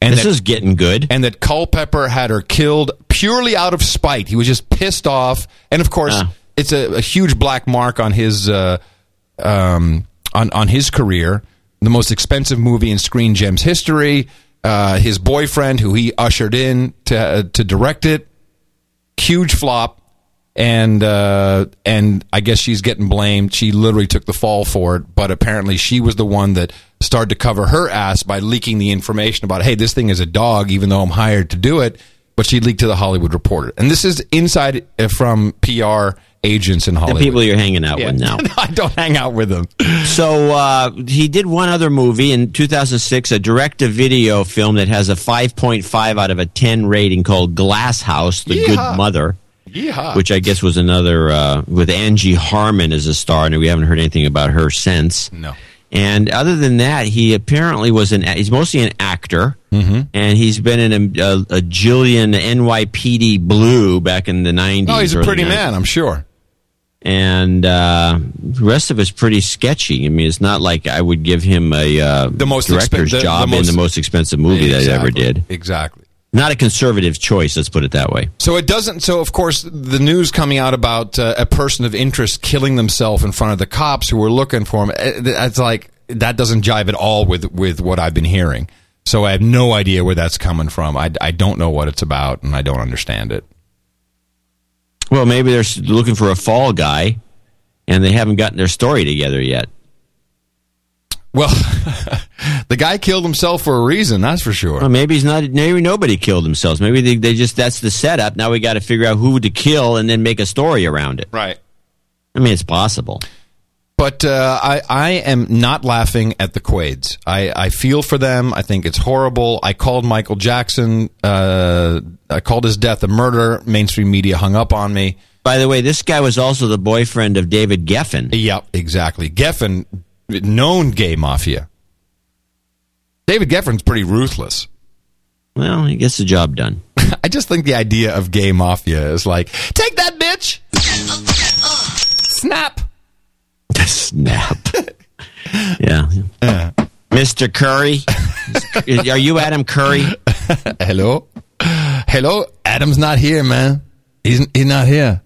And This that- is getting good. And that Culpepper had her killed purely out of spite. He was just pissed off. And of course, Ah. it's a, a huge black mark on his uh, um, on on his career. The most expensive movie in Screen Gems history. Uh, his boyfriend, who he ushered in to uh, to direct it, huge flop. And uh, and I guess she's getting blamed. She literally took the fall for it, but apparently she was the one that started to cover her ass by leaking the information about, hey, this thing is a dog, even though I'm hired to do it. But she leaked to the Hollywood Reporter, and this is inside uh, from PR agents in Hollywood. The people you're hanging out Yeah. with now. no, I don't hang out with them. So uh, he did one other movie in 2006, a direct-to-video film that has a 5.5 out of a 10 rating called Glass House: The Yeehaw. Good Mother, Yeehaw. which I guess was another uh, with Angie Harmon as a star, and we haven't heard anything about her since. No. And other than that, he apparently was an he's mostly an actor, Mm-hmm. and he's been in a, a, a jillion NYPD Blue back in the 90s. Oh, he's a pretty 90s. man, I'm sure. and uh, the rest of it's pretty sketchy. I mean, it's not like I would give him a uh, The most director's expen- the- the job in the most expensive movie that I ever did. Exactly. Not a conservative choice. Let's put it that way. So it doesn't. So of course, the news coming out about uh, a person of interest killing themselves in front of the cops who were looking for him. eh, It's like that doesn't jive at all with with what I've been hearing. So I have no idea where that's coming from. I, I don't know what it's about, and I don't understand it. Well, maybe they're looking for a fall guy, and they haven't gotten their story together yet. Well, the guy killed himself for a reason. That's for sure. Well, maybe he's not. Maybe nobody killed themselves. Maybe they, they just that's the setup. Now we got to figure out who to kill and then make a story around it. Right. I mean, it's possible. But uh, I, I am not laughing at the Quaids. I, I feel for them. I think it's horrible. I called Michael Jackson. Uh, I called his death a murder. Mainstream media hung up on me. By the way, this guy was also the boyfriend of David Geffen. Yep, exactly. Geffen, known gay mafia. David Geffen's pretty ruthless. Well, he gets the job done. I just think the idea of gay mafia is like, take that bitch! Snap! Snap. yeah. Uh. Mr. Curry. Are you Adam Curry? Hello? Hello? Adam's not here, man. He's, he's not here.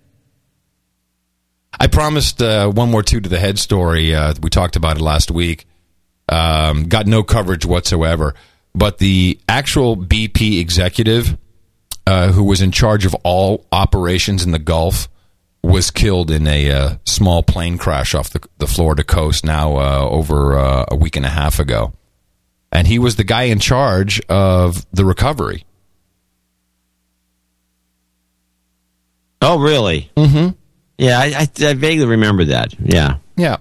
I promised uh, one more two to the head story. Uh, we talked about it last week. Um, got no coverage whatsoever. But the actual BP executive uh, who was in charge of all operations in the Gulf was killed in a uh, small plane crash off the, the Florida coast now uh, over uh, a week and a half ago. And he was the guy in charge of the recovery. Oh, really? Mm-hmm. Yeah, I, I, I vaguely remember that. Yeah. Yeah.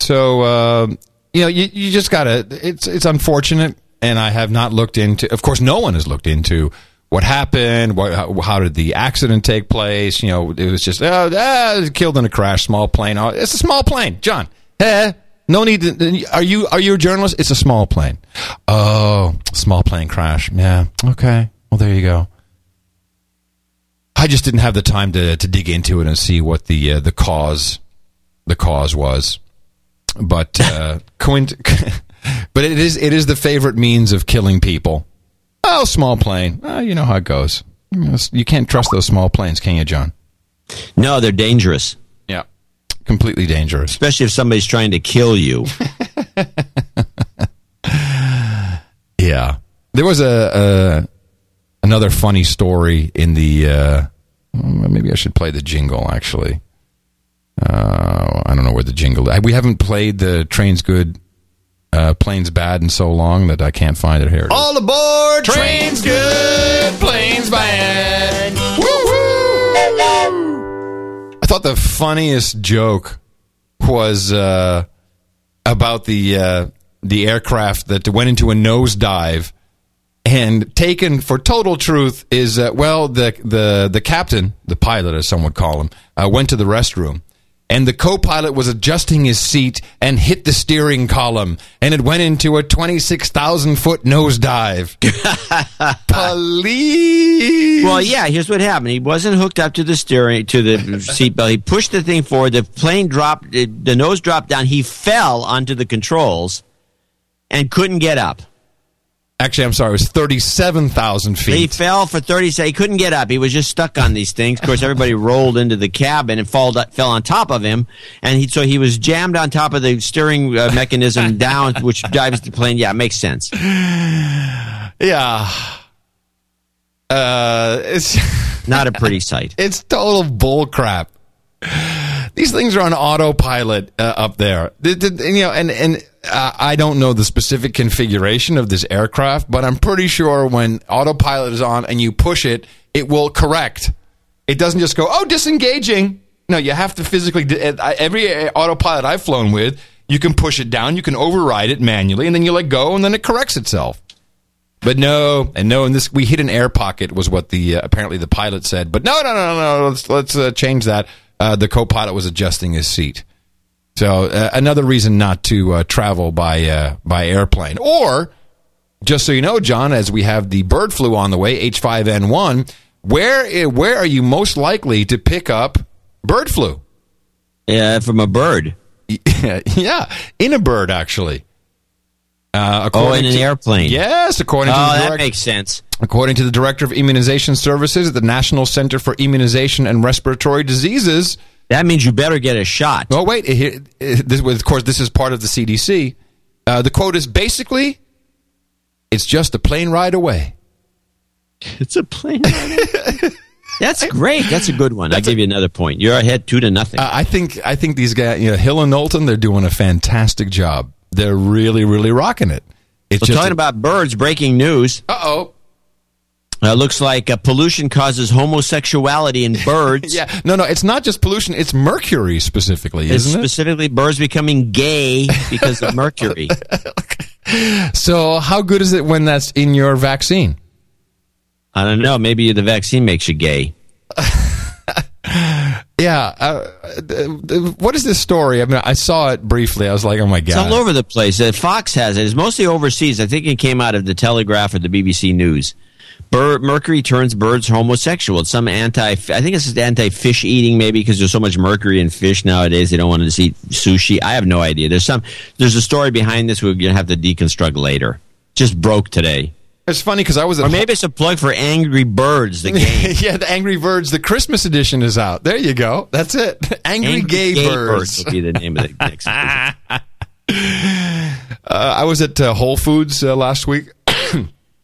So uh, you know, you, you just gotta. It's it's unfortunate, and I have not looked into. Of course, no one has looked into what happened. What how, how did the accident take place? You know, it was just oh, ah, killed in a crash, small plane. Oh, it's a small plane, John. Eh, no need. To, are you are you a journalist? It's a small plane. Oh, small plane crash. Yeah. Okay. Well, there you go. I just didn't have the time to, to dig into it and see what the uh, the cause the cause was. But uh, but it is it is the favorite means of killing people. Oh, small plane. Oh, you know how it goes. You can't trust those small planes, can you, John? No, they're dangerous. Yeah, completely dangerous. Especially if somebody's trying to kill you. Yeah, there was a, a another funny story in the. Uh, maybe I should play the jingle. Actually, uh, I don't know where the jingle. We haven't played the trains good, uh, planes bad in so long that I can't find it here. All aboard! Trains good, planes bad. Woohoo! I thought the funniest joke was uh, about the uh, the aircraft that went into a nosedive and taken for total truth is uh, well the the the captain the pilot as some would call him uh, went to the restroom and the co-pilot was adjusting his seat and hit the steering column and it went into a 26,000 foot nosedive police Well, yeah. Here's what happened. He wasn't hooked up to the steering to the seatbelt. He pushed the thing forward. The plane dropped. The nose dropped down. He fell onto the controls and couldn't get up. Actually, I'm sorry, it was 37,000 feet. He fell for 30 seconds. He couldn't get up. He was just stuck on these things. Of course, everybody rolled into the cabin and fall, fell on top of him. And he, so he was jammed on top of the steering uh, mechanism down, which drives the plane. Yeah, it makes sense. Yeah. Uh, it's Not a pretty sight. it's total bull crap. These things are on autopilot uh, up there. The- the- you know, and and uh, I don't know the specific configuration of this aircraft, but I'm pretty sure when autopilot is on and you push it, it will correct. It doesn't just go, "Oh, disengaging." No, you have to physically. uh, Every autopilot I've flown with, you can push it down, you can override it manually, and then you let go, and then it corrects itself. But no, and no, and this we hit an air pocket was what the uh, apparently the pilot said. But no, no, no, no, let's let's uh, change that. Uh, the co-pilot was adjusting his seat, so uh, another reason not to uh, travel by uh, by airplane. Or just so you know, John, as we have the bird flu on the way, H5N1, where where are you most likely to pick up bird flu? Yeah, from a bird. yeah, in a bird actually. Uh, Oh, according in an to- airplane. Yes, according Oh, to the that direct- makes sense. According to the director of immunization services at the National Center for Immunization and Respiratory Diseases. That means you better get a shot. Oh wait, here, this, of course, this is part of the CDC. Uh, the quote is basically, "It's just a plane ride away." It's a plane. Ride. That's great. That's a good one. I'll give you another point. You're ahead two to nothing. Uh, I think I think these guys, you know, Hill and Knowlton, they're doing a fantastic job. They're really, really rocking it. It's Well, talking about birds, breaking news. Uh oh. Uh, looks like uh, pollution causes homosexuality in birds. yeah, no, no, it's not just pollution; it's mercury specifically, It's isn't it? specifically birds becoming gay because of mercury. So, how good is it when that's in your vaccine? I don't know. Maybe the vaccine makes you gay. Yeah. Uh, uh, what is this story? I mean, I saw it briefly. I was like, oh my It's god. all over the place. Uh, Fox has it. It's mostly overseas. I think it came out of the Telegraph or the BBC News. Bird, mercury turns birds homosexual. It's some anti. I think it's anti fish eating, maybe because there's so much mercury in fish nowadays. They don't want to just eat sushi. I have no idea. There's some. There's a story behind this. We're gonna have to deconstruct later. Just broke today. It's funny because I was at Or maybe it's a plug for Angry Birds, the game. yeah, the Angry Birds, the Christmas edition is out. There you go. That's it. Angry, Gay, Birds. will be the name of the next. Uh, I was at uh, Whole Foods uh, last week.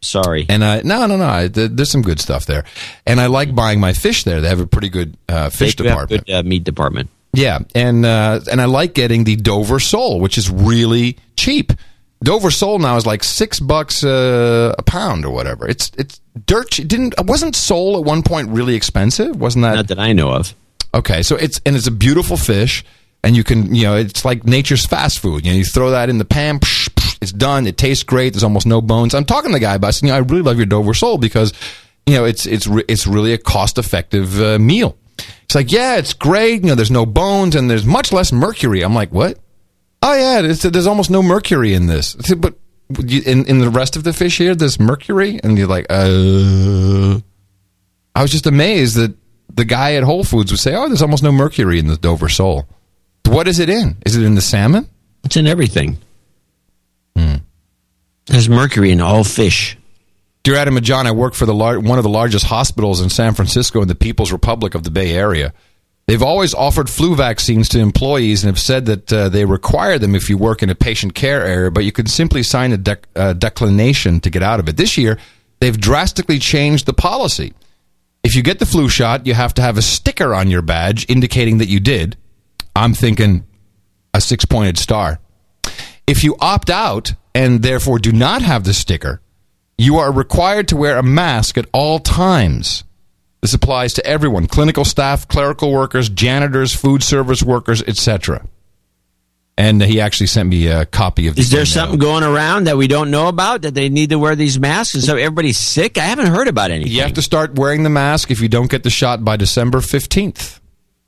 Sorry. And I no no no. I, th- there's some good stuff there, and I like buying my fish there. They have a pretty good uh, fish They department. Good uh, meat department. Yeah, and uh, and I like getting the Dover sole, which is really cheap. Dover sole now is like six bucks uh, a pound or whatever. It's it's dirt. che- Didn't wasn't sole at one point really expensive? Wasn't that? Not that I know of. Okay, so it's and it's a beautiful fish, and you can you know it's like nature's fast food. You know, you throw that in the pan, psh, it's done. It tastes great. There's almost no bones. I'm talking to the guy about saying, you know, I really love your Dover sole because you know it's it's re- it's really a cost effective uh, meal. It's like yeah, it's great. You know, there's no bones and there's much less mercury. I'm like, what? Oh yeah, there's almost no mercury in this. Said, But in in the rest of the fish here, there's mercury, and you're like, uh. I was just amazed that the guy at Whole Foods would say, "Oh, there's almost no mercury in the Dover sole." What is it in? Is it in the salmon? It's in everything. There's mercury in all fish. Dear Adam and John, I work for the lar- one of the largest hospitals in San Francisco in the People's Republic of the Bay Area. They've always offered flu vaccines to employees and have said that uh, they require them if you work in a patient care area, but you can simply sign a dec- uh, declination to get out of it. This year, they've drastically changed the policy. If you get the flu shot, you have to have a sticker on your badge indicating that you did. I'm thinking a six pointed star. If you opt out and therefore do not have the sticker, you are required to wear a mask at all times. This applies to everyone clinical staff, clerical workers, janitors, food service workers, etc. And he actually sent me a copy of the Is there something going around that we don't know about that they need to wear these masks? And so everybody's sick? I haven't heard about anything. You have to start wearing the mask if you don't get the shot by December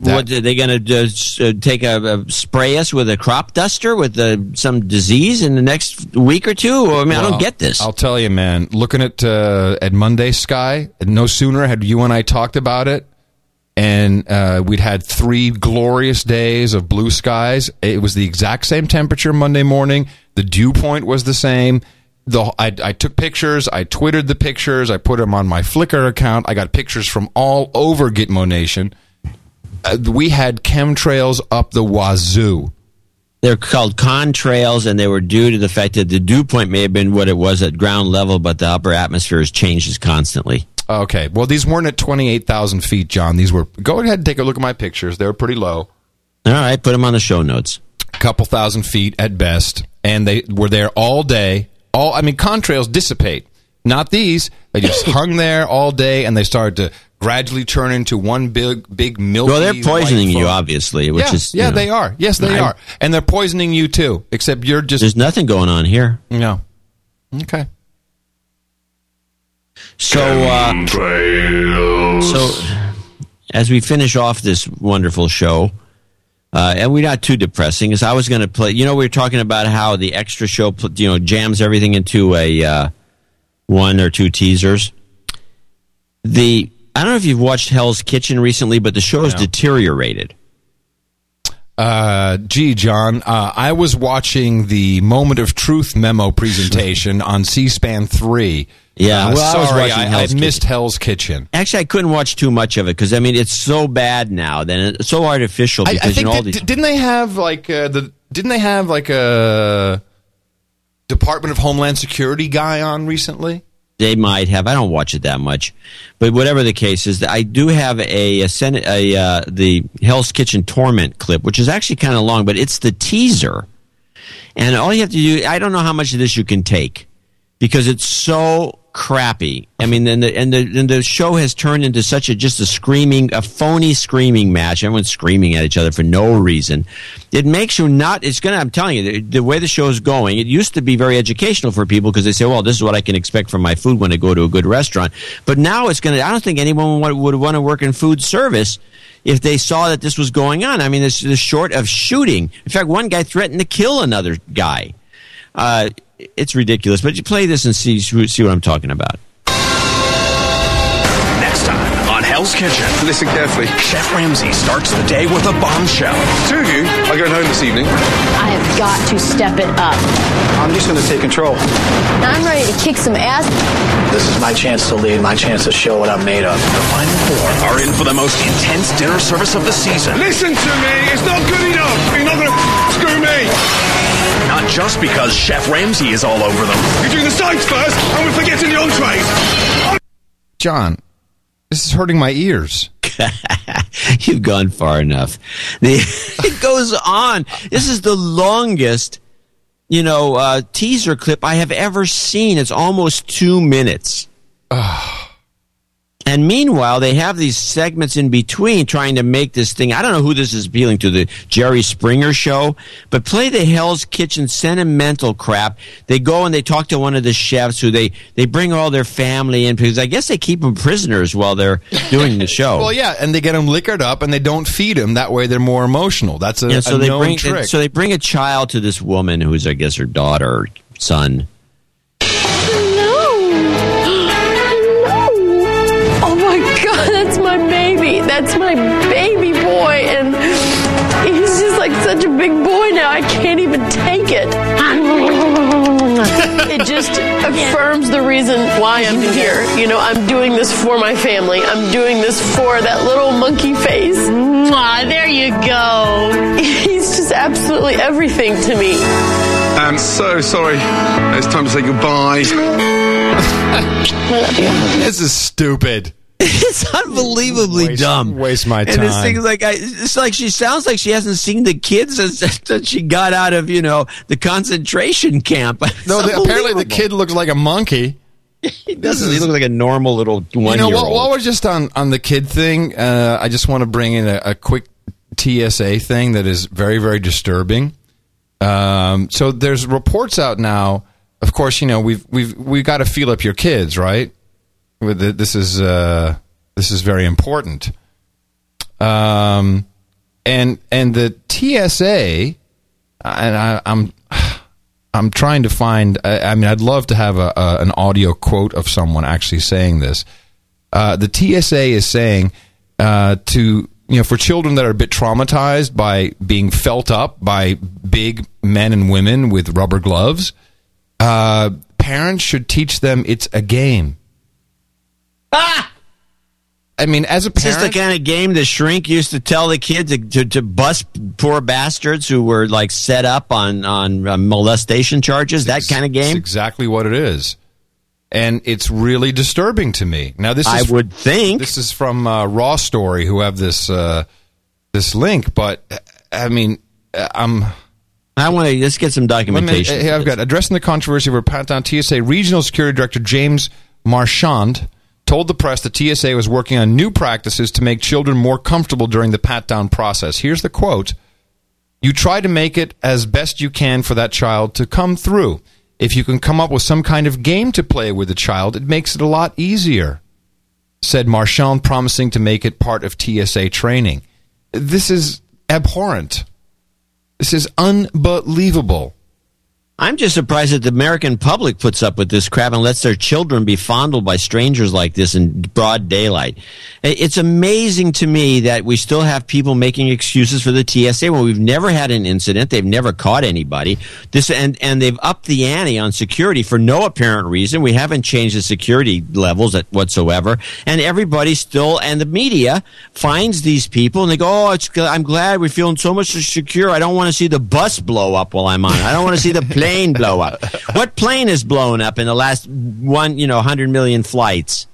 15th. what are they going to uh, take a, a spray us with a crop duster with uh, some disease in the next week or two? I mean, I don't get this. I'll tell you, man. Looking at uh, at Monday sky, no sooner had you and I talked about it, and uh, we'd had three glorious days of blue skies. It was the exact same temperature Monday morning. The dew point was the same. the I, I took pictures. I twittered the pictures. I put them on my Flickr account. I got pictures from all over Gitmo Nation. Uh, we had chemtrails up the wazoo. They're called contrails, and they were due to the fact that the dew point may have been what it was at ground level, but the upper atmosphere has changes constantly. Okay. Well, these weren't at 28,000 feet, John. These were. Go ahead and take a look at my pictures. They were pretty low. All right, put them on the show notes. A couple thousand feet at best. And they were there all day. All I mean, contrails dissipate. Not these. They just hung there all day and they started to gradually turn into one big, big milky. Well, they're poisoning you, obviously, which yeah, is you yeah, know. they are. Yes, they I- are, and they're poisoning you too. Except you're just There's nothing going on here. no. Okay. So, uh, so as we finish off this wonderful show, uh, and we're not too depressing, as I was going to play. You know, we were talking about how the extra show, you know, jams everything into a uh, one or two teasers. The I don't know if you've watched Hell's Kitchen recently, but the show has deteriorated. Uh, gee, John, uh, I was watching the Moment of Truth memo presentation on C-SPAN three. Yeah, Uh, well, I was watching I, Hell's I missed Hell's Kitchen. Actually, I couldn't watch too much of it because I mean it's so bad now. Then it's so artificial I, because I think you know all these. didn't they have like uh, the didn't they have like a Department of Homeland Security guy on recently? They might have. I don't watch it that much, but whatever the case is, I do have a, a, a uh, the Hell's Kitchen torment clip, which is actually kind of long, but it's the teaser. And all you have to do, I don't know how much of this you can take because it's so crappy. I mean, and the and the and the show has turned into such a just a screaming, a phony screaming match. Everyone's screaming at each other for no reason. It makes you not. It's gonna. I'm telling you, the, the way the show is going, it used to be very educational for people because they say, "Well, this is what I can expect from my food when I go to a good restaurant." But now it's gonna. I don't think anyone would, would want to work in food service if they saw that this was going on. I mean, this is short of shooting. In fact, one guy threatened to kill another guy. Uh, it's ridiculous. But you play this and see see what I'm talking about. Next time on Hell's Kitchen. Listen carefully. Chef Ramsay starts the day with a bombshell. Two of you are going home this evening. I have got to step it up. I'm just going to take control. I'm ready to kick some ass. This is my chance to lead, my chance to show what I'm made of. The final four are in for the most intense dinner service of the season. Listen to me. It's not good enough. You're not going to screw me. Not just because Chef Ramsay is all over them. You're doing the sides first, and we're forgetting the entrees. John, this is hurting my ears. You've gone far enough. The, it goes on. This is the longest, you know, uh, teaser clip I have ever seen. It's almost two minutes. And meanwhile, they have these segments in between trying to make this thing. I don't know who this is appealing to, the Jerry Springer show, but play the Hell's Kitchen sentimental crap. They go and they talk to one of the chefs who they, they bring all their family in because I guess they keep them prisoners while they're doing the show. Well, yeah, and they get them liquored up, and they don't feed them. That way, they're more emotional. That's a, Yeah, so a they known bring trick. so they bring a child to this woman who's I guess her daughter or son. Baby. That's my baby boy. And he's just like such a big boy now. I can't even take it. It just affirms the reason why I'm here. You know, I'm doing this for my family. I'm doing this for that little monkey face. Mwah, there you go. He's just absolutely everything to me. I'm so sorry. It's time to say goodbye. this is stupid. it's unbelievably Waste- dumb. waste my time. And this time. thing like, I, it's like she sounds like she hasn't seen the kids that that she got out of, you know, the concentration camp. No, the, apparently the kid looks like a monkey. He doesn't. He looks like a normal little one. You know, while, while we're just on, on the kid thing, uh, I just want to bring in a, a quick TSA thing that is very, very disturbing. Um, so there's reports out now. Of course, you know we've we've we got to feel up your kids, right? This is uh, this is very important. Um, and and the TSA, and I, I'm I'm trying to find. I, I mean, I'd love to have a, a, an audio quote of someone actually saying this. Uh, the TSA is saying uh, to you know for children that are a bit traumatized by being felt up by big men and women with rubber gloves. Uh, parents should teach them it's a game. Ah! I mean, as a Is this parent, the kind of game the shrink used to tell the kid to, to, to bust poor bastards who were like set up on on uh, molestation charges? That kind of it's game. exactly what it is, and it's really disturbing to me. Now, this I is would think. this is from uh, Raw Story, who have this uh, this link, but I mean, uh, I'm. I want to let's get some me- documentation. hey, I've got addressing the controversy over Pat Down. TSA Regional Security Director James Marchand told the press that TSA was working on new practices to make children more comfortable during the pat down process. Here's the quote You try to make it as best you can for that child to come through. If you can come up with some kind of game to play with the child, it makes it a lot easier, said Marchand, promising to make it part of TSA training. This is abhorrent. This is unbelievable. I'm just surprised that the American public puts up with this crap and lets their children be fondled by strangers like this in broad daylight. It's amazing to me that we still have people making excuses for the TSA when we've never had an incident. They've never caught anybody. This and and they've upped the ante on security for no apparent reason. We haven't changed the security levels at whatsoever, and everybody still and the media finds these people and they go, "Oh, I'm glad we're feeling so much secure. I don't want to see the bus blow up while I'm on. I don't want to see the plane blow up. What plane has blown up in the last one, you know, 100 million flights?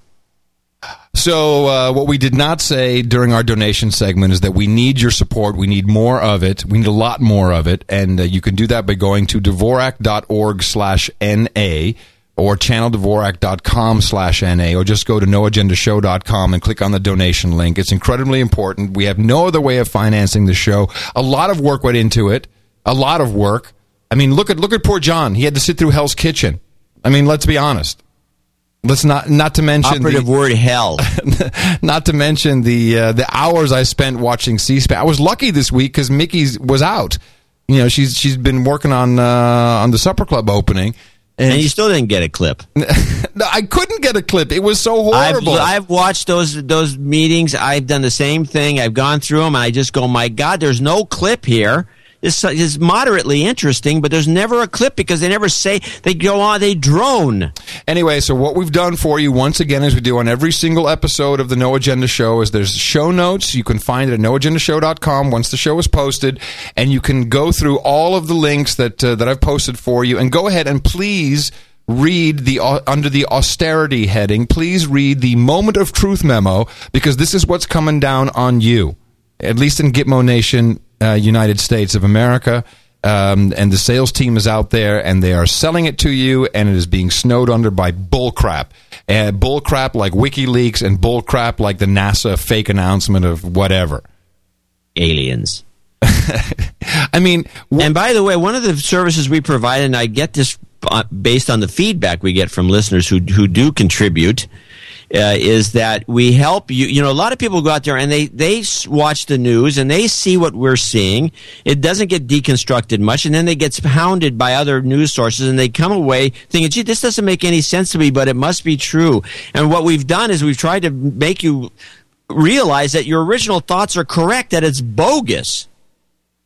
So, uh, what we did not say during our donation segment is that we need your support. We need more of it. We need a lot more of it. And uh, you can do that by going to dvorak.org slash NA or channeldvorak.com slash NA or just go to noagendashow.com and click on the donation link. It's incredibly important. We have no other way of financing the show. A lot of work went into it. A lot of work. I mean, look at look at poor John. He had to sit through Hell's Kitchen. I mean, let's be honest. Let's not not to mention Operative the, word hell. not to mention the uh, the hours I spent watching C-SPAN. I was lucky this week because Mickey was out. You know, she's she's been working on uh, on the Supper Club opening, And you still didn't get a clip. no, I couldn't get a clip. It was so horrible. I've, I've watched those those meetings. I've done the same thing. I've gone through them, and I just go, "My God, there's no clip here." This is moderately interesting, but there's never a clip because they never say they go on. They drone. Anyway, so what we've done for you once again, as we do on every single episode of the No Agenda Show, is there's show notes. You can find it at noagendashow.com once the show is posted, and you can go through all of the links that uh, that I've posted for you. And go ahead and please read the uh, under the austerity heading. Please read the Moment of Truth memo because this is what's coming down on you, at least in Gitmo Nation, uh, United States of America. Um, and the sales team is out there and they are selling it to you and it is being snowed under by bullcrap. Uh, bullcrap like WikiLeaks and bullcrap like the NASA fake announcement of whatever. Aliens. I mean, and by the way, one of the services we provide, and I get this uh, based on the feedback we get from listeners who who do contribute, uh, is that we help you. You know, a lot of people go out there and they they watch the news and they see what we're seeing. It doesn't get deconstructed much, and then they get pounded by other news sources, and they come away thinking, "Gee, this doesn't make any sense to me, but it must be true." And what we've done is we've tried to make you realize that your original thoughts are correct, that it's bogus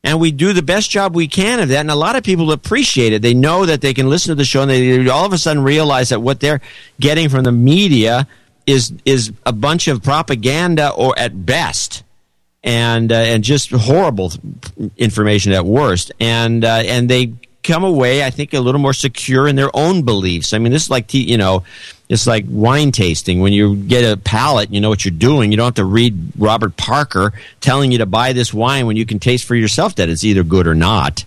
and we do the best job we can of that. And a lot of people appreciate it. They know that they can listen to the show, and they all of a sudden realize that what they're getting from the media is is a bunch of propaganda, or at best, and uh, and just horrible information at worst. And uh, and they come away, I think, a little more secure in their own beliefs. I mean, this is like you know. It's like wine tasting. When you get a palate, you know what you're doing. You don't have to read Robert Parker telling you to buy this wine when you can taste for yourself that it's either good or not.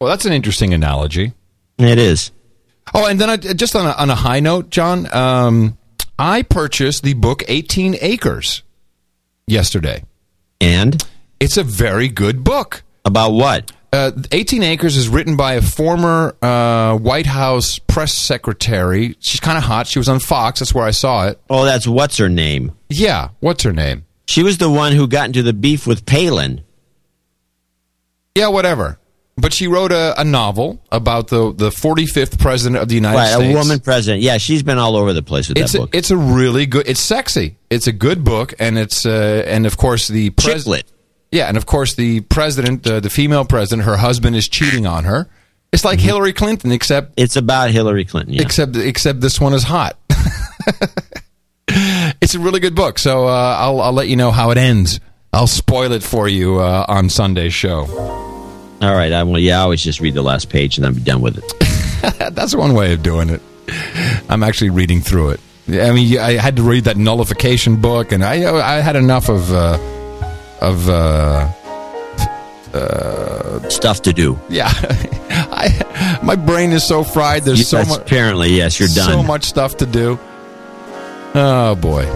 Well, that's an interesting analogy. It is. Oh, and then I, just on a, on a high note, John, um, I purchased the book 18 Acres yesterday. And? It's a very good book. About what? Uh, 18 Acres is written by a former uh, White House press secretary. She's kind of hot. She was on Fox. That's where I saw it. Oh, that's what's her name? Yeah. What's her name? She was the one who got into the beef with Palin. Yeah, whatever. But she wrote a, a novel about the, the 45th president of the United Right, States. a woman president. Yeah, she's been all over the place with it's that a, book. it's a really good. It's sexy. It's a good book, and it's uh, and of course the president. Yeah, and of course the president, uh, the female president, her husband is cheating on her, It's like Hillary Clinton, except it's about Hillary Clinton. Yeah. except except this one is hot. it's a really good book, so uh, I'll I'll let you know how it ends. I'll spoil it for you uh, on Sunday's show. All right. I will. Yeah, I always just read the last page and then be done with it. That's one way of doing it. I'm actually reading through it. I mean, I had to read that nullification book, and I I had enough of uh, of uh, uh, Stuff to do. yeah. I my brain is so fried. There's so much. Apparently, yes, you're done. So much stuff to do. Oh boy.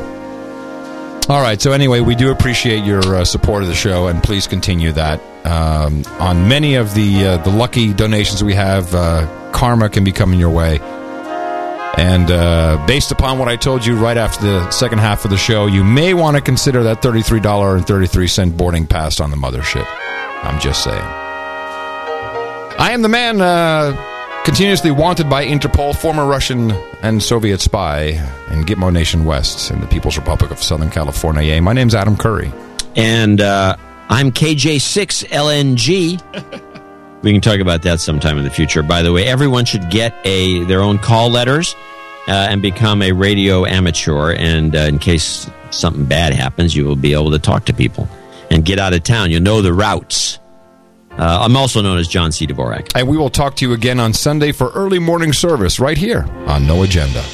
All right. So anyway, we do appreciate your uh, support of the show, and please continue that. Um, on many of the uh, the lucky donations we have, uh, karma can be coming your way. And uh, based upon what I told you right after the second half of the show, you may want to consider that thirty-three dollar and thirty-three cent boarding pass on the mothership. I'm just saying. I am the man uh, continuously wanted by Interpol, former Russian and Soviet spy in Gitmo Nation West in the People's Republic of Southern California. My name's Adam Curry. And uh, I'm KJ6LNG. we can talk about that sometime in the future. By the way, everyone should get a their own call letters uh, and become a radio amateur. And uh, in case something bad happens, you will be able to talk to people and get out of town. You'll know the routes. Uh, I'm also known as John C. Dvorak. And we will talk to you again on Sunday for early morning service right here on No Agenda.